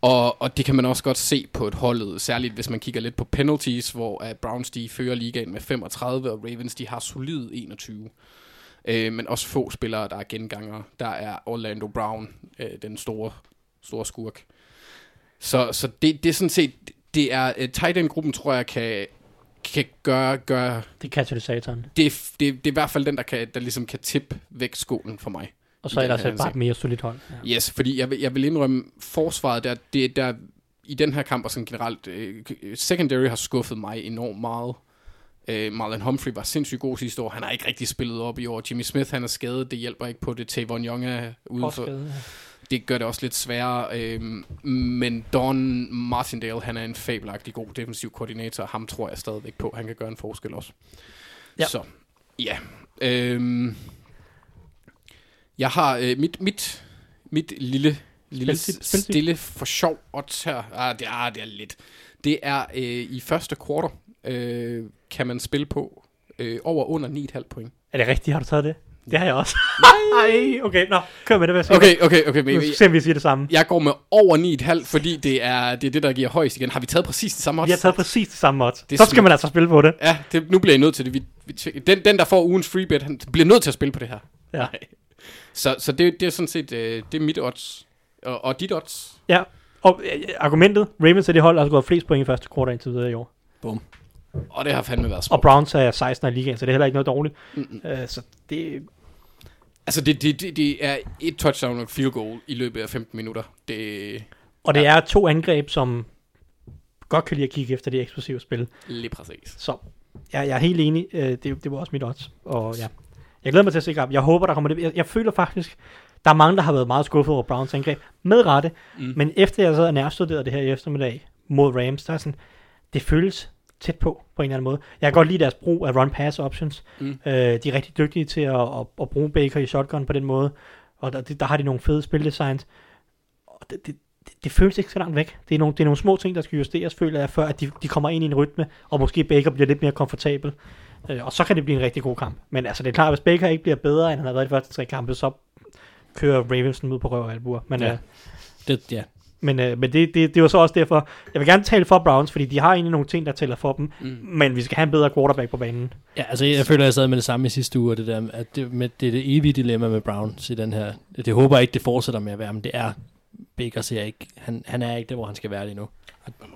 Og, og det kan man også godt se på et holdet, særligt hvis man kigger lidt på penalties, hvor uh, Browns de fører ligaen med 35, og Ravens de har solid 21. Uh, øh, men også få spillere, der er genganger. Der er Orlando Brown, uh, den store, store skurk. Så, så det, det er sådan set, det er, uh, tight end-gruppen tror jeg kan, kan gøre, gøre Det er katalysatoren. det, det, det er i hvert fald den, der, kan, der ligesom kan tippe væk skolen for mig. Og så I er den der her så bare et mere solidt hold. Ja. Yes, fordi jeg vil, jeg vil indrømme, forsvaret der, det, der i den her kamp og sådan generelt, øh, secondary har skuffet mig enormt meget. Øh, Marlon Humphrey var sindssygt god sidste år. Han har ikke rigtig spillet op i år. Jimmy Smith, han er skadet. Det hjælper ikke på det. Tavon Young er ude for. skade, ja. Det gør det også lidt sværere. Øh, men Don Martindale, han er en fabelagtig god defensiv koordinator. Ham tror jeg stadigvæk på. Han kan gøre en forskel også. Ja. Så, ja. Øh, jeg har øh, mit, mit, mit lille, lille Spil- spil- stille for sjov odds her. Ah, det, er, det er lidt. Det er øh, i første quarter, øh, kan man spille på øh, over under 9,5 point. Er det rigtigt? Har du taget det? Det har jeg også. Nej! okay, nå, kør med det, hvad siger Okay, okay, okay. Men, se, om vi siger det samme. jeg går med over 9,5, fordi det er, det er det, der giver højst igen. Har vi taget præcis det samme odds? Vi har taget præcis det samme odds. Det Så skal man altså spille på det. Ja, det, nu bliver I nødt til det. Vi, vi, den, den, der får ugens free bet, han bliver nødt til at spille på det her. Ja. Nej. Så, så det, det er sådan set øh, det er mit odds. Og, og dit odds. Ja, og øh, argumentet, Ravens er det hold, der har gået flest point i første kvartal indtil videre i år. Og det har fandme været Og smukt. Browns er 16 i ligaen, så det er heller ikke noget dårligt. Mm-mm. Uh, så det, Altså, det, det, det, det er et touchdown og field goal i løbet af 15 minutter. Det og det er to angreb, som godt kan lide at kigge efter det eksplosive spil. lige præcis. Så ja, jeg er helt enig. Uh, det, det var også mit odds. Og ja, jeg glæder mig til at se kamp. Jeg håber, der kommer det. Jeg, jeg føler faktisk, der er mange, der har været meget skuffet over Browns angreb. Med rette. Mm. Men efter jeg så nærstuderet det her i eftermiddag mod Rams, der er sådan, det føles tæt på, på en eller anden måde. Jeg kan godt lide deres brug af run-pass options. Mm. Øh, de er rigtig dygtige til at, at, at bruge Baker i shotgun på den måde, og der, der har de nogle fede spildesigns. Og det, det, det, det føles ikke så langt væk. Det er, nogle, det er nogle små ting, der skal justeres, føler jeg, før at de, de kommer ind i en rytme, og måske Baker bliver lidt mere komfortabel. Øh, og så kan det blive en rigtig god kamp. Men altså, det er klart, hvis Baker ikke bliver bedre, end han har været i de første tre kampe, så kører Ravensen ud på røv og albuer. Men, ja. øh, Det, ja. Men, øh, men det, det, det var så også derfor, jeg vil gerne tale for Browns, fordi de har egentlig nogle ting, der tæller for dem, Mm. men vi skal have en bedre quarterback på banen. Ja, altså jeg føler, jeg sad med det samme i sidste uge, og det der, at det, med, det er det evige dilemma med Browns i den her. Det håber jeg ikke, det fortsætter med at være, men det er, Baker ser ikke, han, han er ikke der, hvor han skal være lige nu.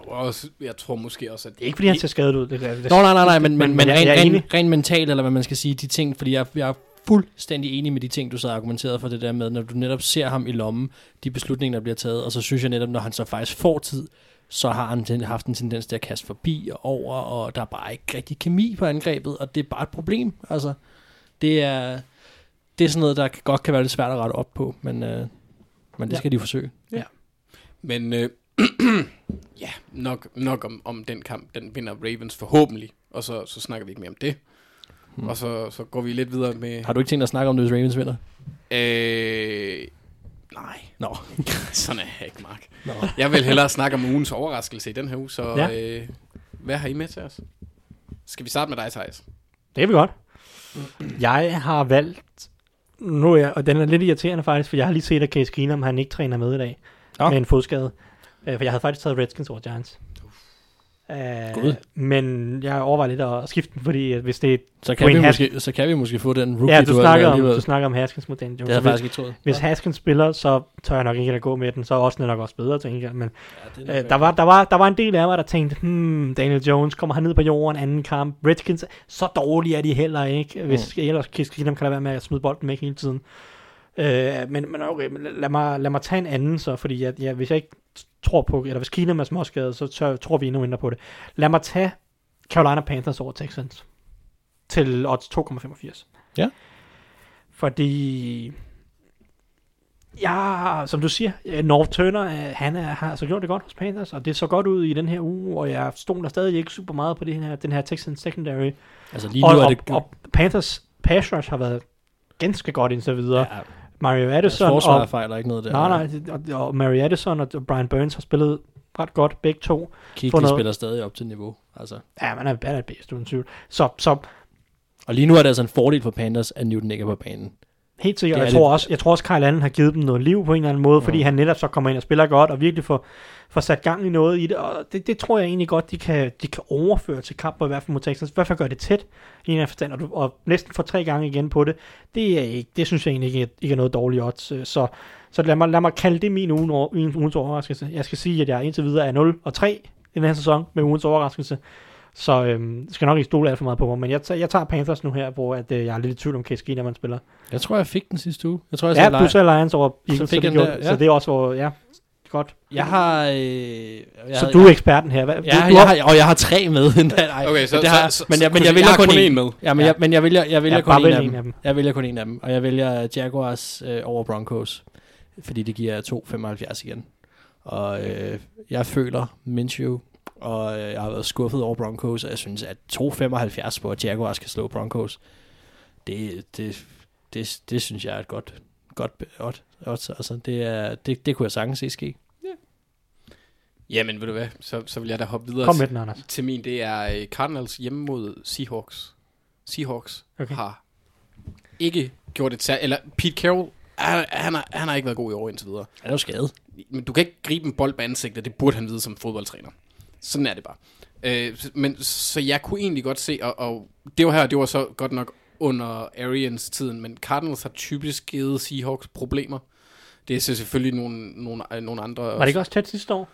Og også, jeg tror måske også, at... Det er ikke, fordi han ser skadet ud. Det, det, det, Nå, nej, nej, nej, men, men, men men rent, rent, enig. rent mentalt, eller hvad man skal sige, de ting, fordi jeg, jeg fuldstændig enig med de ting, du så har argumenteret for det der med, når du netop ser ham i lommen, de beslutninger, der bliver taget, og så synes jeg netop, når han så faktisk får tid, så har han haft en tendens til at kaste forbi og over, og der er bare ikke rigtig kemi på angrebet, og det er bare et problem. Altså, det er, det er sådan noget, der godt kan være lidt svært at rette op på, men, øh, men det Ja. skal de forsøge. Men øh, ja, nok, nok om, om den kamp. Den vinder Ravens forhåbentlig. Og så, så snakker vi ikke mere om det. Hmm. Og så, så går vi lidt videre med... Har du ikke tænkt at snakke om det, hvis Ravens vinder? Øh, nej, Nå. sådan er jeg ikke, Mark. Nå. Jeg vil hellere snakke om ugens overraskelse i den her uge, så Ja. øh, hvad har I med til os? Skal vi starte med dig, Thijs? Det kan vi godt. Jeg har valgt... Nu er jeg, og den er lidt irriterende faktisk, for jeg har lige set, at Case Keenum, han ikke træner med i dag. Nå. Med en fodskade. Øh, for jeg havde faktisk taget Redskins over Giants. Uh, men jeg overvejer lidt at skifte den, fordi at hvis det er... Så kan, Dwayne vi Haskins- måske, så kan vi måske få den rookie Ja, du duel snakker, om, du snakker om Haskins mod Daniel Jones. Det havde jeg hvis, faktisk ikke troet. hvis Haskins spiller, så tør jeg nok ikke at gå med den. Så også nok også bedre til gengæld. Men Ja, Øh, der, var, der, var, der var en del af mig, der tænkte, hmm, Daniel Jones kommer han ned på jorden anden kamp. Redskins, så dårlige er de heller ikke, hvis mm. ellers Kiss Keenum kan lade være med at smide bolden med hele tiden. Øh, men, men okay, lad, mig, lad mig tage en anden så, fordi at, ja, hvis jeg ikke tror på, eller hvis Keenum er småskadet, så tør, tror vi endnu mindre på det. Lad mig tage Carolina Panthers over Texans til odds 2,85. Ja. Fordi Ja, som du siger, øh, North Turner, øh, han er, har altså gjort det godt hos Panthers, og det så godt ud i den her uge, og jeg stoler stadig ikke super meget på det her, den her Texans secondary. Altså lige nu Og, er og, det... og Panthers pass rush har været ganske godt indtil videre. Ja, Mario deres Addison forsvar og, fejler ikke noget der. nej, nej, og, og Mario Addison og Brian Burns har spillet ret godt, begge to. Få noget- spiller stadig op til niveau. Altså. Ja, man er, man er bedst, uden tvivl. Så, så Og lige nu er det altså en fordel for Panthers, at Newton ikke er på banen. Helt sikkert. Er Jeg tror, også, jeg tror også, Kyle Allen har givet dem noget liv på en eller anden måde, fordi Mm. han netop så kommer ind og spiller godt, og virkelig får, får sat gang i noget i det. Og det, det tror jeg egentlig godt, de kan, de kan overføre til kamp, i hvert fald mod Texans. I hvert fald gøre det tæt i en forstand, og, du, og næsten få tre gange igen på det. Det, er ikke, det synes jeg egentlig ikke, er- ikke er noget dårligt odds. øh, Så, så lad, mig, lad mig kalde det min ugen, ugens overraskelse. Jeg skal sige, at jeg indtil videre er 0 og 3 i den her sæson med ugens overraskelse. Så øhm, skal nok ikke stole alt for meget på mig, men jeg, tager, jeg tager Panthers nu her, hvor at, øh, jeg er lidt i tvivl om Case Keenum, man spiller. Jeg tror, jeg fik den sidste uge. Jeg tror, jeg Ja, du sagde Lions over Eagles, så, fik det han gjorde, der, så ja. det er også, hvor, ja, godt. Jeg har... Øh, jeg, Så du er eksperten her. Hvad, Ja, du, jeg, du, har, og jeg har tre med. Nej, Okay, så, det har, så, så, men jeg, men så- jeg vælger har kun, kun en. en med. Ja, men, Ja. jeg, men jeg vælger, jeg vælger Ja, kun en af, en dem. af dem. Jeg vælger kun en af dem. Og jeg vælger Jaguars øh, over Broncos. Fordi det giver 2,75 igen. Og øh, jeg føler Minshew. Og øh, jeg har været skuffet over Broncos. Og jeg synes, at 2,75 på, at Jaguars kan slå Broncos. Det, det, det, det synes jeg er et godt, godt odds. Altså, det, er, det, det kunne jeg sagtens se ske. Jamen, ved du hvad, så, så vil jeg da hoppe videre kom med den, Anders. til min. Det er øh, Cardinals hjemme mod Seahawks. Seahawks Okay. okay. har ikke gjort et særligt... Eller Pete Carroll, han, han, har, han har ikke været god i år indtil videre. Han er jo skadet. Men du kan ikke gribe en bold med ansigtet, det burde han vide som fodboldtræner. Sådan er det bare. Øh, men så jeg kunne egentlig godt se, og, og det var her, det var så godt nok under Arians tiden, men Cardinals har typisk givet Seahawks problemer. Det er så selvfølgelig nogle, nogle, nogle andre... Var det ikke også tæt sidste år?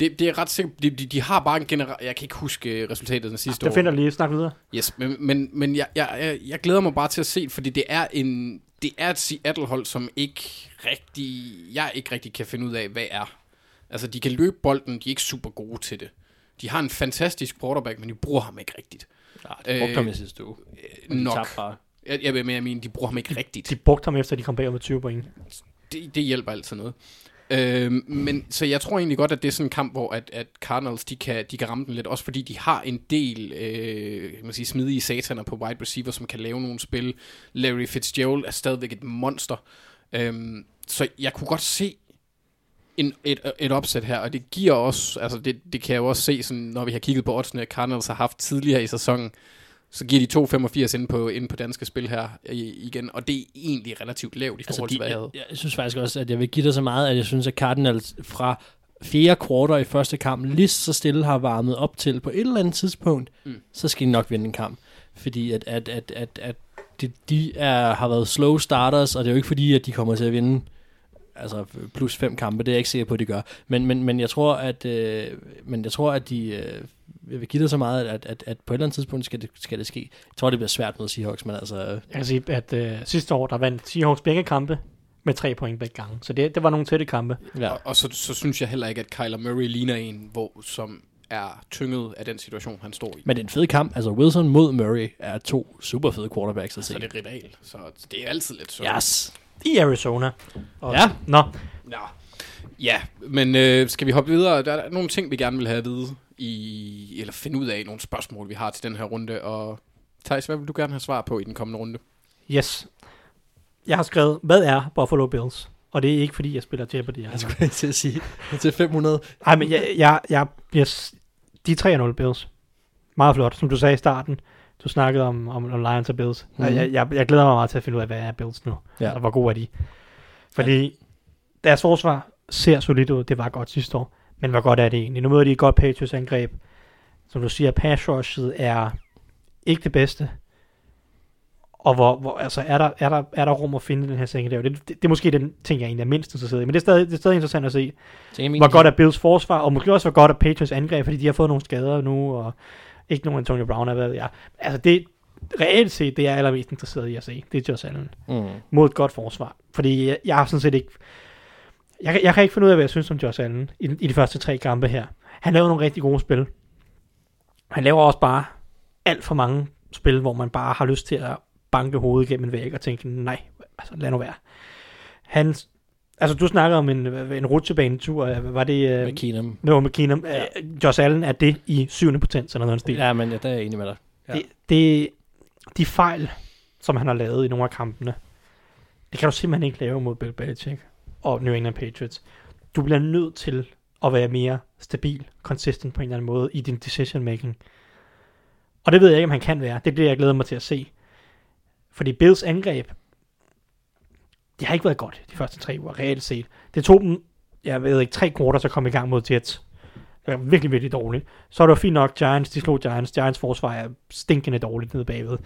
Det, det er ret sikkert. De, de, de har bare en general... Jeg kan ikke huske øh, resultatet den sidste Jeg år. finder lige snak videre. Yes, men, men, men jeg, jeg, jeg, jeg glæder mig bare til at se det, fordi det er en det er et Seattle-hold, som ikke rigtig, jeg ikke rigtig kan finde ud af, hvad er. Altså, de kan løbe bolden, de er ikke super gode til det. De har en fantastisk quarterback, men de bruger ham ikke rigtigt. Ja, det brugte Øh, ham i sidste uge. Øh, nok. Jeg, jeg, men jeg mener, de bruger ham ikke rigtigt. De brugte ham efter, de kom bagud med 20 point. det, det hjælper altid noget. Øhm, men så jeg tror egentlig godt, at det er sådan en kamp, hvor at, at Cardinals de kan, de kan ramme den lidt, også fordi de har en del øh, kan man sige, smidige sataner på wide receiver, som kan lave nogle spil. Larry Fitzgerald er stadigvæk et monster. Øhm, så jeg kunne godt se en, et, et opsæt her, og det giver også, altså det, det kan jeg jo også se, sådan, når vi har kigget på oddsene, Cardinals har haft tidligere i sæsonen, så giver de 2,85 inde på, inde på danske spil her igen, og det er egentlig relativt lavt i Altså, forhold de, til, hvad jeg jeg, havde. jeg synes faktisk også, at jeg vil give dig så meget, at jeg synes, at Cardinals fra fjerde kvarter i første kamp lige så stille har varmet op til på et eller andet tidspunkt, mm. så skal de nok vinde en kamp. Fordi at, at, at, at, at de, de er, har været slow starters, og det er jo ikke fordi, at de kommer til at vinde altså plus fem kampe, det er jeg ikke sikker på, at de gør. Men, men, men jeg tror, at, øh, men jeg tror, at de, øh, jeg vil give dig så meget, at, at, at på et eller andet tidspunkt skal det, skal det ske. Jeg tror, det bliver svært med Seahawks, men altså, Jeg kan sige, at øh, sidste år, der vandt Seahawks begge kampe med tre point begge gange. Så det, det var nogle tætte kampe. Ja. Og, og så, så synes jeg heller ikke, at Kyler Murray ligner en, hvor, som er tynget af den situation, han står i. Men det er en fed kamp. Altså, Wilson mod Murray er to super fede quarterbacks at se. så er det rival, så det er altid lidt så. Yes. I Arizona. Og, Ja. Nå, Nå. Ja, men øh, skal vi hoppe videre? Der er nogle ting, vi gerne vil have at vide, i, eller finde ud af nogle spørgsmål, vi har til den her runde. Og Thijs, hvad vil du gerne have svar på i den kommende runde? yes. Jeg har skrevet, hvad er Buffalo Bills? Og det er ikke, fordi jeg spiller Jeopardy. Jeg skulle lige til at sige. Til 500. Nej, men jeg, jeg, jeg s- De er 3-0 Bills. Meget flot, som du sagde i starten. Du snakkede om, om, om Lions og Bills. Mm. Jeg, jeg, jeg glæder mig meget til at finde ud af, hvad er Bills nu. Ja. Og hvor gode er de. Fordi deres forsvar ser solidt ud. Det var godt sidste år. Men hvor godt er det egentlig? Nu møder de et godt Patriots angreb. Som du siger, pass er ikke det bedste. Og hvor, hvor altså, er, der, er, der, er der rum at finde den her secondary? Det, det, det, er måske den ting, jeg egentlig er mindst interesseret i. Men det er stadig, det er stadig interessant at se, hvor godt er Bills forsvar, og måske også hvor godt er Patriots angreb, fordi de har fået nogle skader nu, og ikke nogen Antonio Brown, er hvad ved jeg. Altså det, reelt set, det jeg er allermest interesseret i at se, det er Josh Allen Mm. mod et godt forsvar. Fordi jeg, jeg har sådan set ikke, jeg, kan- jeg kan ikke finde ud af, hvad jeg synes om Josh Allen i, i de første tre kampe her. Han laver nogle rigtig gode spil. Han laver også bare alt for mange spil, hvor man bare har lyst til at banke hovedet gennem en væg og tænke, nej, altså lad nu være. Han, altså du snakkede om en, en rutsjebanetur, var det... øh, Med Keenum. No, med Keenum. Ja. Josh Allen er det i syvende potens, eller noget stil. Ja, men ja, der er jeg enig med dig. Ja. Det, det, de fejl, som han har lavet i nogle af kampene, det kan du simpelthen ikke lave mod Bill Belichick og New England Patriots. Du bliver nødt til at være mere stabil, consistent på en eller anden måde i din decision making. Og det ved jeg ikke, om han kan være. Det bliver jeg glæder mig til at se. Fordi Bills angreb, det har ikke været godt de første tre uger, reelt set. Det tog dem, jeg ved ikke, tre kvarter at komme i gang mod Jets. Det var virkelig, virkelig dårligt. Så er det jo fint nok, Giants, de slog Giants. Giants forsvar er stinkende dårligt nede bagved.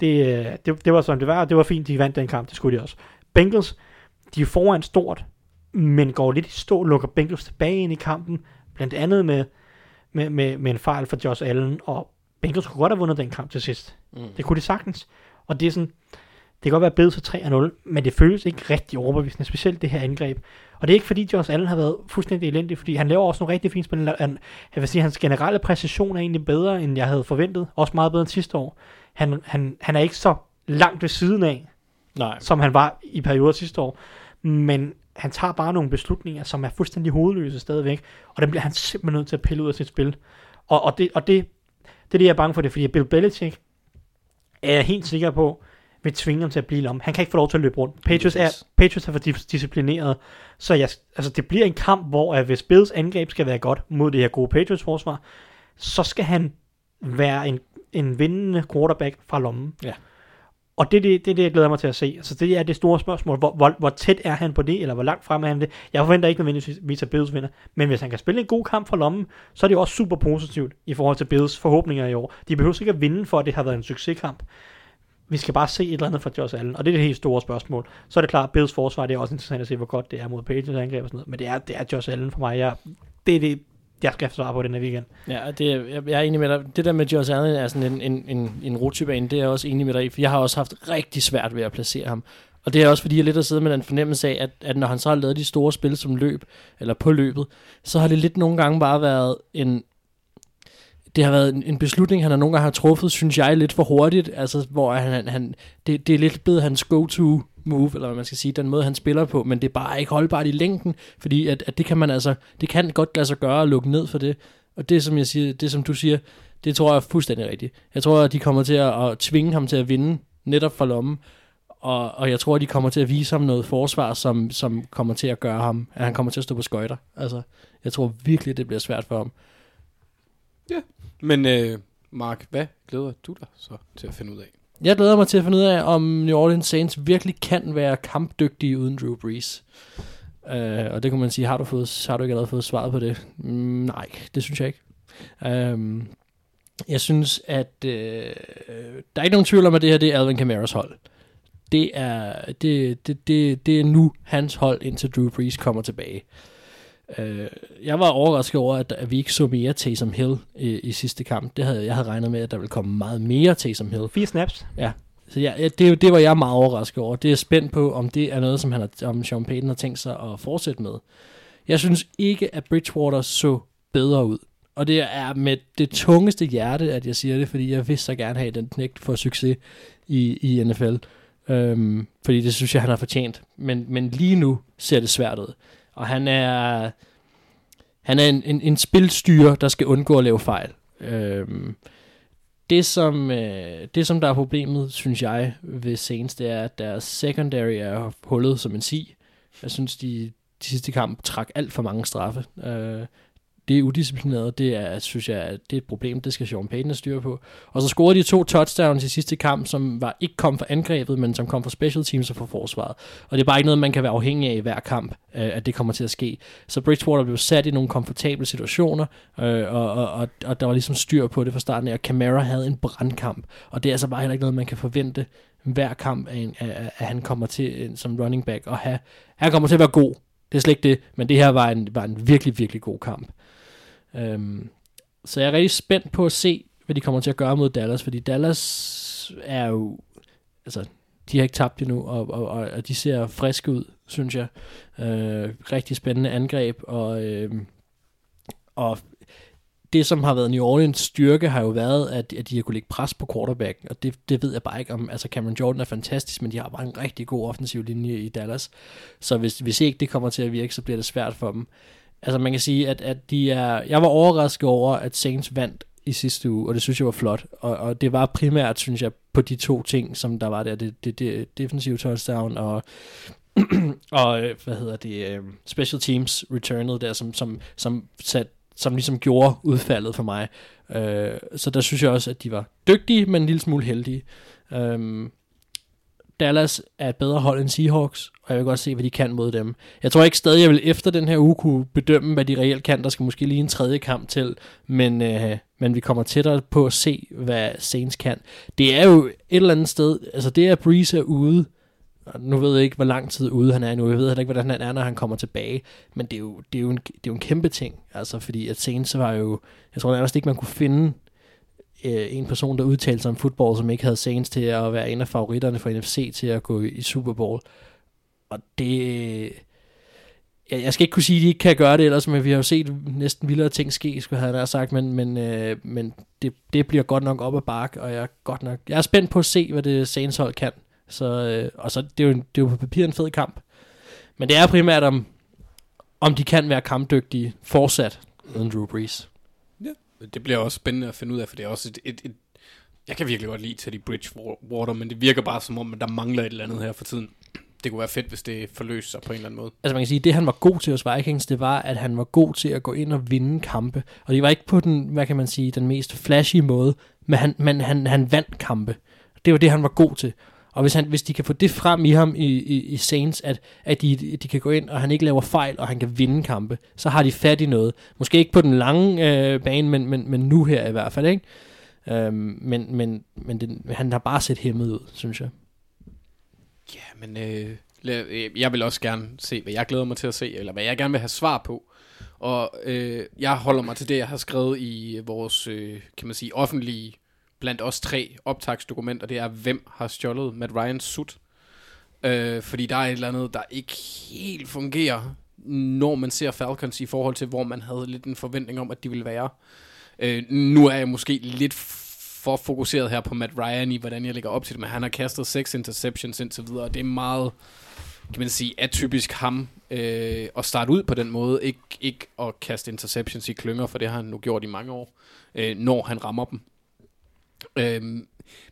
Det, øh, det, det var sådan, det var. Det var fint, de vandt den kamp. Det skulle de også. Bengals, de er foran stort, men går lidt i stå, lukker Bengals tilbage ind i kampen. Blandt andet med, med, med, med en fejl for Josh Allen, og Bengals kunne godt have vundet den kamp til sidst. Mm. Det kunne de sagtens. Og det er sådan, det kan godt være Bills er 3-0, men det føles ikke rigtig overbevisende, specielt det her angreb. Og det er ikke fordi Josh Allen har været fuldstændig elendig, fordi han laver også nogle rigtig fine spil. Han, jeg vil sige, hans generelle præcision er egentlig bedre, end jeg havde forventet. Også meget bedre end sidste år. Han, han, han er ikke så langt ved siden af, Nej. som han var i perioder sidste år. Men han tager bare nogle beslutninger, som er fuldstændig hovedløse stadigvæk, og dem bliver han simpelthen nødt til at pille ud af sit spil. Og, og, det, og det, det er det, jeg er bange for det, fordi Bill Belichick er jeg helt sikker på, vil tvinge ham til at blive om. Han kan ikke få lov til at løbe rundt. Patriots er. Patriots er for dis- disciplineret, så jeg, altså det bliver en kamp, hvor at hvis Bills angreb skal være godt mod det her gode Patriots forsvar, så skal han være en, en vindende quarterback fra lommen. Ja. Og det er det, det, det, jeg glæder mig til at se. Altså det er det store spørgsmål. Hvor, hvor, hvor tæt er han på det, eller hvor langt frem er han det? Jeg forventer ikke nødvendigvis, at Bills vinder. Men hvis han kan spille en god kamp fra lommen, så er det jo også super positivt i forhold til Bills forhåbninger i år. De behøver ikke at vinde, for at det har været en succeskamp. Vi skal bare se et eller andet fra Josh Allen, og det er det helt store spørgsmål. Så er det klart, Bills forsvar, det er også interessant at se, hvor godt det er mod Patriots angreb og sådan noget. Men det er, det er Josh Allen for mig. Jeg, det er det, jeg skal svare på den her weekend. Ja, det, er- jeg, jeg er enig med dig. Det der med Josh Allen er sådan en, en, en, en rutsjebane, det er jeg også enig med dig i, for jeg har også haft rigtig svært ved at placere ham. Og det er også fordi, jeg lidt har siddet med den fornemmelse af, at, at når han så har lavet de store spil som løb, eller på løbet, så har det lidt nogle gange bare været en... Det har været en, en beslutning, han har nogle gange har truffet, synes jeg, lidt for hurtigt. Altså, hvor han, han, det, det er lidt blevet hans go-to move, eller hvad man skal sige, den måde, han spiller på, men det er bare ikke holdbart i længden, fordi at, at det kan man altså, det kan godt lade sig gøre at lukke ned for det. Og det, som jeg siger, det som du siger, det tror jeg er fuldstændig rigtigt. Jeg tror, at de kommer til at, at tvinge ham til at vinde, netop for lommen. Og, og jeg tror, at de kommer til at vise ham noget forsvar, som, som kommer til at gøre ham, at han kommer til at stå på skøjter. Altså, jeg tror virkelig, det bliver svært for ham. Ja. Men øh, Mark, hvad glæder du dig så til at finde ud af? Jeg glæder mig til at finde ud af, om New Orleans Saints virkelig kan være kampdygtige uden Drew Brees. Uh, og det kan man sige, har du, fået, har du ikke allerede fået svaret på det? Mm, nej, det synes jeg ikke. Um, jeg synes, at uh, der er ikke nogen tvivl om, at det her det er Alvin Kamara's hold. Det er, det, det, det, det er nu hans hold, indtil Drew Brees kommer tilbage. Uh, jeg var overrasket over, at, at vi ikke så mere Taysom Hill i, i sidste kamp. Det havde, jeg havde regnet med, at der ville komme meget mere Taysom Hill. Fire snaps. Så ja, ja, det, det var jeg meget overrasket over. Det er spændt på, om det er noget, som han har, om Sean Payton har tænkt sig at fortsætte med. Jeg synes ikke, at Bridgewater så bedre ud. Og det er med det tungeste hjerte, at jeg siger det, fordi jeg vil så gerne have den knægt for succes i, i NFL. Øhm, fordi det synes jeg, han har fortjent. Men, men lige nu ser det svært ud. Og han er, han er en, en, en spilstyre, der skal undgå at lave fejl. Øhm, det, som, øh, det, som der er problemet, synes jeg, ved Saints, det er, at deres secondary er hullet som en si. Jeg synes, de, de sidste kamp trak alt for mange straffe. Øh, det er udisciplineret, det er, synes jeg, det er et problem, det skal Sean Payton styre på. Og så scorede de to touchdowns i sidste kamp, som var ikke kom fra angrebet, men som kom fra special teams og fra forsvaret. Og det er bare ikke noget, man kan være afhængig af i hver kamp, øh, at det kommer til at ske. Så Bridgewater blev sat i nogle komfortable situationer, øh, og, og, og, og der var ligesom styr på det fra starten af, og Camara havde en brandkamp. Og det er altså bare heller ikke noget, man kan forvente hver kamp, at, at, at han kommer til øh, som running back, og have, han kommer til at være god. Det er slet ikke det, men det her var en, var en virkelig, virkelig god kamp. Øhm, så jeg er rigtig spændt på at se, hvad de kommer til at gøre mod Dallas, fordi Dallas er jo, altså, de har ikke tabt endnu, og, og, og, og de ser friske ud, synes jeg. Øh, rigtig spændende angreb, og, øh, og det, som har været New Orleans styrke, har jo været, at, at de har kunne lægge pres på quarterbacken, og det, det ved jeg bare ikke om. Altså Cameron Jordan er fantastisk, men de har bare en rigtig god offensiv linje i Dallas. Så hvis, hvis ikke det kommer til at virke, så bliver det svært for dem. Altså man kan sige, at, at de er... Jeg var overrasket over, at Saints vandt i sidste uge, og det synes jeg var flot. Og, og det var primært, synes jeg, på de to ting, som der var der. Det, det, det defensive touchdown og, og øh, hvad hedder det, øh, special teams returnet der, som, som, som, sat, som ligesom gjorde udfaldet for mig. Øh, så der synes jeg også, at de var dygtige, men en lille smule heldige. Øh, Dallas er et bedre hold end Seahawks, og jeg vil godt se, hvad de kan mod dem. Jeg tror ikke stadig, jeg vil efter den her uge kunne bedømme, hvad de reelt kan. Der skal måske lige en tredje kamp til, men, øh, men vi kommer tættere på at se, hvad Saints kan. Det er jo et eller andet sted, altså det er Breeze er ude, nu ved jeg ikke, hvor lang tid ude han er nu. Jeg ved heller ikke, hvordan han er, når han kommer tilbage. Men det er jo, det er jo, en, det er jo en kæmpe ting. Altså, fordi at Saints var jo... Jeg tror nærmest ikke, man kunne finde øh, en person, der udtalte sig om fodbold, som ikke havde Saints til at være en af favoritterne for NFC til at gå i, Super Bowl. Og det... Øh, jeg, jeg skal ikke kunne sige, at de ikke kan gøre det ellers, men vi har jo set næsten vildere ting ske, skulle jeg have sagt, men, men, øh, men det, det bliver godt nok op ad bark, og jeg er godt nok... Jeg er spændt på at se, hvad det Saints hold kan. Så, øh, og så det er, jo, en- det er jo på papir en fed kamp. Men det er primært om, om de kan være kampdygtige fortsat uden Drew Brees. Det bliver også spændende at finde ud af, for det er også et, et, et jeg kan virkelig godt lide Teddy Bridgewater, men det virker bare som om, at der mangler et eller andet her for tiden. Det kunne være fedt, hvis det forløste sig på en eller anden måde. Altså man kan sige, det han var god til hos Vikings, det var, at han var god til at gå ind og vinde kampe. Og det var ikke på den, hvad kan man sige, den mest flashy måde, men han, men han, han vandt kampe. Det var det, han var god til. Og hvis, han, hvis de kan få det frem i ham i, i, i Saints, at, at de, de kan gå ind, og han ikke laver fejl, og han kan vinde kampe, så har de fat i noget. Måske ikke på den lange øh, bane, men, men, men nu her i hvert fald, ikke? Øhm, men men, men den, han har bare set hæmmet ud, synes jeg. Ja, men øh, øh, jeg vil også gerne se, hvad jeg glæder mig til at se, eller hvad jeg gerne vil have svar på. Og øh, jeg holder mig til det, jeg har skrevet i vores, øh, kan man sige, offentlige, blandt os tre optagsdokumenter, det er, hvem har stjålet Matt Ryans sut. Øh, fordi der er et eller andet, der ikke helt fungerer, når man ser Falcons i forhold til, hvor man havde lidt en forventning om, at de ville være. Øh, nu er jeg måske lidt for fokuseret her på Matt Ryan i, hvordan jeg lægger op til det, men han har kastet seks interceptions indtil videre, og det er meget, kan man sige, atypisk ham øh, at starte ud på den måde, ikke, ikke at kaste interceptions i klynger, for det har han nu gjort i mange år, øh, når han rammer dem. Øhm,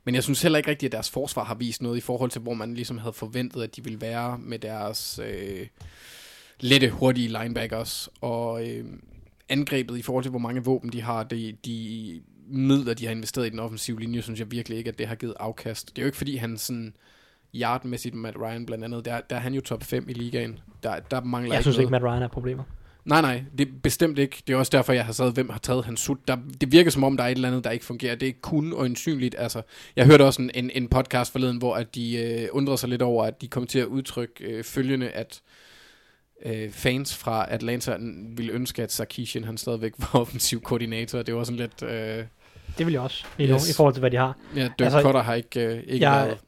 men jeg synes heller ikke rigtigt, at deres forsvar har vist noget i forhold til, hvor man ligesom havde forventet, at de ville være med deres øh, lette, hurtige linebackers. Og øh, angrebet i forhold til, hvor mange våben de har, de, de midler, de har investeret i den offensive linje, synes jeg virkelig ikke, at det har givet afkast. Det er jo ikke, fordi han sådan yardmæssigt med Matt Ryan blandt andet, der, der er han jo top 5 i ligaen. Der, der mangler Jeg synes noget. ikke, Matt Ryan er problemer. Nej, nej, det er bestemt ikke. Det er også derfor, jeg har sagt, hvem har taget hans sut. Der, det virker som om, der er et eller andet, der ikke fungerer. Det er kun øjensynligt. Altså, jeg hørte også en, en, en podcast forleden, hvor at de øh, undrede sig lidt over, at de kom til at udtrykke øh, følgende, at øh, fans fra Atlanta ville ønske, at Sarkisian han stadigvæk var offensiv koordinator. Det var sådan lidt... Øh, Det vil jeg også, nu, Yes. i forhold til, hvad de har. ja, Dirk Altså, Cutter har ikke, øh, ikke jeg- været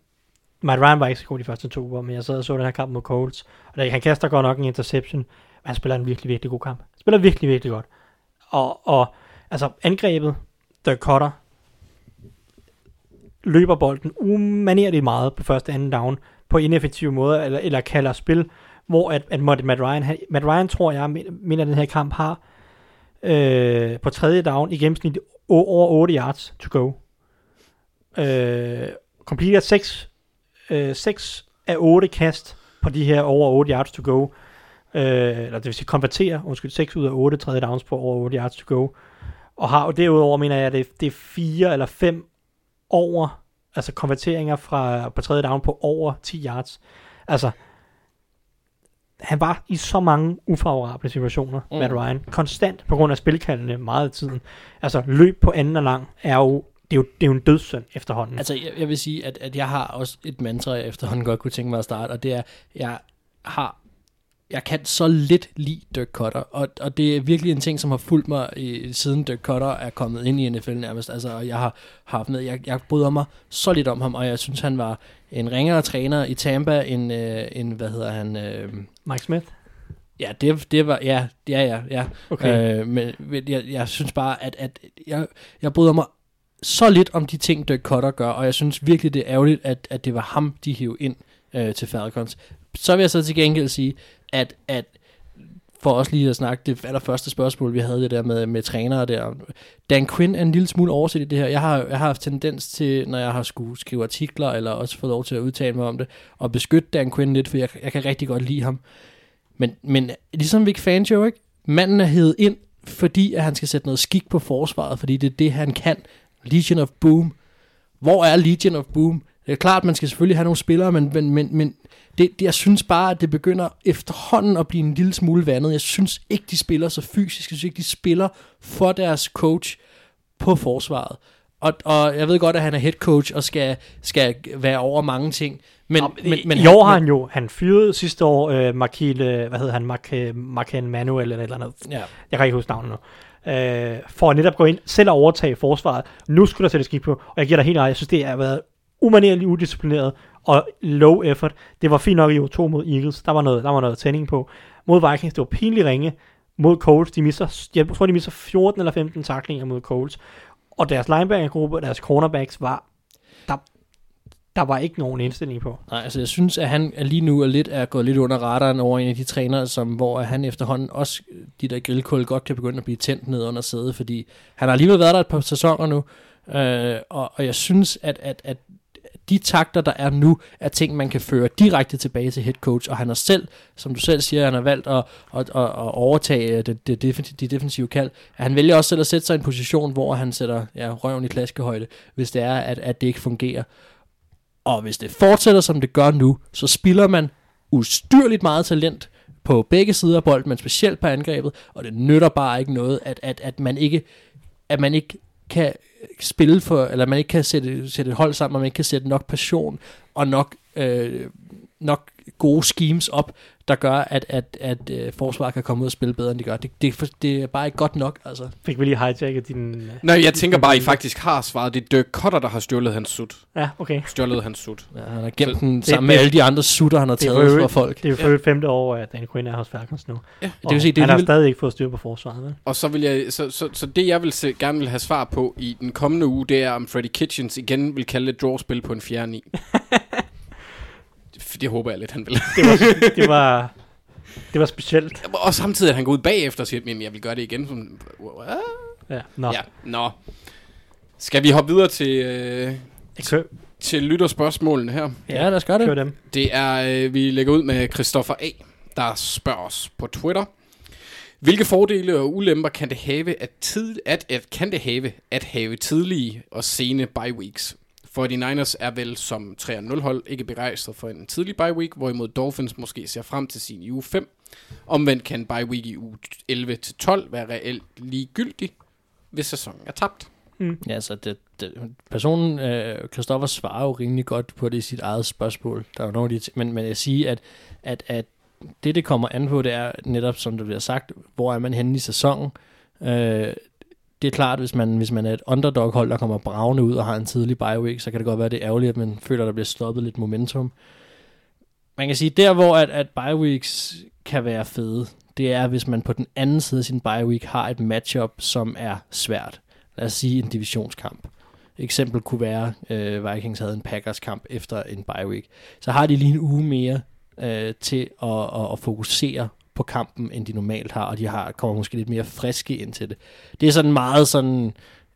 Matt Ryan var ikke så god de første to uger, men jeg sad og så den her kamp mod Colts, og der, han kaster godt nok en interception, han spiller en virkelig, virkelig god kamp. Han spiller virkelig, virkelig godt. Og, og altså angrebet, Dirk Cutter, løber bolden umanerligt meget på første anden down, på ineffektive måder, eller, eller kalder spil, hvor at, at Matt Ryan, han, Matt Ryan tror jeg, mener den her kamp har øh, på tredje down i gennemsnit over 8 yards to go. Øh, completer 6, øh, 6 af 8 kast på de her over 8 yards to go. Øh, eller det vil sige konverterer, undskyld, 6 ud af 8 tredje downs på over 8 yards to go. Og har derudover, mener jeg, det, det er 4 eller 5 over, altså konverteringer fra, på tredje down på over 10 yards. Altså, han var i så mange ufavorable situationer, mm. Matt Ryan, konstant på grund af spilkaldene meget af tiden. Altså, løb på anden og lang er jo det er jo, det er jo en dødssynd efterhånden. Altså, jeg, jeg vil sige, at, at jeg har også et mantra, jeg efterhånden godt kunne tænke mig at starte, og det er, jeg har jeg kan så lidt lide Dirk Cutter, og, og det er virkelig en ting, som har fulgt mig i, siden Dirk Cutter er kommet ind i NFL nærmest. Altså, jeg har haft med, jeg, jeg bryder mig så lidt om ham, og jeg synes, han var en ringere træner i Tampa, end, øh, end hvad hedder han? Øh, Mike Smith? Ja, det, det var, ja, ja, ja, ja. Okay. Øh, men jeg, jeg synes bare, at, at jeg, jeg bryder mig så lidt om de ting, Dirk Cutter gør, og jeg synes virkelig, det er ærgerligt, at, at det var ham, de hævde ind øh, til Falcons. Så vil jeg så til gengæld sige, at, at for os lige at snakke det allerførste spørgsmål, vi havde det der med, med trænere der. Dan Quinn er en lille smule overset i det her. Jeg har, jeg har haft tendens til, når jeg har skulle skrive artikler, eller også fået lov til at udtale mig om det, og beskytte Dan Quinn lidt, for jeg, jeg kan rigtig godt lide ham. Men, men ligesom Vic Fangio, ikke? Manden er hed ind, fordi at han skal sætte noget skik på forsvaret, fordi det er det, han kan. Legion of Boom. Hvor er Legion of Boom? Det er klart, at man skal selvfølgelig have nogle spillere, men, men, men, men det, det, jeg synes bare, at det begynder efterhånden at blive en lille smule vandet. Jeg synes ikke, de spiller så fysisk. Jeg synes ikke, de spiller for deres coach på forsvaret. Og, og jeg ved godt, at han er head coach og skal, skal være over mange ting. Men, men, men I år har han jo, han fyrede sidste år uh, Markile, hvad hedder han, Mark, Marken Manuel eller et eller andet. Ja. Jeg kan ikke huske navnet nu. Uh, for at netop gå ind, selv at overtage forsvaret. Nu skulle der sættes skik på, og jeg giver dig helt ret, jeg synes, det har været umanerligt udisciplineret og low effort. Det var fint nok i to mod Eagles. Der var noget, der var noget tænding på. Mod Vikings, det var pinligt ringe. Mod Colts, de misser, jeg tror, de misser 14 eller 15 taklinger mod Colts. Og deres linebackergruppe og deres cornerbacks var, der, der var ikke nogen indstilling på. Nej, altså jeg synes, at han lige nu er lidt er gået lidt under radaren over en af de trænere, som, hvor han efterhånden også, de der grillkul godt kan begynde at blive tændt ned under sædet, fordi han har alligevel været der et par sæsoner nu, øh, og, og jeg synes, at, at, at de takter, der er nu, er ting, man kan føre direkte tilbage til head coach, og han har selv, som du selv siger, han har valgt at, at, at, at overtage øh, det, det, det, de defensive kald. Han vælger også selv at sætte sig i en position, hvor han sætter ja, røven i klaskehøjde, hvis det er, at, at det ikke fungerer. Og hvis det fortsætter, som det gør nu, så spilder man ustyrligt meget talent på begge sider af bolden, men specielt på angrebet, og det nytter bare ikke noget, at, at, at man ikke at man ikke kan spille for, eller man ikke kan sætte, sætte et hold sammen, og man ikke kan sætte nok passion og nok, øh, nok gode schemes op, der gør, at, at, at uh, forsvaret kan komme ud og spille bedre, end de gør. Det, det, det er bare ikke godt nok, altså. Fik vi lige hijacket din... Uh, Nej, jeg tænker bare, at I faktisk har svaret. Det er Dirk Cutter, der har stjålet hans sut. Ja, okay. Stjålet hans sut. Ja, han har gemt den sammen med alle de andre sutter, han har taget fra folk. Det er jo ja. femte år, at Dan Quinn er hos Falcons nu. Ja. det vil sige, det han har stadig ikke fået styr på forsvaret, vel? Og så vil jeg, så, så, så det jeg vil se, gerne vil have svar på i den kommende uge, det er, om Freddy Kitchens igen vil kalde et drawspil på en fjerde 9. det håber jeg lidt, han vil. det, var, det, var, det var specielt. Og samtidig, at han går ud bagefter og siger, at jeg vil gøre det igen. Som, ja, nå. Ja, nå. Skal vi hoppe videre til, øh, til, til lytterspørgsmålene her? Ja, lad os gøre det. Kør dem. Det er, øh, vi lægger ud med Christoffer A., der spørger os på Twitter. Hvilke fordele og ulemper kan det have at, tid, at, at, kan det have at have tidlige og sene bye weeks? 49ers er vel som 3-0 hold ikke begejstret for en tidlig bye week, hvorimod Dolphins måske ser frem til sin uge 5. Omvendt kan bye week i uge 11-12 være reelt ligegyldig, hvis sæsonen er tabt. Mm. Ja, så det, det, personen, øh, Christoffer svarer jo rimelig godt på det i sit eget spørgsmål. Der er jo nogle af de men, men jeg siger, at, at, at det, det kommer an på, det er netop, som der bliver sagt, hvor er man henne i sæsonen. Øh, det er klart, hvis man, hvis man er et underdog-hold, der kommer bravende ud og har en tidlig bye week, så kan det godt være, det er ærgerligt, at man føler, at der bliver stoppet lidt momentum. Man kan sige, der hvor at, at bye weeks kan være fede, det er, hvis man på den anden side af sin bye week har et matchup, som er svært. Lad os sige en divisionskamp. Eksempel kunne være, øh, Vikings havde en Packers kamp efter en bye week. Så har de lige en uge mere øh, til at, at, at fokusere på kampen, end de normalt har, og de har kommer måske lidt mere friske ind til det. Det er sådan meget sådan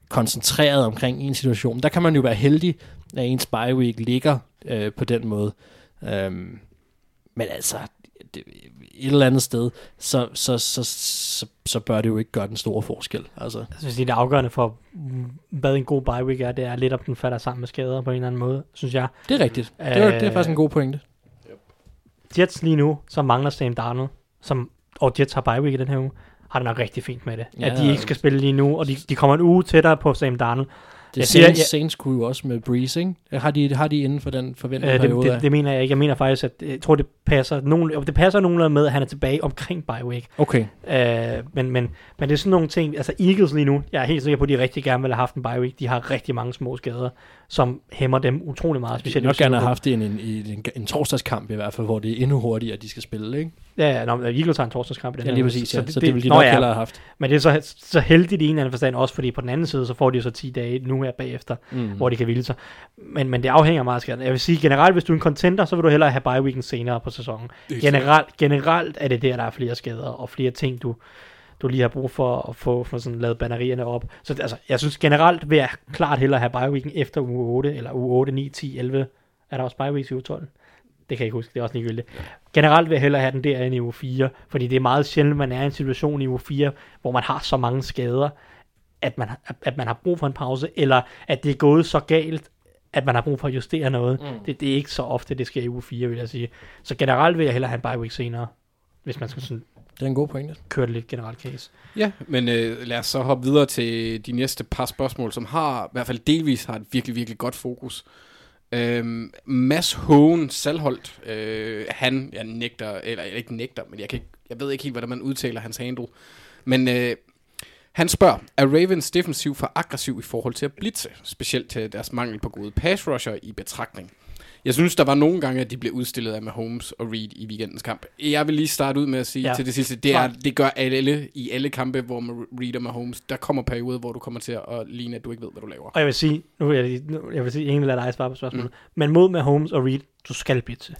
koncentreret omkring en situation. Der kan man jo være heldig, at ens bye week ligger øh, på den måde. Øhm, men altså, det, et eller andet sted, så, så, så, så, så bør det jo ikke gøre den store forskel. Altså. Jeg synes, det er afgørende for, hvad en god bye week er, det er lidt, om den falder sammen med skader på en eller anden måde, synes jeg. Det er rigtigt. Det er, det er faktisk en god pointe. Jets lige nu, som mangler Sam Darnold, som, og Jets har bye week i den her uge, har det nok rigtig fint med det. Ja, at de ikke skal spille lige nu, og de, de kommer en uge tættere på Sam Darnold. Det Jeg siger- Saints, jeg- Saints kunne jo også med Breeze, ikke? Har de, har de inden for den forventede Øh, det, periode? det, det, mener jeg ikke. Jeg mener faktisk, at jeg tror, det passer, nogen, det passer nogenlunde med, at han er tilbage omkring bye week. okay. Øh, men, men, men det er sådan nogle ting, altså Eagles lige nu, jeg er helt sikker på, at de rigtig gerne vil have haft en bye week. De har rigtig mange små skader, som hæmmer dem utrolig meget. De Specielt nok i gerne have haft det i en, en, en, en torsdagskamp i hvert fald, hvor det er endnu hurtigere, at de skal spille, ikke? Ja, ja, nå, men Eagles har en torsdagskamp i den Ja, her lige uge, præcis, ja. Så det, så det det- ville de nok ja, hellere have haft. Men det er så, så heldigt i en eller anden forstand også, fordi på den anden side, så får de jo så 10 dage nu her bagefter, Mm. hvor de kan hvile sig. Men, men det afhænger meget af. Jeg vil sige, generelt, hvis du er en contender, så vil du hellere have bye weeken senere på sæsonen. Generelt, generelt er det der, der er flere skader og flere ting, du, du lige har brug for at få for sådan lavet batterierne op. Så altså, jeg synes generelt vil jeg klart hellere have bye weeken efter uge 8, eller uge 8, 9, 10, 11. Er der også bye weeks i uge 12? Det kan jeg ikke huske, det er også ligegyldigt. Generelt vil jeg hellere have den derinde i uge 4, fordi det er meget sjældent, man er i en situation i uge 4, hvor man har så mange skader, at man, at- man har brug for en pause, eller at det er gået så galt, at man har brug for at justere noget. Mm. Det, det er ikke så ofte, det sker i uge 4, vil jeg sige. Så generelt vil jeg hellere have en bye week senere, hvis man skal sådan Det er en god pointe. køre det lidt generelt case. Ja, men øh, lad os så hoppe videre til de næste par spørgsmål, som har, i hvert fald delvis har et virkelig, virkelig godt fokus. Øhm, Mads Hågen Salholdt, øh, han, jeg nægter, eller jeg ikke nægter, men jeg, kan ikke, jeg ved ikke helt, hvordan man udtaler hans handle. Men øh, han spørger, er Ravens defensiv for aggressiv i forhold til at blitse, specielt til deres mangel på gode pass rusher i betragtning? Jeg synes, der var nogle gange, at de blev udstillet af Mahomes og Reed i weekendens kamp. Jeg vil lige starte ud med at sige ja. Til det sidste, det, er, det gør alle i alle kampe, hvor Reed og Mahomes, der kommer perioder, hvor du kommer til at ligne, at du ikke ved, hvad du laver. Og jeg vil sige, nu vil jeg, nu, jeg vil sige, ingen lader dig svare på spørgsmålet, mm. men mod med Holmes og Reed, du skal blitse.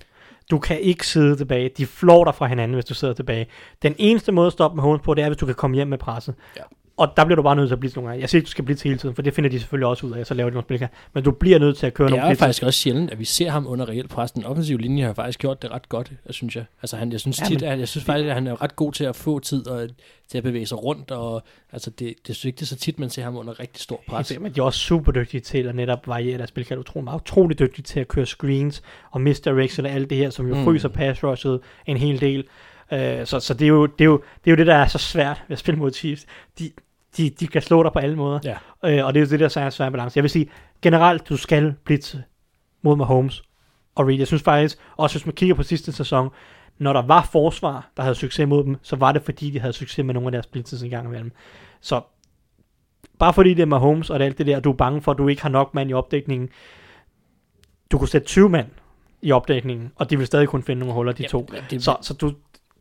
Du kan ikke sidde tilbage. De flår dig fra hinanden, hvis du sidder tilbage. Den eneste måde at stoppe med Holmes på, det er, hvis du kan komme hjem med presset. Ja. Og der bliver du bare nødt til at blitse nogle gange. Jeg siger ikke, du skal blitse hele tiden, for det finder de selvfølgelig også ud af, så laver de nogle spilker. Men du bliver nødt til at køre Det nogle er blitz. faktisk også sjældent, at vi ser ham under reelt pres. Den offensive linje har faktisk gjort det ret godt, jeg synes jeg. Altså han, jeg synes, Ja, tit, men- at, jeg synes faktisk, at han er ret god til at få tid og til at bevæge sig rundt. Og, altså det, det synes ikke, det er så tit, man ser ham under rigtig stor pres. Men de er også super dygtige til at netop variere deres spil. Kan du tro, meget utrolig dygtige til at køre screens og misdirection og alt det her, som jo Mm. fryser pass rushet en hel del. Uh, så så det, er jo, det, er jo, det er jo det, der er så svært ved at spille mod Chiefs. De, de, de kan slå dig på alle måder. Ja. Uh, og det er jo det, der så er svær balance. Jeg vil sige, generelt, du skal blitse mod Mahomes og Reed. Jeg synes faktisk, også hvis man kigger på sidste sæson, når der var forsvar, der havde succes mod dem, så var det fordi, de havde succes med nogle af deres blitzes en gang imellem. Så bare fordi det er Mahomes og det alt det der, du er bange for, at du ikke har nok mand i opdækningen. Du kunne sætte 20 mand i opdækningen, og de vil stadig kunne finde nogle huller, de Ja, to. det- Så, så du,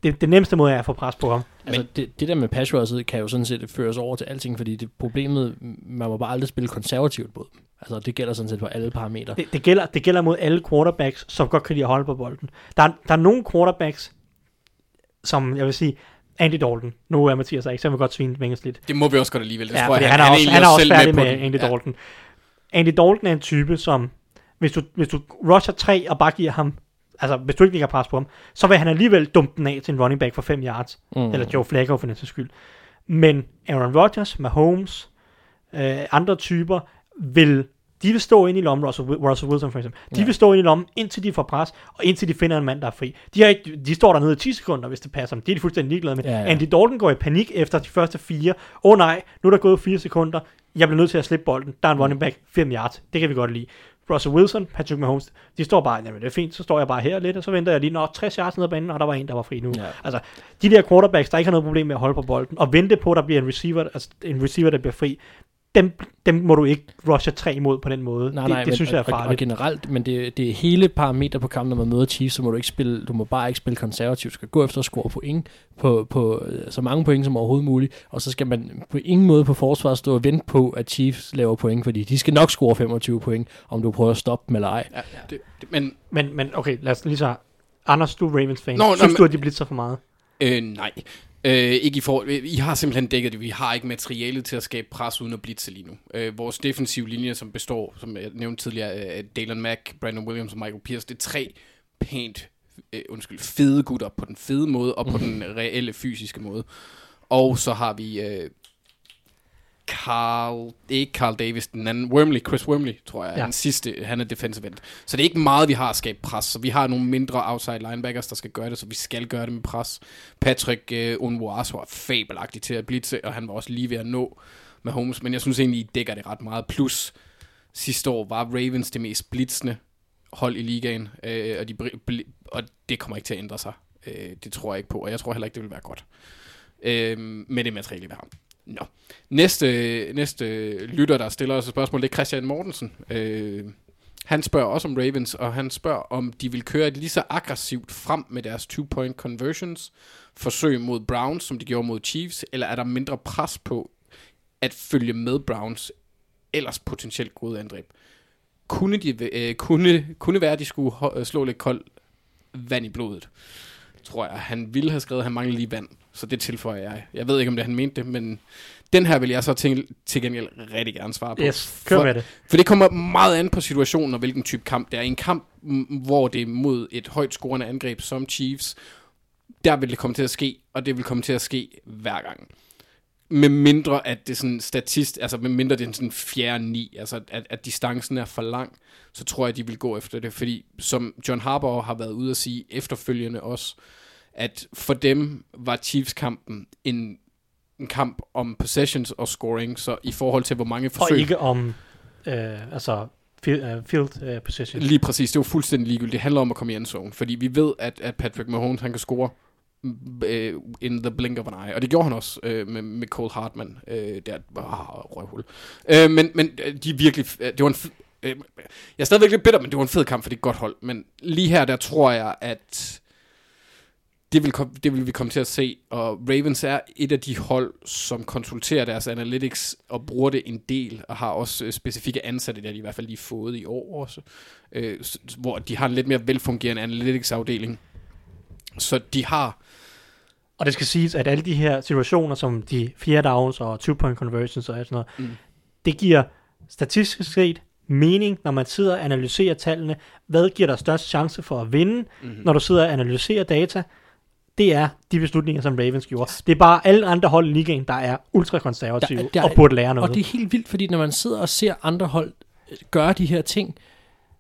det, det nemmeste måde er at få pres på ham. Altså, det, det der med pass rushet kan jo sådan set føres over til alting, fordi det problemet, man må bare aldrig spille konservativt mod dem. Altså, det gælder sådan set på alle parametre. Det, det, gælder, det gælder mod alle quarterbacks, som godt kan lide at holde på bolden. Der er, der er nogle quarterbacks, som jeg vil sige, Andy Dalton. Nu er Mathias ikke, så jeg vil godt svine Vinges lidt. Det må vi også godt alligevel. Det Ja, tror jeg, fordi han, er også, han er også selv færdig med, den. Andy Ja. Dalton. Andy Dalton er en type, som hvis du, hvis du rusher 3 og bare giver ham, altså hvis du ikke lægger pres på ham, så vil han alligevel dumpe den af til en running back for 5 yards. Mm. Eller Joe Flacco for den sags skyld. Men Aaron Rodgers, Mahomes, øh, andre typer, vil de vil stå ind i lommen, Russell, Russell Wilson for eksempel, de Ja. vil stå ind i lommen, indtil de får pres, og indtil de finder en mand, der er fri. De, har ikke, de står dernede i 10 sekunder, hvis det passer dem. Det er de fuldstændig ligeglade med. Ja, ja. Andy Dalton går i panik efter de første fire. Åh oh, nej, nu er der gået 4 sekunder. Jeg bliver nødt til at slippe bolden. Der er en running back, 5 yards. Det kan vi godt lide. Russell Wilson, Patrick Mahomes, de står bare, jamen det er fint, så står jeg bare her lidt, og så venter jeg lige, når 60 yards ned ad banen, og der var en, der var fri nu. Ja. Altså, de der quarterbacks, der ikke har noget problem med at holde på bolden, og vente på, at der bliver en receiver, altså en receiver, der bliver fri, dem, dem må du ikke rushe tre imod på den måde. Nej, det, nej, det men, synes jeg er og, og farligt. generelt, men det, det er hele parameter på kampen, når man møder Chiefs, så må du ikke spille, du må bare ikke spille konservativt. Du skal gå efter at score point på, på øh, så mange point som overhovedet muligt, og så skal man på ingen måde på forsvaret stå og vente på, at Chiefs laver point, fordi de skal nok score 25 point, om du prøver at stoppe dem eller ej. Ja, det, det, men Men, men okay, lad os lige så... Anders, du er Ravens-fan. Nå, Nå, nå, synes men- du, at de blitzer for meget? Øh, nej. Øh, ikke i for, I har simpelthen dækket det. Vi har ikke materialet til at skabe pres uden at blitse lige nu. Øh, vores defensive linje, som består, som jeg nævnte tidligere, af Dalen Mack, Brandon Williams og Michael Pierce, det er tre pænt, øh, undskyld, fede gutter på den fede måde og på den reelle fysiske måde. Og så har vi øh, Carl, ikke Carl Davis, den anden, Wormley, Chris Wormley, tror jeg, ja. Den sidste, han er defensive end. Så det er ikke meget, vi har at skabe pres, så vi har nogle mindre outside linebackers, der skal gøre det, så vi skal gøre det med pres. Patrick øh, Unwaso er fabelagtig til at blitse, og han var også lige ved at nå med Holmes, men jeg synes egentlig, I dækker det ret meget. Plus, sidste år var Ravens det mest blitzende hold i ligaen, øh, og, de, og det kommer ikke til at ændre sig. Øh, det tror jeg ikke på, og jeg tror heller ikke, det vil være godt. Øh, med det materiale, vi har. Nå. Næste, næste lytter, der stiller os et spørgsmål, det er Christian Mortensen. Øh, han spørger også om Ravens, og han spørger, om de vil køre et lige så aggressivt frem med deres two-point conversions, forsøg mod Browns, som de gjorde mod Chiefs, eller er der mindre pres på at følge med Browns, ellers potentielt gode angreb? Kunne, de, øh, kunne, kunne være, at de skulle slå lidt koldt vand i blodet, tror jeg. Han ville have skrevet, at han manglede lige vand, så det tilføjer jeg. Jeg ved ikke, om det han mente det, men den her vil jeg så til, til gengæld rigtig gerne svare på. Yes, kør For- med det. for det kommer meget an på situationen og hvilken type kamp det er. I en kamp, hvor det er mod et højt scorende angreb som Chiefs, der vil det komme til at ske, og det vil komme til at ske hver gang. Med mindre at det sådan statist, altså med mindre det er sådan fjerde ni, altså at, at distancen er for lang, så tror jeg, de vil gå efter det. Fordi som John Harbaugh har været ude at sige efterfølgende også, at for dem var Chiefs-kampen en, en kamp om possessions og scoring, så i forhold til hvor mange Og forsøg... ikke om, øh, altså, field, uh, field uh, position. Lige præcis, det var fuldstændig ligegyldigt. Det handler om at komme i endzone, fordi vi ved, at, at Patrick Mahomes, han kan score øh, in the blink of an eye, og det gjorde han også øh, med, med Cole Hartman, øh, der ah, røvhul. Øh, men, men øh, de er virkelig, det var en, f- øh, jeg er stadigvæk lidt bitter, men det var en fed kamp, for det godt hold, men lige her, der tror jeg, at det vil, kom, det vil vi komme til at se, og Ravens er et af de hold, som konsulterer deres analytics og bruger det en del, og har også øh, specifikke ansatte, der de i hvert fald lige fået i år også, øh, hvor de har en lidt mere velfungerende analytics-afdeling. Så de har, og det skal siges, at alle de her situationer, som de fjerde downs og two-point conversions og sådan noget, Mm. det giver statistisk set mening, når man sidder og analyserer tallene. Hvad giver dig størst chance for at vinde, Mhm. mm-hmm. når du sidder og analyserer data? Det er de beslutninger, som Ravens gjorde. Det er bare alle andre hold i ligaen, der er ultrakonservative Der- der- og burde lære noget. Og det er helt vildt, fordi når man sidder og ser andre hold øh, gøre de her ting, øh,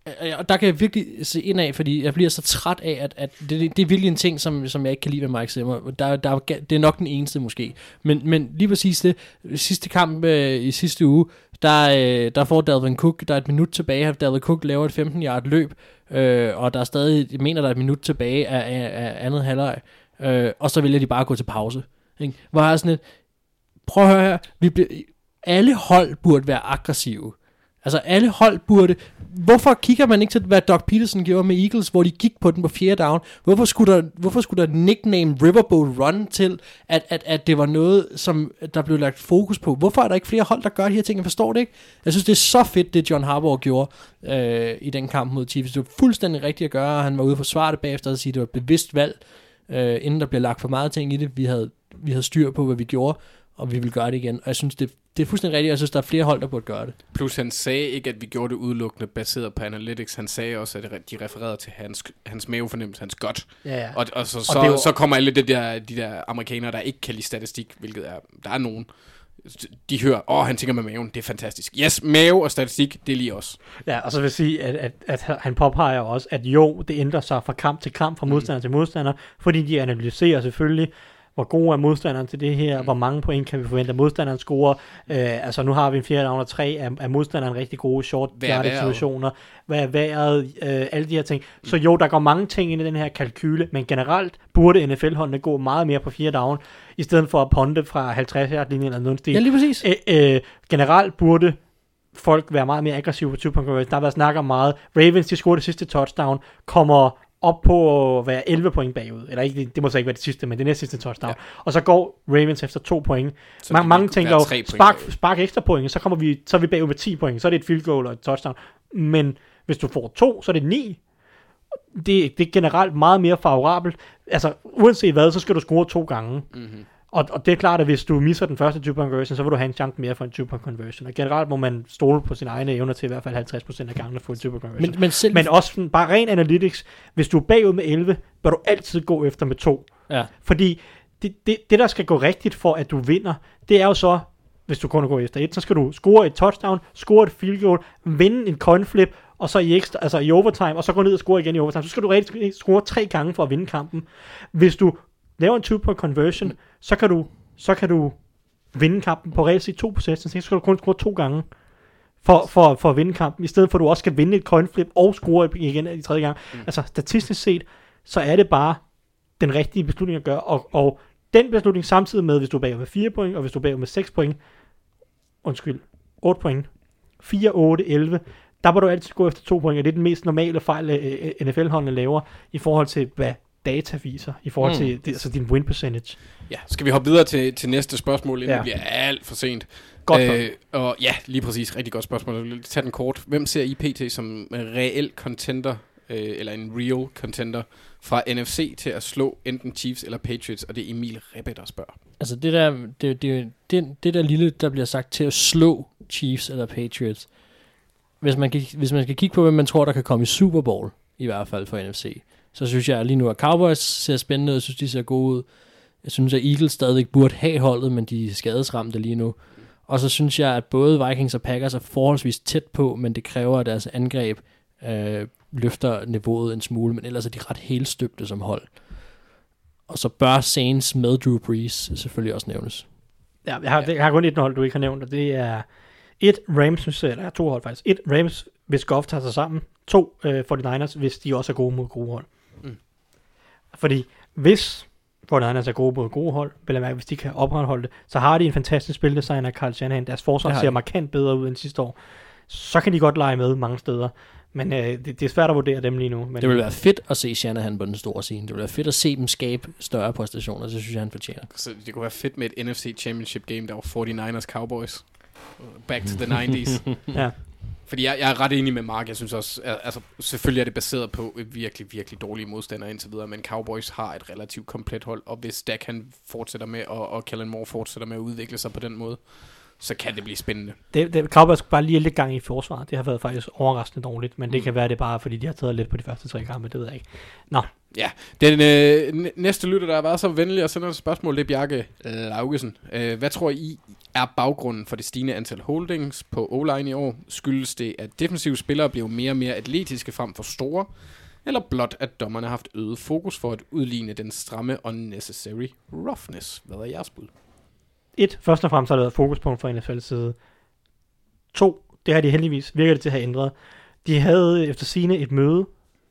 Øh, og der kan jeg virkelig se ind af, fordi jeg bliver så træt af, at, at det, det, det er virkelig en ting, som, som jeg ikke kan lide ved Mike Zimmer. Der, der, det er nok den eneste måske. Men, men lige præcis det, sidste kamp øh, i sidste uge, der, øh, der får Dalvin Cook, der er et minut tilbage, Dalvin Cook laver et 15-yard løb, øh, og der er stadig, jeg mener, der er et minut tilbage af, af, af andet halvleg, øh, og så vælger de bare at gå til pause. Ikke? Hvor jeg er sådan et, prøv at høre her, vi bliver, alle hold burde være aggressive. Altså alle hold burde... Hvorfor kigger man ikke til, hvad Doc Peterson gjorde med Eagles, hvor de gik på den på fjerde down? Hvorfor skulle der, hvorfor skulle der nickname Riverboat Run til, at, at, at det var noget, som der blev lagt fokus på? Hvorfor er der ikke flere hold, der gør de her ting? Jeg forstår det ikke. Jeg synes, det er så fedt, det John Harbaugh gjorde øh, i den kamp mod Chiefs. Det var fuldstændig rigtigt at gøre, og han var ude for svaret bagefter og sige, at det var et bevidst valg, øh, inden der blev lagt for meget ting i det. Vi havde, vi havde styr på, hvad vi gjorde, og vi vil gøre det igen. Og jeg synes, det, det er fuldstændig rigtigt. Jeg synes, der er flere hold, der burde gøre det. plus han sagde ikke, at vi gjorde det udelukkende baseret på analytics. Han sagde også, at de refererede til hans, hans mavefornemmelse, hans godt. ja, ja. Og, og så, så, det er jo- så kommer alle det der, de der amerikanere, der ikke kan lide statistik, hvilket er, der er nogen. De hører, åh, oh, han tænker med maven, det er fantastisk. Yes, mave og statistik, det er lige os. Ja, og så vil jeg sige, at, at, at han påpeger også, at jo, det ændrer sig fra kamp til kamp, fra modstander mm. til modstander, fordi de analyserer selvfølgelig, hvor god er modstanderen til det her, hvor mange point kan vi forvente, at modstanderen scorer. Øh, altså nu har vi en fjerde down og tre, er, er modstanderen rigtig gode short yardage situationer, hvad er vejret, øh, alle de her ting. Så jo, der går mange ting ind i den her kalkyle, men generelt burde NFL-holdene gå meget mere på fjerde down, i stedet for at ponde fra 50 yard linjen eller noget stil. Ja, lige præcis. Øh, øh, generelt burde folk være meget mere aggressive på 2 point. Der har været snak om meget. Ravens, de scorede det sidste touchdown, kommer op på at være 11 point bagud. Eller ikke, det må så ikke være det sidste, men det næste sidste touchdown. Ja. Og så går Ravens efter to point. Så Ma- det mange tænker jo, spark, bagud. spark ekstra point, så, kommer vi, så er vi bagud med 10 point. Så er det et field goal og et touchdown. Men hvis du får to, så er det 9. Det, det er generelt meget mere favorabelt. Altså, uanset hvad, så skal du score to gange. Mm-hmm. Og, og det er klart, at hvis du misser den første 2-point conversion, så vil du have en chance mere for en 2-point conversion. Og generelt må man stole på sine egne evner til i hvert fald 50% af gangene at få en 2-point conversion. Men, men selv... Men også bare ren analytics, hvis du er bagud med 11, bør du altid gå efter med 2. ja. Fordi det, det, det, der skal gå rigtigt for, at du vinder, det er jo så, hvis du kun går efter et, så skal du score et touchdown, score et field goal, vinde en coin flip, og så i, ekstra, altså i overtime, og så gå ned og score igen i overtime. Så skal du rigtig score tre gange for at vinde kampen. Hvis du laver en two-point conversion, så kan du, så kan du vinde kampen på reelt set to possessions, så skal du kun score to gange for, for, for at vinde kampen, i stedet for at du også skal vinde et coin flip og score igen i tredje gang. Mm. Altså statistisk set, så er det bare den rigtige beslutning at gøre, og, og den beslutning samtidig med, hvis du er bagud med 4 point, og hvis du er bagud med 6 point, undskyld, 8 point, 4, 8, 11, der må du altid gå efter 2 point, og det er den mest normale fejl, øh, øh, NFL-holdene laver, i forhold til, hvad data viser, i forhold Mm. til det, altså din win percentage. Ja, skal vi hoppe videre til, til næste spørgsmål, inden ja. Det bliver alt for sent? Godt øh, og ja, lige præcis. Rigtig godt spørgsmål. Jeg vil tage den kort. Hvem ser I PT som reel contender, øh, eller en real contender, fra NFC til at slå enten Chiefs eller Patriots? Og det er Emil Rebbe, der spørger. Altså det der, det, det, det, det der lille, der bliver sagt til at slå Chiefs eller Patriots. Hvis man, hvis man skal kigge på, hvem man tror, der kan komme i Super Bowl, i hvert fald for NFC, så synes jeg lige nu, at Cowboys ser spændende ud. Jeg synes, de ser gode ud. Jeg synes, at Eagles stadigvæk burde have holdet, men de er skadesramte lige nu. Og så synes jeg, at både Vikings og Packers er forholdsvis tæt på, men det kræver, at deres angreb øh, løfter niveauet en smule, men ellers er de ret helstøbte som hold. Og så bør Saints med Drew Brees selvfølgelig også nævnes. Ja, jeg har, ja. jeg har kun et hold, du ikke har nævnt, og det er et Rams, synes jeg, eller to hold faktisk. Et Rams, hvis Goff tager sig sammen. To øh, 49ers, hvis de også er gode mod gode hold. Mm. Fordi hvis 49ers er gode mod gode hold, vil jeg mærke, hvis de kan opretholde det, så har de en fantastisk spildesigner, Carl Shanahan. Deres forsvar ser markant bedre ud end sidste år. Så kan de godt lege med mange steder. Men øh, det, det, er svært at vurdere dem lige nu. Men Det vil være fedt at se Shanahan på den store scene. Det vil være fedt at se dem skabe større præstationer. Det synes jeg, han fortjener. Så det kunne være fedt med et NFC Championship game, der var 49ers Cowboys. Back to the 90s. ja. Fordi jeg, jeg er ret enig med Mark. Jeg synes også, altså selvfølgelig er det baseret på et virkelig, virkelig dårlige modstandere indtil videre, men Cowboys har et relativt komplet hold, og hvis Dak han fortsætter med, og, og Kellen Moore fortsætter med at udvikle sig på den måde, så kan det blive spændende. Det, det, skal bare lige lidt gang i forsvaret. Det har været faktisk overraskende dårligt, men det Mm. kan være, det bare, fordi de har taget lidt på de første tre kampe, det ved jeg ikke. Ja, den øh, næste lytter, der har været så venlig at sende os et spørgsmål, det er Bjarke Laugesen. Øh, hvad tror I er baggrunden for det stigende antal holdings på O-line i år? Skyldes det, at defensive spillere bliver mere og mere atletiske frem for store? Eller blot, at dommerne har haft øget fokus for at udligne den stramme unnecessary roughness? Hvad er jeres bud? Et, først og fremmest har der været fokuspunkt fra NFL's side. To, det har de heldigvis, virker det til at have ændret. De havde efter sine et møde,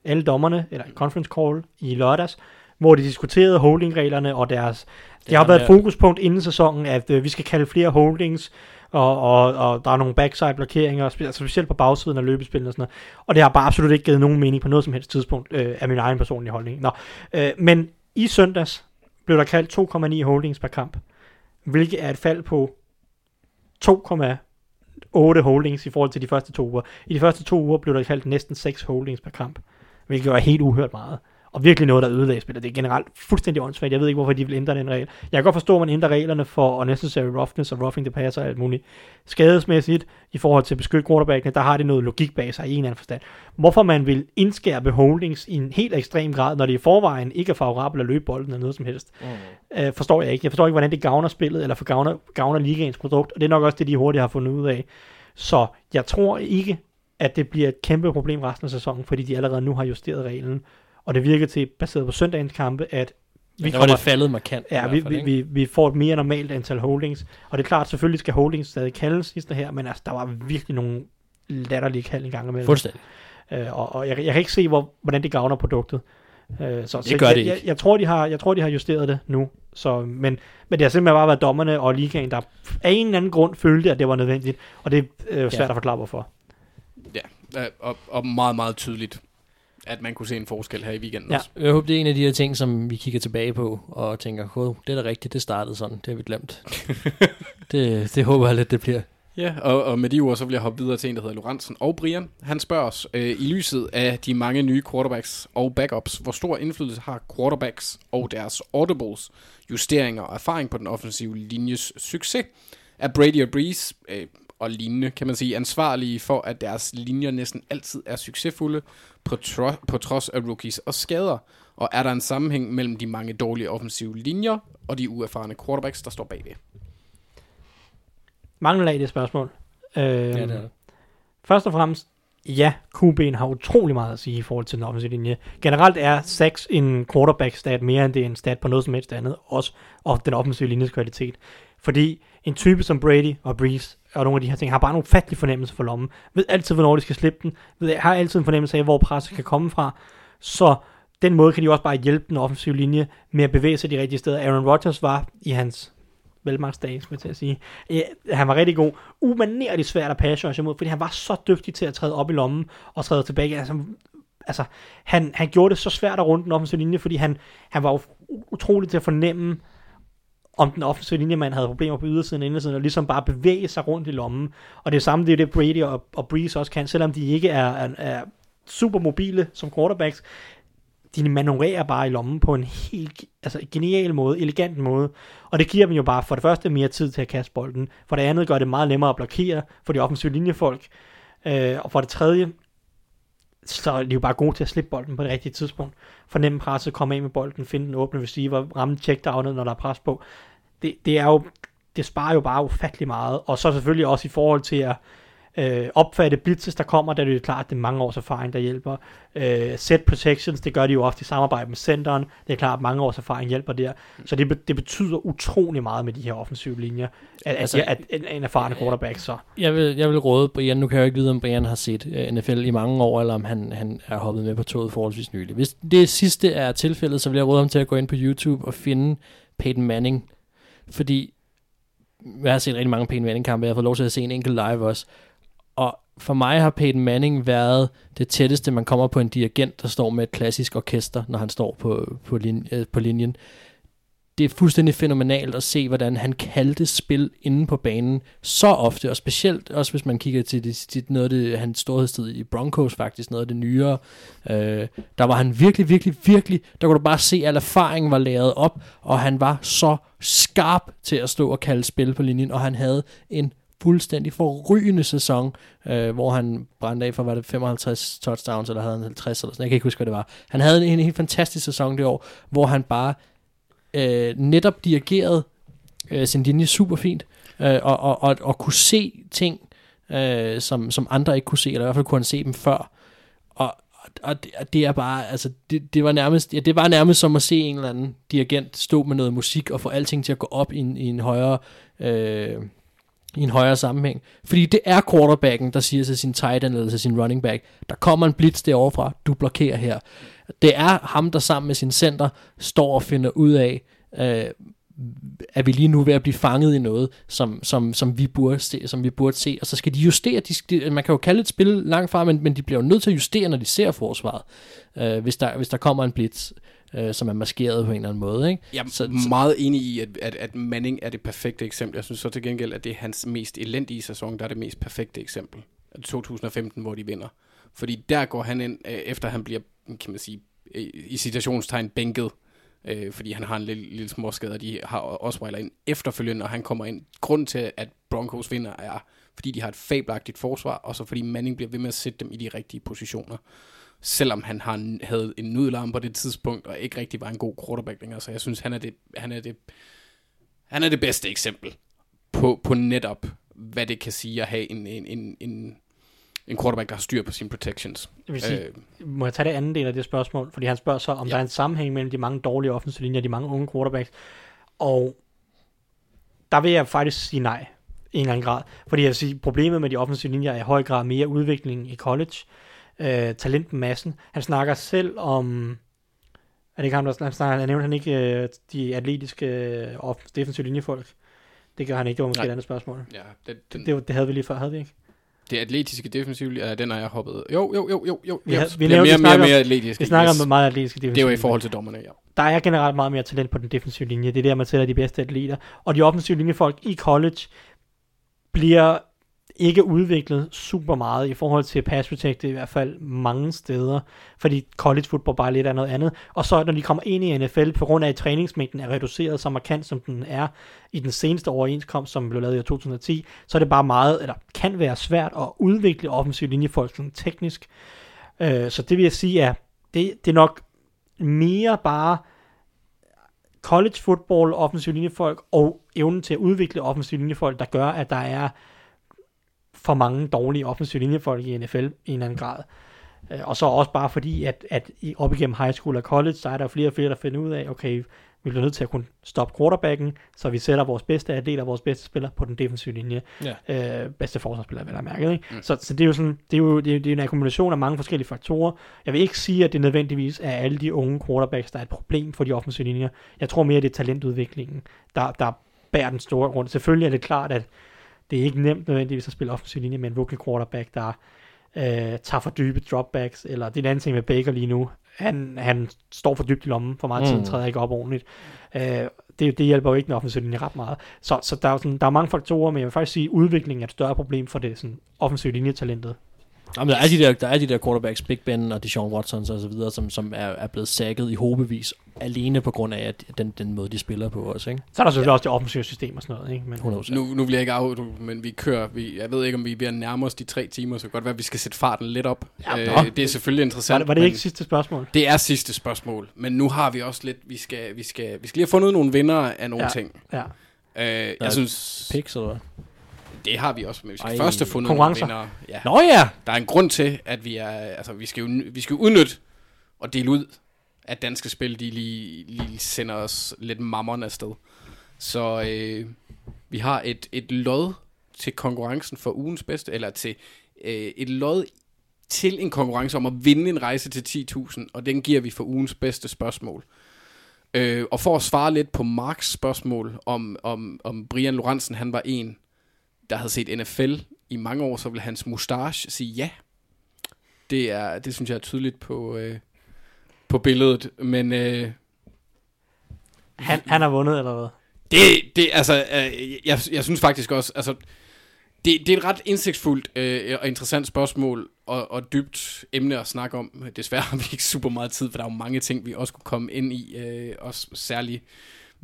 alle dommerne, eller en conference call i lørdags, hvor de diskuterede holdingreglerne og deres... Det, Det har været et fokuspunkt inden sæsonen, at øh, vi skal kalde flere holdings, og, og, og der er nogle backside blokeringer, altså specielt på bagsiden af løbespillet og sådan noget. Og det har bare absolut ikke givet nogen mening på noget som helst tidspunkt, øh, af min egen personlige holdning. Nå, øh, men i søndags blev der kaldt 2,9 holdings per kamp, hvilket er et fald på 2,8 holdings i forhold til de første to uger. I de første to uger blev der kaldt næsten 6 holdings per kamp, hvilket var helt uhørt meget. Og virkelig noget, der ødelagde spillet. Det er generelt fuldstændig åndssvagt. Jeg ved ikke, hvorfor de vil ændre den regel. Jeg kan godt forstå, at man ændrer reglerne for unnecessary roughness og roughing the passer og alt muligt. Skadesmæssigt, i forhold til at beskytte quarterbackene, der har det noget logik bag sig i en eller anden forstand. Hvorfor man vil indskærpe holdings i en helt ekstrem grad, når det i forvejen ikke er favorabelt at løbe bolden eller noget som helst, Mm. øh, forstår jeg ikke. Jeg forstår ikke, hvordan det gavner spillet, eller for gavner, gavner ligaens produkt, og det er nok også det, de hurtigt har fundet ud af. Så jeg tror ikke, at det bliver et kæmpe problem resten af sæsonen, fordi de allerede nu har justeret reglen. Og det virker til, baseret på søndagens kampe, at vi Der var det faldet markant. Ja, vi, fald, vi, vi, vi får et mere normalt antal holdings. Og det er klart, selvfølgelig skal holdings stadig kaldes sidste her, men altså, der var virkelig nogle latterlige kald en gang imellem. Fuldstændig. Øh, og, og jeg, jeg kan ikke se, hvor, hvordan det gavner produktet. Øh, så, så gør jeg, det Jeg, ikke. jeg, tror, de har, jeg tror, de har justeret det nu. Så, men, men det har simpelthen bare været dommerne og ligaen, der af en eller anden grund følte, at det var nødvendigt. Og det er øh, svært Ja. at forklare, hvorfor. Ja, øh, og, og meget, meget tydeligt, at man kunne se en forskel her i weekenden Ja. også. Jeg håber, det er en af de her ting, som vi kigger tilbage på og tænker, Gud, det er da rigtigt, det startede sådan, det har vi glemt. det, det håber jeg lidt, det bliver. Ja, og, og med de ord, så vil jeg hoppe videre til en, der hedder Lorentzen og Brian. Han spørger os, øh, i lyset af de mange nye quarterbacks og backups, hvor stor indflydelse har quarterbacks og deres audibles, justeringer og erfaring på den offensive linjes succes? Er Brady og Breeze øh, og lignende, kan man sige, ansvarlige for, at deres linjer næsten altid er succesfulde på, tro- på trods af rookies og skader? Og er der en sammenhæng mellem de mange dårlige offensive linjer og de uerfarne quarterbacks, der står bagved? Mangler af det spørgsmål. Øh, Ja, det er det. Først og fremmest, ja, QB'en har utrolig meget at sige i forhold til den offensive linje. Generelt er 6 en quarterback-stat mere end det er en stat på noget som helst andet, også og den offensive linjes kvalitet. Fordi en type som Brady og Breeze og nogle af de her ting, har bare en ufattelig fornemmelse for lommen. Ved altid, hvornår de skal slippe den. Ved, har altid en fornemmelse af, hvor presset kan komme fra. Så den måde kan de også bare hjælpe den offensive linje med at bevæge sig de rigtige steder. Aaron Rodgers var i hans velmagsdag, skulle jeg til at sige. Ja, han var rigtig god. Umanerligt svært at passe rushe imod, fordi han var så dygtig til at træde op i lommen og træde tilbage. Altså, altså han, han gjorde det så svært at runde den offensive linje, fordi han, han var jo utrolig til at fornemme, om den offensive linjemand havde problemer på ydersiden og indersiden, og ligesom bare bevæge sig rundt i lommen. Og det samme, det er det Brady og, og Breeze også kan, selvom de ikke er, er, er super mobile som quarterbacks, de manøvrerer bare i lommen på en helt altså genial måde, elegant måde. Og det giver dem jo bare for det første mere tid til at kaste bolden. For det andet gør det meget nemmere at blokere for de offensive linjefolk. Øh, og for det tredje, så er de jo bare gode til at slippe bolden på det rigtige tidspunkt. Fornemme presset, komme af med bolden, finde den åbne receiver, ramme checkdownet, når der er pres på. Det, det er jo, det sparer jo bare ufattelig meget. Og så selvfølgelig også i forhold til at øh, opfatte blitzes, der kommer, der er det jo klart, at det er mange års erfaring, der hjælper. Øh, set protections, det gør de jo ofte i samarbejde med centeren. Det er klart, at mange års erfaring hjælper der. Så det, det betyder utrolig meget med de her offensive linjer, at, Altså, at, at en, en erfaren quarterback så. Jeg vil, jeg vil råde Brian, nu kan jeg jo ikke vide, om Brian har set uh, NFL i mange år, eller om han, han er hoppet med på toget forholdsvis nylig. Hvis det sidste er tilfældet, så vil jeg råde ham til at gå ind på YouTube og finde Peyton Manning. Fordi jeg har set rigtig mange Peyton Manning-kampe, jeg har fået lov til at se en enkelt live også. For mig har Peyton Manning været det tætteste, man kommer på en dirigent, der står med et klassisk orkester, når han står på, på, linje, øh, på linjen. Det er fuldstændig fænomenalt at se, hvordan han kaldte spil inde på banen så ofte, og specielt også hvis man kigger til det, til noget af det, hans storhedstid i Broncos faktisk, noget af det nyere. Øh, der var han virkelig, virkelig, virkelig, der kunne du bare se, at al erfaringen var lavet op, og han var så skarp til at stå og kalde spil på linjen, og han havde en fuldstændig forrygende sæson, øh, hvor han brændte af for, var det 55 touchdowns, eller havde han 50 eller sådan, jeg kan ikke huske, hvad det var. Han havde en, en helt fantastisk sæson det år, hvor han bare øh, netop dirigerede øh, sin linje super fint, øh, og, og, og, og kunne se ting, øh, som, som andre ikke kunne se, eller i hvert fald kunne han se dem før. Og, og det, og det er bare, altså, det, det var nærmest, ja, det var nærmest som at se en eller anden dirigent stå med noget musik og få alting til at gå op i en, i en højere, øh, i en højere sammenhæng. Fordi det er quarterbacken, der siger til sin tight end eller til sin running back, der kommer en blitz derovre fra, du blokerer her. Det er ham, der sammen med sin center står og finder ud af, øh, er vi lige nu ved at blive fanget i noget, som, som, som, vi, burde se, som vi burde se, og så skal de justere, de, de, man kan jo kalde et spil langt fra, men, men de bliver jo nødt til at justere, når de ser forsvaret, øh, hvis, der, hvis der kommer en blitz, øh, som er maskeret på en eller anden måde. Ikke? Jeg er Så- meget enig i, at, at, at Manning er det perfekte eksempel. Jeg synes så til gengæld, at det er hans mest elendige sæson, der er det mest perfekte eksempel. 2015, hvor de vinder. Fordi der går han ind, øh, efter han bliver, kan man sige, øh, i citationstegn bænket, øh, fordi han har en lille, lille småskade, og de har Osweiler ind efterfølgende, og han kommer ind. Grunden til, at Broncos vinder, er, fordi de har et fabelagtigt forsvar, og så fordi Manning bliver ved med at sætte dem i de rigtige positioner. Selvom han har, havde en nudelarm på det tidspunkt, og ikke rigtig var en god quarterback længere, så jeg synes, han er det, han er det, han er det bedste eksempel på, på netop, hvad det kan sige at have en, en, en, en en quarterback, der har styr på sine protections. Jeg vil sige, Øh, må jeg tage det anden del af det spørgsmål? Fordi han spørger så, om Ja. der er en sammenhæng mellem de mange dårlige offensive linjer og de mange unge quarterbacks. Og der vil jeg faktisk sige nej i en eller anden grad. Fordi jeg vil sige, problemet med de offensive linjer er i høj grad mere udvikling i college. Øh, talentmassen. Han snakker selv om... Er det ikke ham, der han snakker, han nævnte han ikke øh, de atletiske øh, off- defensive linjefolk? Det gør han ikke, det var måske Nej. et andet spørgsmål. ja, det, den, Det, det havde vi lige før, havde vi ikke? det atletiske defensiv, ja, den har jeg hoppet. Jo, jo, jo, jo, jo. Vi har, vi nævnte- mere, vi mere, snakker- mere atletisk. Vi snakker yes. om meget atletiske defensive Det er jo i forhold til dommerne, ja. der er generelt meget mere talent på den defensive linje. Det er der, man sætter de bedste atleter. Og de offensive linjefolk i college bliver ikke udviklet super meget i forhold til pass protect, i hvert fald mange steder, fordi college football bare lidt er noget andet. Og så når de kommer ind i NFL, på grund af at træningsmængden er reduceret så markant, som den er i den seneste overenskomst, som blev lavet i 2010, så er det bare meget, eller kan være svært at udvikle offensive linjefolk sådan teknisk. Øh, så det vil jeg sige er, det, det er nok mere bare college football, offensive linjefolk og evnen til at udvikle offensive linjefolk, der gør, at der er for mange dårlige offensive linjefolk i NFL i en eller anden grad. Øh, Og så også bare fordi, at, at i, op igennem high school og college, så er der flere og flere, der finder ud af, okay, vi bliver nødt til at kunne stoppe quarterbacken, så vi sætter vores bedste atleter, vores bedste spiller på den defensive linje. Ja. Øh, bedste forsvarsspiller, vel mærket. Ikke? Mm. Så, så det er jo sådan, det er jo det er, det er en akkumulation af mange forskellige faktorer. Jeg vil ikke sige, at det nødvendigvis er alle de unge quarterbacks, der er et problem for de offensive linjer. Jeg tror mere, det er talentudviklingen, der, der bærer den store rundt. Selvfølgelig er det klart, at det er ikke nemt nødvendigvis at spille offensiv linje med en rookie quarterback, der øh, tager for dybe dropbacks, eller det er en anden ting med Baker lige nu. Han, han står for dybt i lommen for meget Mm. tid, træder ikke op ordentligt. Øh, det, det hjælper jo ikke den offensive linje ret meget. Så, så der, er sådan, der er mange faktorer, men jeg vil faktisk sige, at udviklingen er et større problem for det sådan, offensive linjetalentet. Jamen, der, er de der, der er de der quarterbacks, Big Ben og Deshaun Watsons og så videre, som, som er, er blevet sækket i hobevis, alene på grund af at den, den måde, de spiller på også, ikke? Så er der selvfølgelig ja. også det offensive system og sådan noget. Ikke? Men, 100%. Nu, nu vil jeg ikke af, men vi kører, vi, jeg ved ikke, om vi er ved at nærme os de tre timer, så det kan godt være, at vi skal sætte farten lidt op. Ja, øh, det er selvfølgelig var interessant. det, var det ikke sidste spørgsmål? Det er sidste spørgsmål, men nu har vi også lidt, vi skal, vi skal, vi skal lige have fundet nogle vinder af nogle Ja. ting. Ja. Øh, jeg synes, Picks, eller hvad? Det har vi også, men vi skal Ej. først have fundet nogle vinder. Ja. Nå ja! Der er en grund til, at vi er, altså vi skal jo, vi skal udnytte og dele ud, at danske spil, de lige, lige sender os lidt mammerne afsted. Så øh, vi har et, et lod til konkurrencen for ugens bedste, eller til øh, et lod til en konkurrence om at vinde en rejse til 10.000, og den giver vi for ugens bedste spørgsmål. Øh, og for at svare lidt på Marks spørgsmål, om, om, om Brian Lorentzen, han var en, der havde set NFL i mange år, så vil hans mustache sige ja. Det, er, det synes jeg er tydeligt på, øh, på billedet, men øh, Han, han har vundet, eller hvad? det, det altså, øh, jeg, jeg synes faktisk også, altså, det, det er et ret indsigtsfuldt øh, og interessant spørgsmål, og, og dybt emne at snakke om. Desværre har vi ikke super meget tid, for der er jo mange ting, vi også kunne komme ind i, øh, også særligt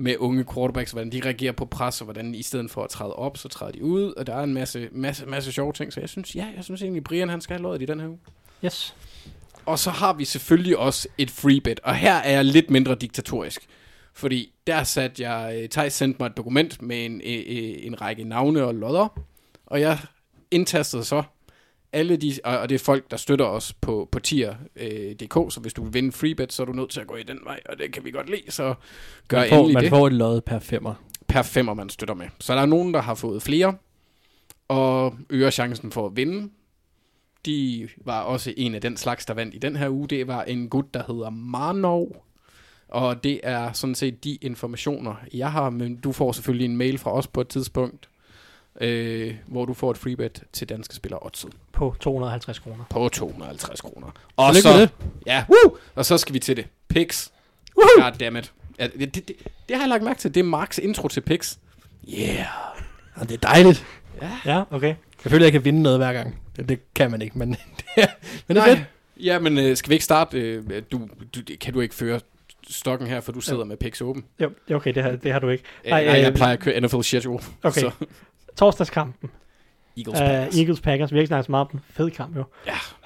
med unge quarterbacks, hvordan de reagerer på pres, og hvordan i stedet for at træde op, så træder de ud, og der er en masse, masse, masse sjove ting, så jeg synes, ja, jeg synes egentlig, Brian han skal have lået i den her uge. Yes. Og så har vi selvfølgelig også et free bet, og her er jeg lidt mindre diktatorisk. Fordi der satte jeg, Thijs sendte mig et dokument med en, en, en række navne og lodder, og jeg indtastede så alle de, og det er folk, der støtter os på, på tier.dk, så hvis du vil vinde free bet, så er du nødt til at gå i den vej, og det kan vi godt lide, så gør Man får, endelig man det får et lod per femmer. per femmer, man støtter med. Så der er nogen, der har fået flere, og øger chancen for at vinde. De var også en af den slags, der vandt i den her uge. Det var en gut, der hedder Marnov. Og det er sådan set de informationer, jeg har. Men du får selvfølgelig en mail fra os på et tidspunkt, øh, hvor du får et freebet til danske spillere Oddset På 250 kroner. på 250 kroner. Og så, det. ja, woo! og så skal vi til det. Pix. Goddammit. Ja, det, det, det, det, har jeg lagt mærke til. Det er Marks intro til Pix. Yeah. Og det er dejligt. Ja, okay. Jeg føler, jeg kan vinde noget hver gang. Det, det kan man ikke, men det men det er Nej. fedt. Ja, men øh, skal vi ikke starte? Øh, du, du, kan du ikke føre stokken her, for du sidder med Pix åben? Jo, det okay, det har, det har du ikke. Nej, Nej øh, jeg plejer at køre NFL schedule. Okay. Så, Torsdagskampen. Eagles Uh, Packers. Eagles Packers. Vi har ikke snakket så meget om den. Fed kamp jo.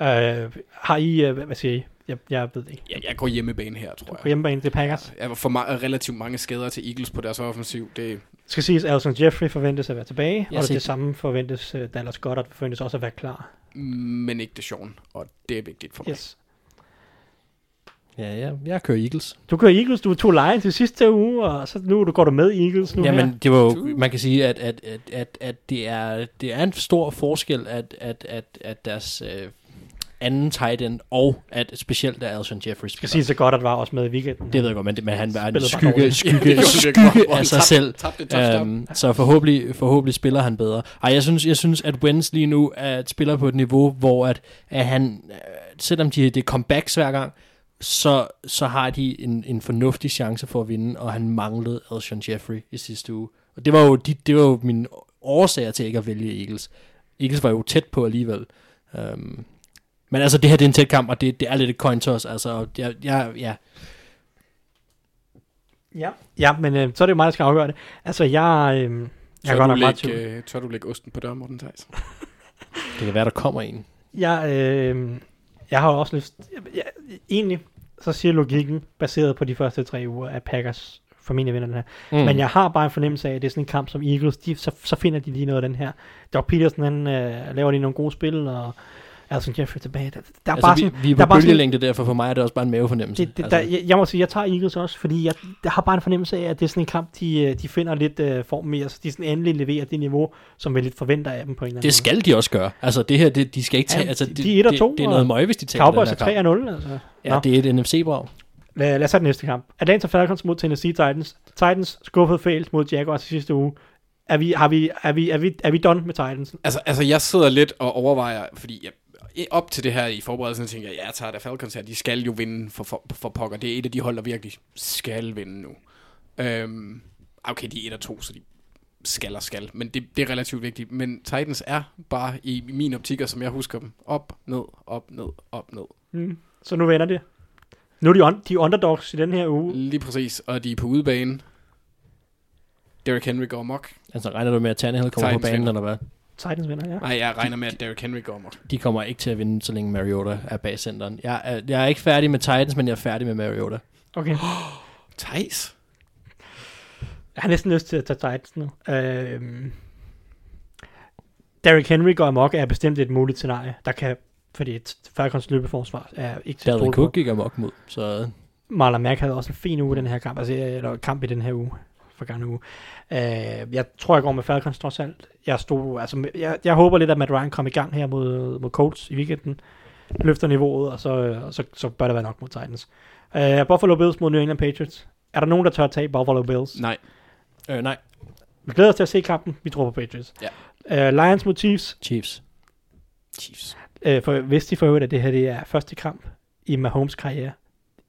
Ja. Uh, har I, uh, hvad siger I? Jeg, jeg ved det ikke. Ja, jeg går hjemmebane her, tror På jeg. hjemmebane, det er Packers. Jeg var for ma- relativt mange skader til Eagles på deres offensiv. Det, skal siges, Alson Jeffrey forventes at være tilbage, Jeg og set- det samme forventes uh, Dallas Goddard forventes også at være klar. men ikke Deshaun, og det er vigtigt for mig. Yes. Ja, ja, jeg kører Eagles. Du kører Eagles, du tog Lions til sidste uge, og så nu du går du med Eagles nu her. Jamen, det var jo, man kan sige, at, at, at, at, at det, er, det er en stor forskel, at, at, at, at deres øh, anden tight end, og at specielt der Alshon Jeffries skal sige så godt, at var også med i weekenden. Det ved jeg godt, men, det, men han var en skygge, skygge, skygge, af sig selv. Um, så forhåbentlig, forhåbentlig spiller han bedre. Ej, jeg synes, jeg synes at Wentz lige nu er et spiller på et niveau, hvor at, at han, øh, selvom de, det er comebacks hver gang, så, så har de en, en fornuftig chance for at vinde, og han manglede Alshon Jeffrey i sidste uge. Og det var jo, de, det var jo mine årsager til ikke at vælge Eagles. Eagles var jo tæt på alligevel. Um, men altså, det her det er en tæt kamp, og det, det er lidt et coin toss. Altså, jeg, jeg, ja, Ja, ja men øh, så er det jo mig, der skal afgøre det. Altså, jeg, øh, jeg Tør, godt du lægge, øh, tør du lægge osten på døren, Morten Theis? det kan være, der kommer en. Jeg, øh, jeg har også lyst... Jeg, egentlig, så siger logikken, baseret på de første tre uger, at Packers formentlig vinder den her. Mm. Men jeg har bare en fornemmelse af, at det er sådan en kamp som Eagles, de, så, så finder de lige noget af den her. Doug Peterson, han øh, laver lige nogle gode spil, og Alson Jeffrey tilbage. Der, der er Altså, bare vi, sådan, vi er der er på bare sådan, derfor, for mig er det også bare en mavefornemmelse. det, det, altså, der, jeg, jeg må sige, jeg tager Eagles også, fordi jeg, jeg har bare en fornemmelse af, at det er sådan en kamp, de, øh, de finder lidt øh, form med, altså de sådan endelig leverer det niveau, som vi lidt forventer af dem på en eller anden det skal de også gøre. Altså det her, det, de skal ikke tage... Ja, altså, de- det, de er et og det, to, det er og noget møg, hvis de tager Cowboys den er her kamp. 3-0, altså. Ja, Nå. det er et NFC-brag. Lad, lad os tage den næste kamp. Atlanta Falcons mod Tennessee Titans. Titans skuffede fails mod Jaguars i sidste uge. Er vi, har vi, er vi, er vi, er vi done med Titans? Altså, altså, jeg sidder lidt og overvejer, fordi jeg, op til det her i forberedelsen, tænker jeg, ja, tager der Falcons her, de skal jo vinde for, for, for pokker. Det er et af de hold, der virkelig skal vinde nu. Øhm, okay, de er 1 og 2, så de skal og skal, men det, det er relativt vigtigt. Men Titans er bare i min optik, og som jeg husker dem, op, ned, op, ned, op, ned. Mm. Så nu vender det. Nu er de, on, de er underdogs i den her uge. Lige præcis, og de er på udebane. Derrick Henry går amok. Altså regner du med, at Tannehill kommer Titans på banen, vinder. eller hvad? Titans vinder, ja. Nej, jeg regner med, at Derrick Henry går amok. De kommer ikke til at vinde, så længe Mariota er bag centeren. Jeg er, jeg er ikke færdig med Titans, men jeg er færdig med Mariota. Okay. Thijs? Jeg har næsten lyst til at tage Titans nu. Øhm, Derrick Henry går amok er bestemt et muligt scenarie. Der kan, fordi et Falcons løbeforsvar er ikke til Dalvin Cook gik amok mod, så Marlon Mack havde også en fin uge i den her kamp, altså, eller kamp i den her uge, for gang uge. Uh, jeg tror, jeg går med Falcons trods alt. Jeg, stod, altså, jeg, jeg håber lidt, at Matt Ryan kommer i gang her mod, mod Colts i weekenden. Løfter niveauet, og så, og så, så bør det være nok mod Titans. Uh, Buffalo Bills mod New England Patriots. Er der nogen, der tør at tage Buffalo Bills? Nej. øh, nej, Vi glæder os til at se kampen. Vi tror på Patriots. Ja. Uh, Lions mod Chiefs. Chiefs. Chiefs. Uh, for hvis de får øvrigt, at det her det er første kamp i Mahomes karriere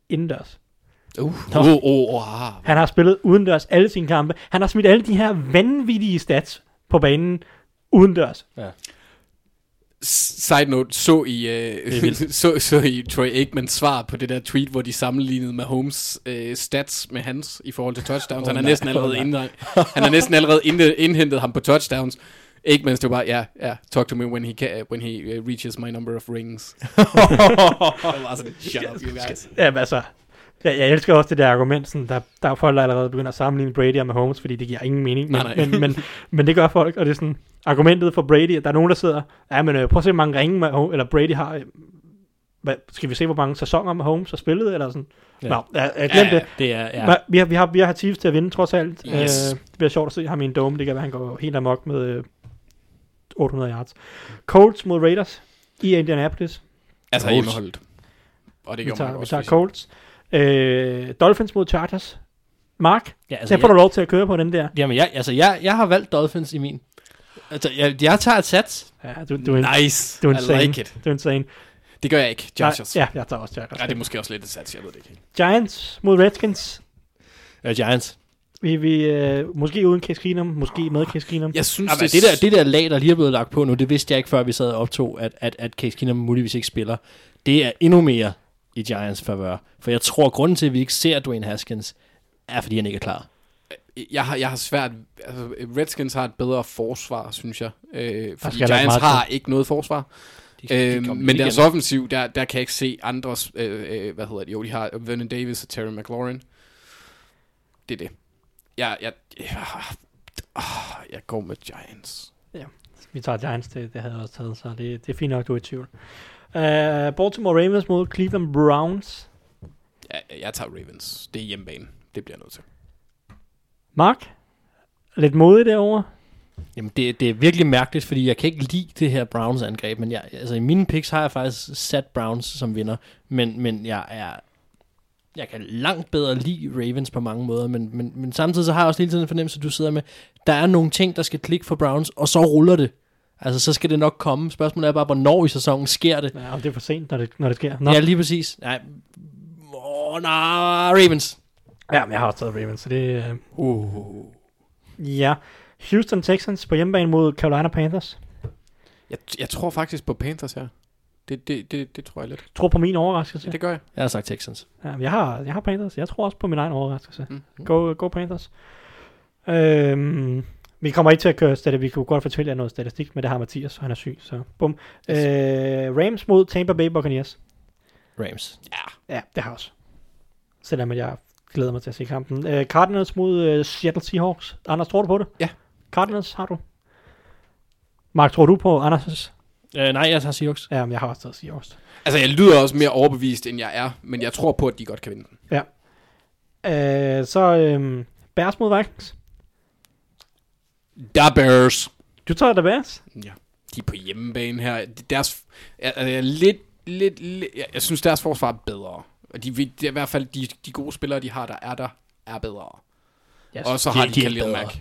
indendørs. Uh, oh, oh, oh, ah. Han har spillet udendørs alle sine kampe. Han har smidt alle de her vanvittige stats på banen udendørs. Side note, så I, er øh, så, så I Troy Aikmans svar på det der tweet, hvor de sammenlignede Mahomes øh, stats med hans i forhold til touchdowns. Åh, han, er næsten allerede indre, han har næsten allerede indhentet ham på touchdowns. Aikmans, det var bare, ja, ja, talk to me when he, ca- when he uh, reaches my number of rings. det var sådan, shut up, you guys. Jamen altså, jeg, jeg elsker også det der argument, sådan, der, der er folk, der allerede begynder at sammenligne Brady og Mahomes, fordi det giver ingen mening. Men, Nej, nej. Men, men, men det gør folk, og det er sådan, argumentet for Brady, at der er nogen, der sidder, ja, men øh, prøv at se, hvor mange ringe Mahomes, eller Brady har. øh, Hvad, skal vi se, hvor mange sæsoner Mahomes har spillet, eller sådan? Ja. Ja. Nå, jeg, jeg glemte Ja, det. det er, ja. Ja. Vi, har, vi, har, vi har Chiefs til at vinde, trods alt. Yes. Øh, det bliver sjovt at se ham i en dome. Det kan være, han går helt amok med øh, 800 yards. Colts mod Raiders i Indianapolis. Altså hjemmeholdet. Og det Vi tager, man vi også. tager hvis- Colts. Øh, Dolphins mod Chargers. Mark, ja altså, den får du lov til at køre på den der. Jamen, jeg, altså, jeg, jeg har valgt Dolphins i min. Altså, jeg, jeg tager et sats. Ja, du, du, er, Nice. du er I insane. like it. Du er insane. Det gør jeg ikke. Chargers. Ja, jeg tager også Chargers. Ja, det er måske også lidt et sats, jeg ved det ikke. Giants mod Redskins. Uh, Giants. Vi, vi, øh, måske uden Case Keenum, måske med Case Keenum. Jeg synes, Jamen, det, der, det der lag, der lige er blevet lagt på nu, det vidste jeg ikke, før vi sad og optog, at, at, at Case Keenum muligvis ikke spiller. Det er endnu mere i Giants favør. For jeg tror, grunden til, at vi ikke ser Dwayne Haskins, er, fordi han ikke er klar. jeg har, jeg har svært... Altså, Redskins har et bedre forsvar, synes jeg. Øh, fordi Giants har ikke noget forsvar. De, de Øh, men igen. deres offensiv, der, der kan jeg ikke se andres... Øh, øh, hvad hedder det? Jo, de har Vernon Davis og Terry McLaurin. Det er det. Jeg, jeg, jeg, jeg går med Giants. Vi tager Giants, det, det havde jeg også taget, så det, det er fint nok, du er i tvivl. Uh, Baltimore Ravens mod Cleveland Browns. Ja, jeg tager Ravens. Det er hjemmebane. Det bliver jeg nødt til. Mark? Lidt modig derovre. Jamen, det, det er virkelig mærkeligt, fordi jeg kan ikke lide det her Browns angreb, men jeg, altså, i mine picks har jeg faktisk sat Browns som vinder, men, men jeg er jeg kan langt bedre lide Ravens på mange måder, men, men, men samtidig så har jeg også hele tiden en fornemmelse, at du sidder med, der er nogle ting, der skal klikke for Browns, og så ruller det. Altså, så skal det nok komme. Spørgsmålet er bare, hvornår i sæsonen sker det. Ja, og det er for sent, når det, når det sker. Nå. Ja, lige præcis. Nej, åh, nej, Ravens. ja, men jeg har også taget Ravens, så det... Uh... Uh. Ja. Houston Texans på hjemmebane mod Carolina Panthers. Jeg, jeg tror faktisk på Panthers her. Det, det, det, det tror jeg lidt. Tror på min overraskelse. Ja, det gør jeg. Jeg har sagt Texans. Ja, men jeg har, jeg har Panthers. Jeg tror også på min egen overraskelse. Mm. Go, go Panthers. Øhm, vi kommer ikke til at køre statistik. Vi kunne godt fortælle jer noget statistik, men det har Mathias, og han er syg, så bum. Yes. Øh, Rams mod Tampa Bay Buccaneers. Rams. Ja, det har jeg også. Selvom jeg glæder mig til at se kampen. Øh, Cardinals mod øh, Seattle Seahawks. Anders, tror du på det? Ja. Cardinals har du. Mark, tror du på Anders' Øh, nej, jeg tager Seahawks. Ja, men jeg har også taget Seahawks. Altså, jeg lyder også mere overbevist, end jeg er, men jeg tror på, at de godt kan vinde den. Øh, så øh, Bears mod Vikings. Der Bears. Du tager da Bears? Ja. De er på hjemmebane her. Deres, jeg, jeg, er lidt, lidt, lidt, jeg, jeg synes, deres forsvar er bedre. Og de, det er i hvert fald de, de gode spillere, de har, der er der, er bedre. Yes. Og så de- har de de, er Khalil. Mack.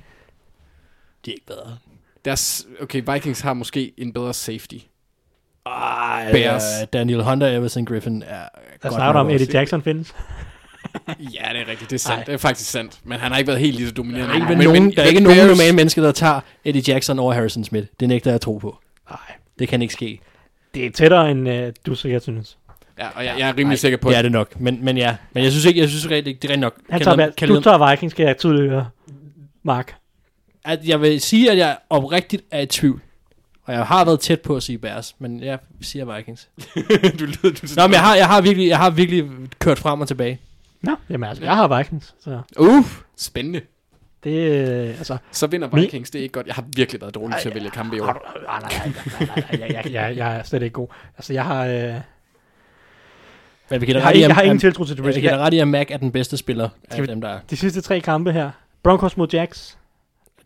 De er ikke bedre. Deres, okay, Vikings har måske en bedre safety. Ej, Bears. øh, Daniel Hunter Everson Griffin er Jeg godt snakker om Eddie Jackson findes. Ja, det er rigtigt. Det er sandt. Ej. Det er faktisk sandt. Men han har ikke været helt lige så dominerende. Der er ikke, men, men, nogen, der er ikke nogen normale mennesker, der tager Eddie Jackson over Harrison Smith. Det nægter jeg at tro på. Nej. Det kan ikke ske. Det er tættere, end øh, du sikkert synes. Ja, og jeg, jeg er rimelig sikker på, Det er det nok. Men, men ja, men jeg synes ikke, jeg synes rigtig, det er rigtig nok. Han tager, Bears. Khalil- du tager Vikings, skal jeg tydeligt høre. Mark. at jeg vil sige, at jeg oprigtigt er i tvivl. Og jeg har været tæt på at sige Bears, men jeg siger Vikings. du lyder, du Nå, men jeg har, jeg har, virkelig, jeg har virkelig kørt frem og tilbage. Nå, jamen altså, jeg har Vikings. Så Uh, spændende. det øh, altså... Så vinder Vikings, det er ikke godt. Jeg har virkelig været dårlig til at vælge kampe i år. nej, nej, nej, nej, nej, jeg, jeg, jeg, jeg er slet ikke god. Altså, jeg har, øh, Men vi kan jeg har, jeg har ingen tiltro til vi Trubisky. kan da ret i, at Mac er den bedste spiller af vi- dem, der er De sidste tre kampe her. Broncos mod Jacks.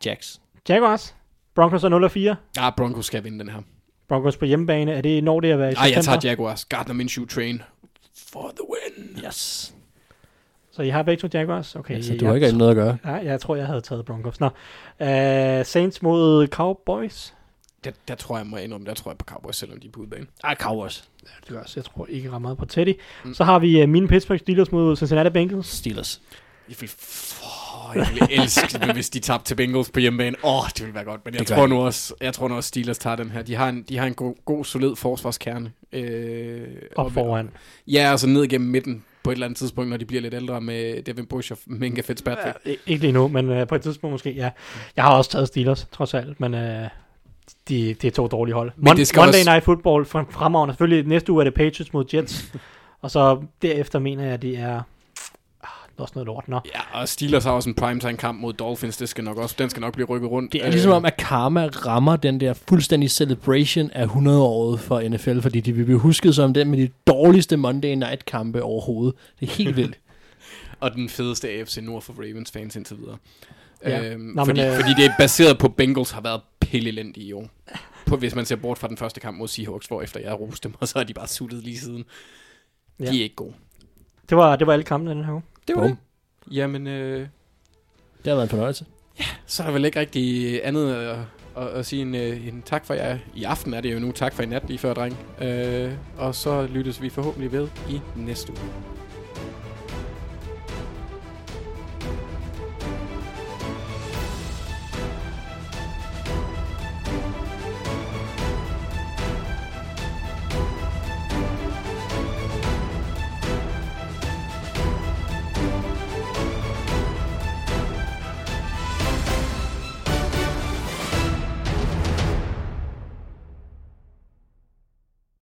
Jacks. Jaguars. Broncos er 0-4. Ah, Broncos skal vinde den her. Broncos på hjemmebane. Er det når det er at være i Ej, jeg september? tager Jaguars. Gardner Minshew train. For the win. Yes. Så I har begge to Jaguars? Okay. Ja, så du har ikke noget at gøre. Ja, jeg tror, jeg havde taget Broncos. Nå. Uh, Saints mod Cowboys. Der, der tror jeg, må jeg indrømme, der tror jeg på Cowboys, selvom de er på udebane. Ej, Cowboys. Ja, det gør også. Jeg tror ikke ret meget på Teddy. Mm. Så har vi uh, mine Pittsburgh Steelers mod Cincinnati Bengals. Steelers. Jeg vil, oh, jeg vil elske det, hvis de tabte til Bengals på hjemmebane. Åh, oh, det ville være godt. Men jeg Det tror, nu også, jeg tror nu også, Steelers tager den her. De har en, de har en god, god solid forsvarskerne. Øh, Og foran. Ja, altså ned gennem midten på et eller andet tidspunkt, når de bliver lidt ældre med Devin Bush og Minka Fitzpatrick. Ja, ikke lige nu, men uh, på et tidspunkt måske, ja. Jeg har også taget Steelers, trods alt, men uh, de, det er to dårlige hold. Men det skal Monday også- Night Football frem- fremragende. Selvfølgelig næste uge er det Patriots mod Jets, og så derefter mener jeg, at det er også noget lort. Nå. Ja, og Steelers har også en primetime kamp mod Dolphins. Det skal nok også, den skal nok blive rykket rundt. Det er ligesom om, at Karma rammer den der fuldstændig celebration af 100-året for NFL, fordi de vil blive husket som den med de dårligste Monday Night-kampe overhovedet. Det er helt vildt. og den fedeste AFC Nord for Ravens fans indtil videre. Ja. Øhm, Nå, fordi, men, øh, fordi det er baseret på, Bengals har været pillelendige i år. På, hvis man ser bort fra den første kamp mod Seahawks, hvor efter jeg roste dem, og så er de bare suttet lige siden. Ja. Ja. De er ikke gode. Det var, det var alle kampene den her uge. Det var Bum. det. Jamen, øh, Det har været en fornøjelse. så er der vel ikke rigtig andet at, at, at sige en, øh, en tak for jer. I aften er det jo nu tak for i nat lige før, dreng. Øh, og så lyttes vi forhåbentlig ved i næste uge.